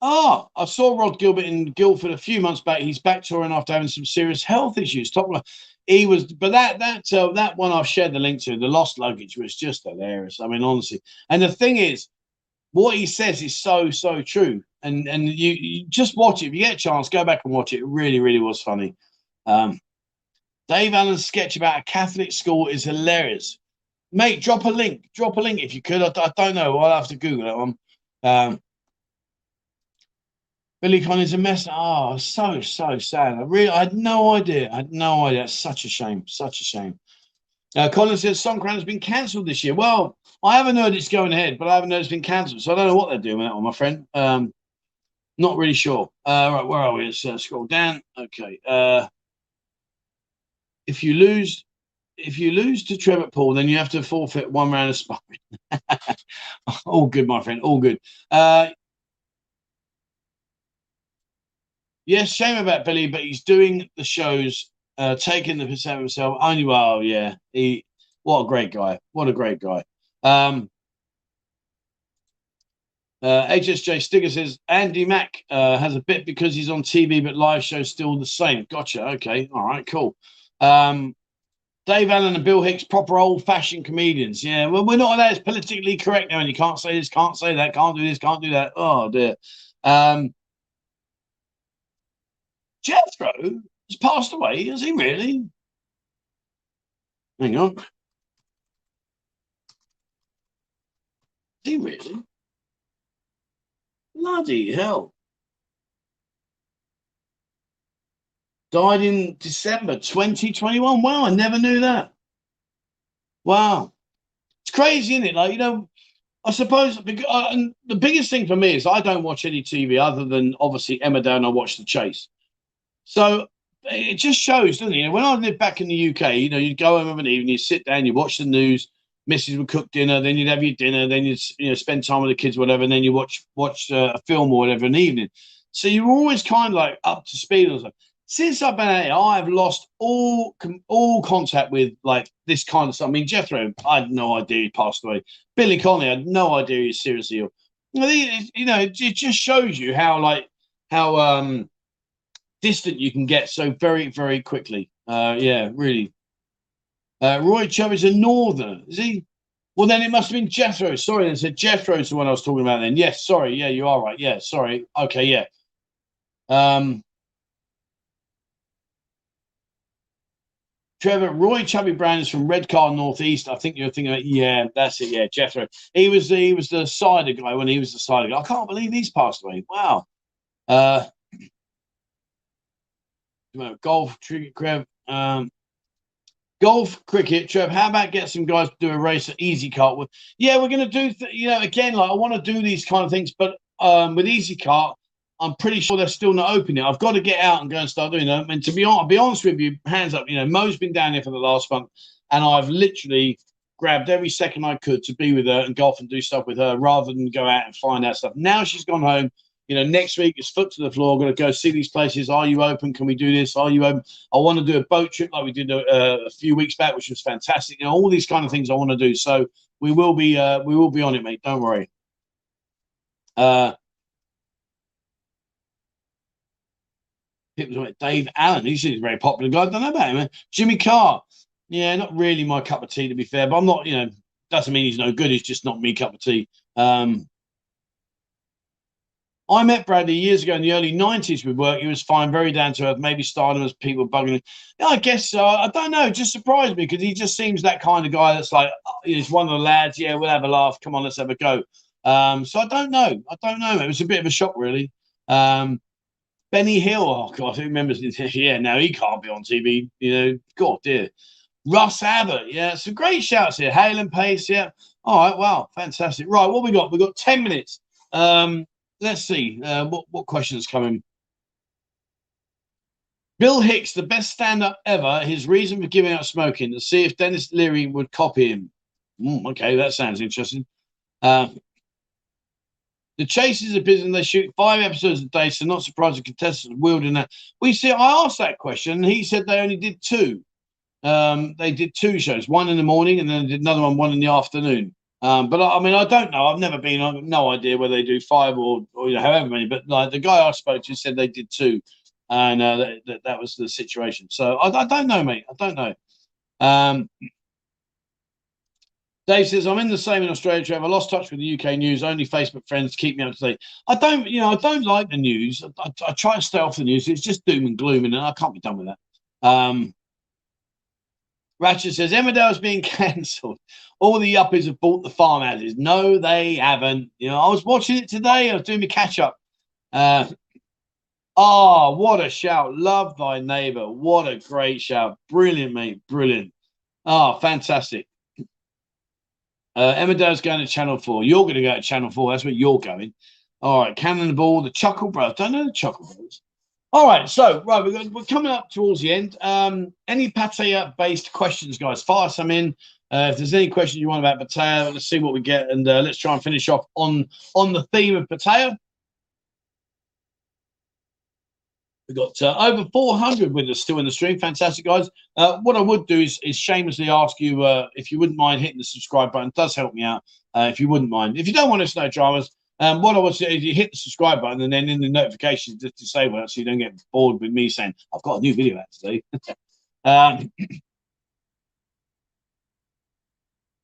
[SPEAKER 1] oh, I saw Rod Gilbert in Guildford a few months back. He's back touring after having some serious health issues. Top he was, but that that uh, that one I've shared the link to, the lost luggage, was just hilarious. I mean, honestly. And the thing is, what he says is so so true. And and you, you just watch it. If you get a chance, go back and watch it. It really really was funny. Um, Dave Allen's sketch about a Catholic school is hilarious. Mate, drop a link. Drop a link if you could. I, I don't know. I'll have to Google that one. Um, Billy Connolly's a mess. Oh, so, so sad. I really, I had no idea. I had no idea. It's such a shame. Such a shame. Uh, Colin says Songkran has been cancelled this year. Well, I haven't heard it's going ahead, but I haven't heard it's been cancelled. So I don't know what they're doing with that one, my friend. Um, not really sure. Uh, right, where are we? Let's uh, scroll down. Okay. Uh, if you lose if you lose to Trevor Paul, then you have to forfeit one round of sparring. *laughs* all good, my friend. All good. Uh, yes, shame about Billy, but he's doing the shows, uh, taking the percent of himself. Only well, yeah. He what a great guy. What a great guy. Um, uh, HSJ Stigger says Andy Mack uh, has a bit because he's on TV, but live show still the same. Gotcha. Okay. All right. Cool. Um, Dave Allen and Bill Hicks, proper old fashioned comedians. Yeah, well, we're not that. It's politically correct now, and you can't say this, can't say that, can't do this, can't do that. Oh, dear. Um, Jethro has passed away. Has he really? Hang on. Is he really? Bloody hell. Died in December 2021. Wow, I never knew that. Wow. It's crazy, isn't it? Like, you know, I suppose uh, and the biggest thing for me is I don't watch any TV other than obviously Emmerdale and I watch The Chase. So it just shows, doesn't it? You know, when I lived back in the UK, you know, you'd go home of an evening, you'd sit down, you watch the news, Mrs. would cook dinner, then you'd have your dinner, then you'd you know spend time with the kids, whatever, and then you watch watch uh, a film or whatever in the evening. So you were always kind of like up to speed or something since I've been out here, I've lost all all contact with like this kind of stuff. I mean, Jethro, I had no idea he passed away. Billy Connolly, I had no idea he's seriously ill. You know, it just shows you how like how um distant you can get so very very quickly. Uh, yeah, really. Uh, Roy Chubb is a northerner, is he? Well, then it must have been Jethro. Sorry, I said Jethro's the one I was talking about. Then, yes, sorry, yeah, you are right. Yeah, sorry. Okay, yeah. Um, Trevor, Roy Chubby Brown is from Redcar Northeast. I think you're thinking, yeah, that's it. Yeah, Jethro. He was the he was the cider guy when he was the cider guy. I can't believe he's passed away. Wow. Uh, golf, cricket, um, golf, cricket. Trev, how about get some guys to do a race at Easy Kart with? Yeah, we're going to do. Th- you know, again, like I want to do these kind of things, but um, with Easy Kart, I'm pretty sure they're still not open yet. I've got to get out and go and start doing them. And to be honest, be honest with you, hands up, you know, Mo's been down here for the last month, and I've literally grabbed every second I could to be with her and golf and do stuff with her rather than go out and find out stuff. Now she's gone home. You know, next week it's foot to the floor. Going to go see these places. Are you open? Can we do this? Are you open? I want to do a boat trip like we did a, a few weeks back, which was fantastic. You know, all these kind of things I want to do. So we will be, uh, we will be on it, mate. Don't worry. Uh, people like Dave Allen. He's a very popular guy. I don't know about him. Jimmy Carr. Yeah, not really my cup of tea to be fair, but I'm not, you know, doesn't mean he's no good. He's just not me cup of tea. Um, I met Bradley years ago in the early 90s with work. He was fine, very down to earth. Maybe stardom as people bugging him. Yeah, I guess so. I don't know. Just surprised me because he just seems that kind of guy that's like, oh, he's one of the lads. Yeah, we'll have a laugh. Come on, let's have a go. Um, so I don't know. I don't know. It was a bit of a shock, really. Um, Benny Hill. Oh, God, who remembers? Yeah, now he can't be on TV. You know, God, dear. Russ Abbott. Yeah, some great shouts here. Hale and Pace. Yeah. All right. Wow. Fantastic. Right. What we got? we got 10 minutes. Um, let's see uh, what what questions coming. Bill Hicks, the best stand-up ever. His reason for giving up smoking to see if Denis Leary would copy him. Mm, okay, that sounds interesting. Uh, the chase is a business. They shoot five episodes a day, so not surprised the contestants wielding that. We see. I asked that question, and he said they only did two. Um, they did two shows, one in the morning, and then did another one, one in the afternoon. Um, but I, I, mean, I don't know. I've never been. I've no idea whether they do five or, or you know, however many. But like the guy I spoke to said they did two, and uh, that, that, that was the situation. So I, I, don't know, mate. I don't know. Um, Dave says I'm in the same in Australia. Trevor, I lost touch with the UK news. Only Facebook friends keep me up to date. I don't, you know, I don't like the news. I, I try to stay off the news. It's just doom and gloom, and I can't be done with that. Um, Ratchet says Emmerdale's being *laughs* cancelled. All the yuppies have bought the farmhouses. No, they haven't. You know, I was watching it today. I was doing my catch up. Uh, oh, what a shout! Love thy neighbor. What a great shout! Brilliant, mate. Brilliant. Oh, fantastic. Uh, Emmerdale's going to Channel Four. You're going to go to Channel Four. That's where you're going. All right, Cannonball, the Chuckle Brothers. Don't know the Chuckle Brothers. All right, so right, we're, we're coming up towards the end. Um, any Pattaya-based questions, guys? Fire some in. Uh, if there's any questions you want about Pattaya, let's see what we get, and uh, let's try and finish off on on the theme of Pattaya. We've got uh, over 400 with us still in the stream. Fantastic, guys. Uh, what I would do is, is shamelessly ask you uh, if you wouldn't mind hitting the subscribe button. It does help me out uh, if you wouldn't mind. If you don't want us to know dramas, um, what I would say is you hit the subscribe button and then in the notifications just disable it so you don't get bored with me saying, I've got a new video out today. *laughs* um, *clears throat*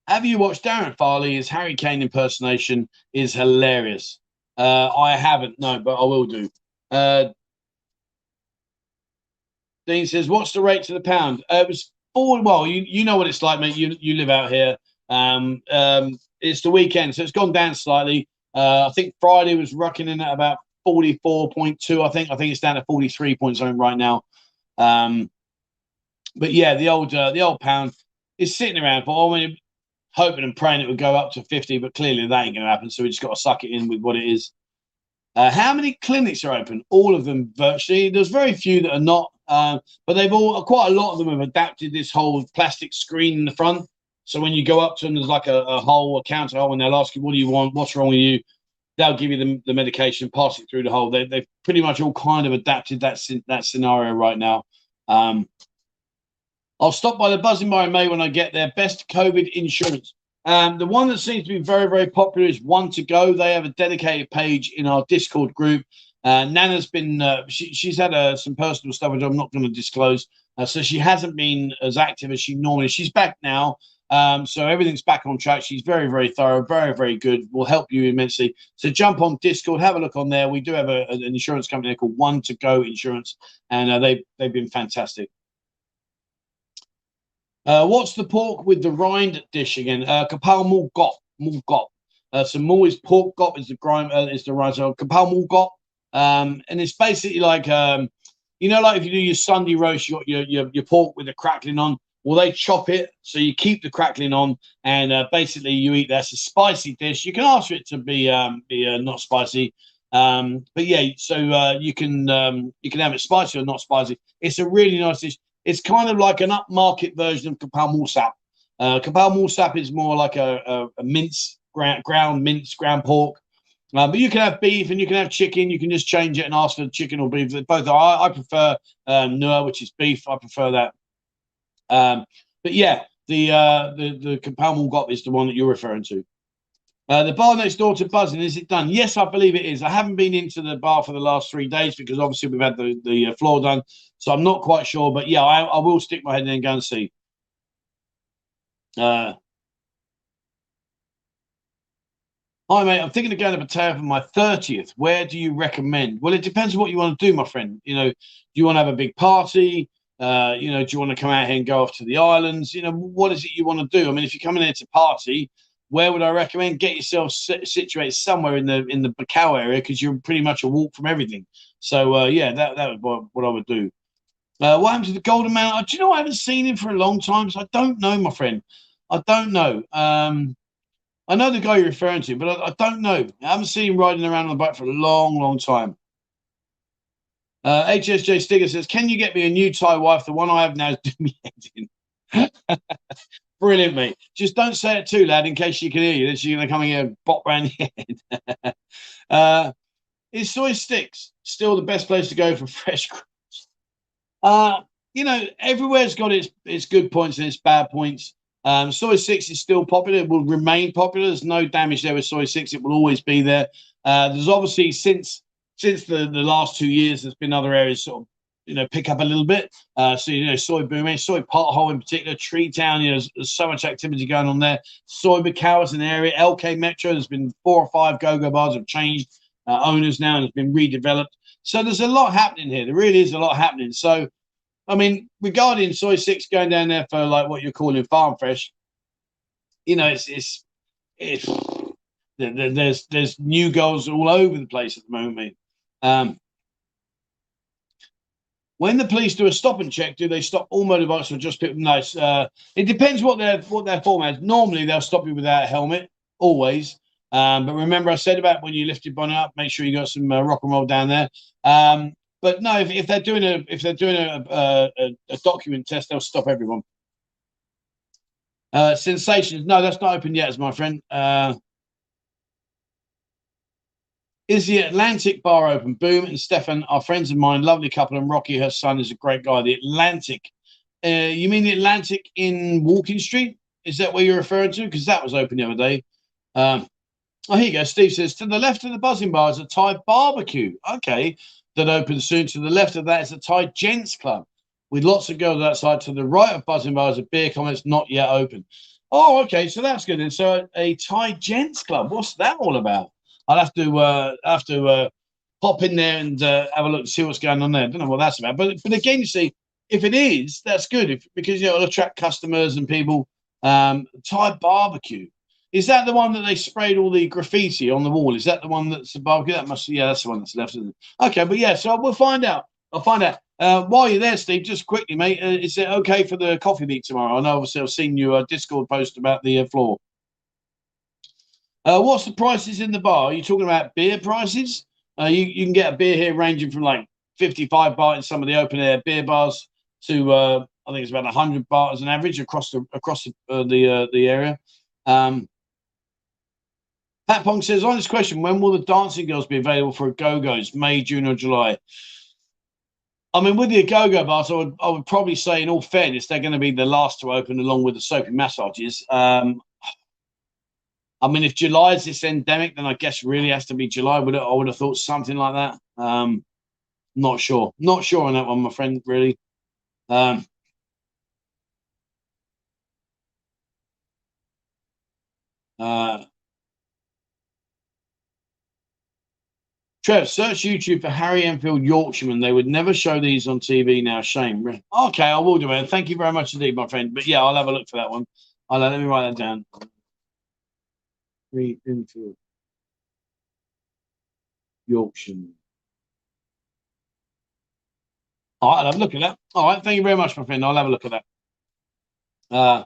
[SPEAKER 1] have you watched Darren Farley? His Harry Kane impersonation is hilarious. Uh, I haven't, no, but I will do. Uh, Dean says, "What's the rate to the pound?" Uh, it was four. Well, you you know what it's like, mate. You you live out here. Um, um, it's the weekend, so it's gone down slightly. Uh, I think Friday was rocking in at about 44.2. I think I think it's down to 43 point zone right now. Um, but yeah, the old uh, the old pound is sitting around for. I mean, hoping and praying it would go up to 50, but clearly that ain't going to happen. So we just got to suck it in with what it is. Uh, how many clinics are open? All of them virtually. There's very few that are not, uh, but they've all quite a lot of them have adapted this whole plastic screen in the front. So when you go up to them, there's like a, a hole, a counter hole, and they'll ask you, "What do you want? What's wrong with you?" They'll give you the, the medication, pass it through the hole. They, they've pretty much all kind of adapted that that scenario right now. Um, I'll stop by the Buzzin Bar in May when I get there. Best COVID insurance. Um, the one that seems to be very, very popular is One to Go. They have a dedicated page in our Discord group. Uh, Nana's been, uh, she, she's had uh, some personal stuff which I'm not going to disclose. Uh, so she hasn't been as active as she normally. She's back now. Um, so everything's back on track. She's very, very thorough, very, very good. Will help you immensely. So jump on Discord, have a look on there. We do have a, an insurance company called One to Go Insurance, and uh, they they've been fantastic. Uh, what's the pork with the rind dish again? Uh, kapal mulgot, mulgot. Uh, so mul is pork, got is the grime, uh, is the rind. So kapal mulgot, um, and it's basically like um, you know, like if you do your Sunday roast, you got your, your your pork with the crackling on. Well, they chop it so you keep the crackling on, and uh, basically you eat. That's a spicy dish. You can ask for it to be um, be uh, not spicy, um, but yeah. So uh, you can um, you can have it spicy or not spicy. It's a really nice dish. It's kind of like an upmarket version of kapal mulsap. Uh, kapal mulsap is more like a, a, a mince ground, ground mince ground pork. Uh, but you can have beef and you can have chicken. You can just change it and ask for chicken or beef. Both. I, I prefer Nua, which is beef. I prefer that. Um, but yeah, the uh, the the Kapal got is the one that you're referring to. Uh, the bar next door to Buzzin, is it done? Yes, I believe it is. I haven't been into the bar for the last three days because obviously we've had the, the uh, floor done. So I'm not quite sure. But yeah, I, I will stick my head in and go and see. Uh, Hi, mate. I'm thinking of going to Pattaya for my 30th. Where do you recommend? Well, it depends on what you want to do, my friend. You know, do you want to have a big party? Uh, you know, do you want to come out here and go off to the islands? You know, what is it you want to do? I mean, if you're coming here to party, where would I recommend? Get yourself situated somewhere in the in the Buakhao area because you're pretty much a walk from everything. So uh, yeah, that that was what I would do. Uh, what happened to the Golden Man? Do you know I haven't seen him for a long time? So I don't know, my friend. I don't know. Um, I know the guy you're referring to, but I, I, don't know. I haven't seen him riding around on the bike for a long, long time. Uh, HSJ Stigger says, "Can you get me a new Thai wife? The one I have now is doing me head in." Brilliant, mate. Just don't say it too loud in case she can hear you. Then she's going to come in here and bop around your head. *laughs* uh, is Soi Six still the best place to go for *laughs* fresh Uh, you know, everywhere's got its its good points and its bad points. Um, Soi Six is still popular; it will remain popular. There's no damage there with Soi Six; it will always be there. Uh, there's obviously since since the, the last two years, there's been other areas sort of you know pick up a little bit. Uh, so you know, soy booming, Soi Pothole in particular, Tree Town. You know, there's, there's, so much activity going on there. Soy Macau is an area. LK Metro, there's been four or five go-go bars have changed uh, owners now and has been redeveloped. So there's a lot happening here. There really is a lot happening. So I mean, regarding Soi Six going down there for like what you're calling farm fresh, you know, it's it's it's there's there's new goals all over the place at the moment. Um, when the police do a stop and check, do they stop all motorbikes or just people? No, uh, it depends what their what their format is. Normally, they'll stop you without a helmet, always. Um, but remember, I said about when you lift your bonnet up, make sure you got some uh, rock and roll down there. Um, but no, if, if they're doing a if they're doing a, a, a document test, they'll stop everyone. Uh, sensations. No, that's not open yet, as my friend. Uh, is the Atlantic bar open? Boom and Stefan are friends of mine, lovely couple, and Rocky, her son, is a great guy. The Atlantic. Uh, you mean the Atlantic in Walking Street? Is that what you're referring to? Because that was open the other day. Um, oh, here you go. Steve says to the left of the Buzzin Bar is a Thai barbecue. Okay, that opens soon. To the left of that is a Thai Gents Club with lots of girls outside. To the right of Buzzin Bar is a beer comments not yet open. Oh, okay, so that's good. And so a Thai Gents Club, what's that all about? I'll have to uh, have to uh, pop in there and uh, have a look and see what's going on there. I don't know what that's about, but but again, you see, if it is, that's good if, because you know it'll attract customers and people. Um, Thai barbecue. Is that the one that they sprayed all the graffiti on the wall? Is that the one that's the barbecue? That must, yeah, that's the one that's left. Okay, but yeah, so we'll find out. I'll find out. Uh, while you're there, Steve, just quickly, mate, uh, is it okay for the coffee meet tomorrow? I know, obviously, I've seen your uh, Discord post about the uh, floor. Uh, what's the prices in the bar? Are you talking about beer prices? Uh, you, you can get a beer here ranging from like 55 baht in some of the open air beer bars to I think it's about 100 baht as an average across the across the the, the area. Um, Pat Pong says, on this question, when will the dancing girls be available for a go-go's? May, June, or July? I mean, with the go-go bars, I would, I would probably say, in all fairness, they're going to be the last to open along with the soapy massages. Um, I mean, if July is this endemic, then I guess really has to be July. Would I would have thought something like that. Um, not sure. Not sure on that one, my friend. Really. Um, uh, Trev, search YouTube for Harry Enfield Yorkshireman. They would never show these on TV now. Shame. Okay, I will do it. Thank you very much indeed, my friend. But yeah, I'll have a look for that one. I'll let me write that down. Harry Enfield Yorkshireman. All right, I'll have a look at that. All right, thank you very much, my friend. I'll have a look at that. Uh,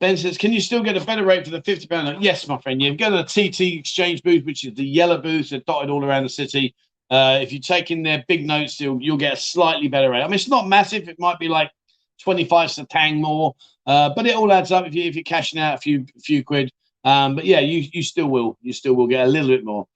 [SPEAKER 1] Ben says, can you still get a better rate for the fifty pound? Yes, my friend. You've got a TT exchange booth, which is the yellow booth. They're dotted all around the city. Uh, if you take in their big notes, you'll you'll get a slightly better rate. I mean, it's not massive. It might be like twenty five satang more, uh, but it all adds up if you if you're cashing out a few few quid. Um, but yeah, you you still will you still will get a little bit more.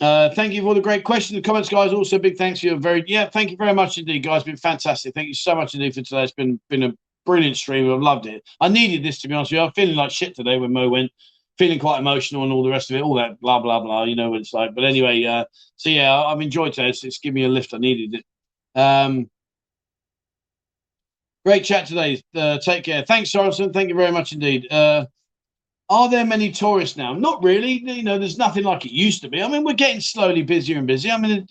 [SPEAKER 1] Uh, thank you for all the great questions and comments, guys. Also, big thanks for your very yeah. Thank you very much indeed, guys. Been fantastic. Thank you so much indeed for today. It's been been a brilliant stream. I've loved it. I needed this to be honest with you. I'm feeling like shit today when Mo went, feeling quite emotional and all the rest of it, all that blah blah blah. You know what it's like. But anyway, uh, so yeah, I've enjoyed it. It's, it's given me a lift. I needed it. Um, Great chat today. Uh, take care. Thanks, Sorensen. Thank you very much indeed. Uh, are there many tourists now? Not really. You know, there's nothing like it used to be. I mean, we're getting slowly busier and busier. I mean,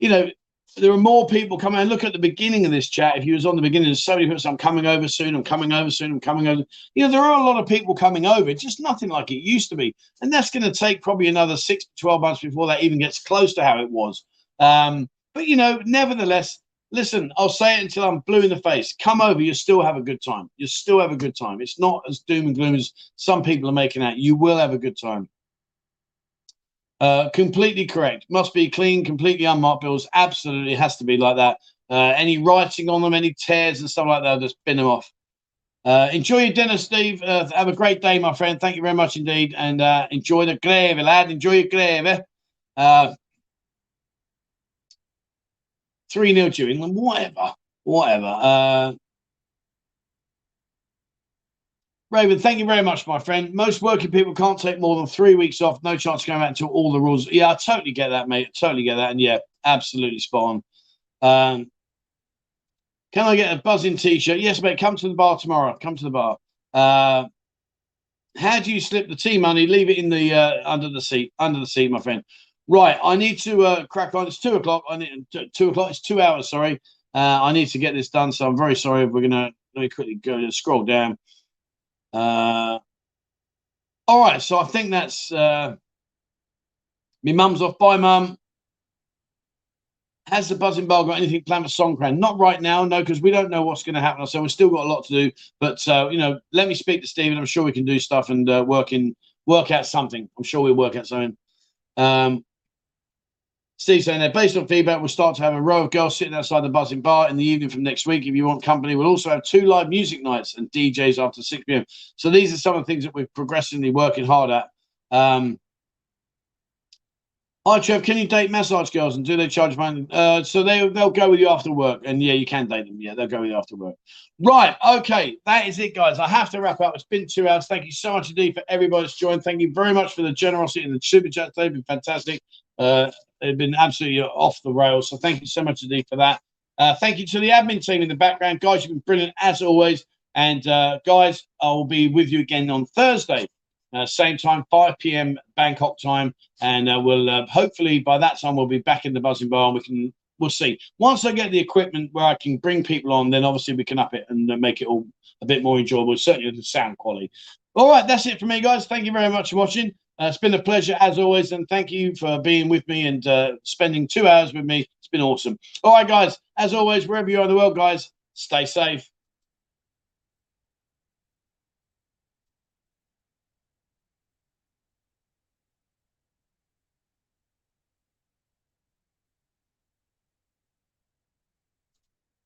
[SPEAKER 1] you know, there are more people coming. And look at the beginning of this chat. If you was on the beginning, there's so many people saying, I'm coming over soon. I'm coming over soon. I'm coming over. You know, there are a lot of people coming over. It's just nothing like it used to be. And that's going to take probably another six to 12 months before that even gets close to how it was. Um, but, you know, nevertheless, listen, I'll say it until I'm blue in the face. Come over, you still have a good time. You still have a good time. It's not as doom and gloom as some people are making out. You will have a good time. Uh, completely correct. Must be clean, completely unmarked bills. Absolutely has to be like that. Uh, any writing on them, any tears and stuff like that, just bin them off. Uh, enjoy your dinner, Steve. Uh, have a great day, my friend. Thank you very much indeed. And uh, enjoy the gravy, lad. Enjoy your gravy. Uh, 3 0 to England, whatever, whatever. Uh, Raven, thank you very much, my friend. Most working people can't take more than three weeks off. No chance of going out until all the rules. Yeah, I totally get that, mate. Totally get that. And yeah, absolutely spot on. Um, can I get a Buzzin t-shirt? Yes, mate. Come to the bar tomorrow. Come to the bar. Uh, how do you slip the tea money? Leave it in the uh, under the seat. Under the seat, my friend. Right, I need to uh, crack on. It's two o'clock. I need two o'clock. It's two hours. Sorry, uh, I need to get this done. So I'm very sorry. We're gonna let me quickly go and scroll down. Uh, all right, so I think that's uh, my mum's off. Bye, mum. Has the Buzzin Bar got anything planned for Songkran? Not right now, no, because we don't know what's going to happen. So we've still got a lot to do. But uh, you know, let me speak to Stephen. I'm sure we can do stuff and uh, work in work out something. I'm sure we'll work out something. Um, Steve saying there, based on feedback, we'll start to have a row of girls sitting outside the Buzzin Bar in the evening from next week. If you want company, we'll also have two live music nights and DJs after 6 p.m. So these are some of the things that we're progressively working hard at. Um, Hi, Trev. Can you date massage girls and do they charge money? Uh, so they they'll go with you after work, and yeah, you can date them. Yeah, they'll go with you after work. Right. Okay. That is it, guys. I have to wrap up. It's been two hours. Thank you so much indeed for everybody that's joined. Thank you very much for the generosity and the super chat. They've been fantastic. Uh, they've been absolutely off the rails. So thank you so much indeed for that. Uh, thank you to the admin team in the background, guys. You've been brilliant as always. And uh, guys, I will be with you again on Thursday uh, same time, 5 p.m. Bangkok time, and uh, we'll uh, hopefully by that time we'll be back in the Buzzin Bar and we can we'll see. Once I get the equipment where I can bring people on, then obviously we can up it and make it all a bit more enjoyable. Certainly the sound quality. All right, that's it for me, guys. Thank you very much for watching. Uh, it's been a pleasure as always, and thank you for being with me and uh, spending two hours with me. It's been awesome. All right, guys. As always, wherever you are in the world, guys, stay safe.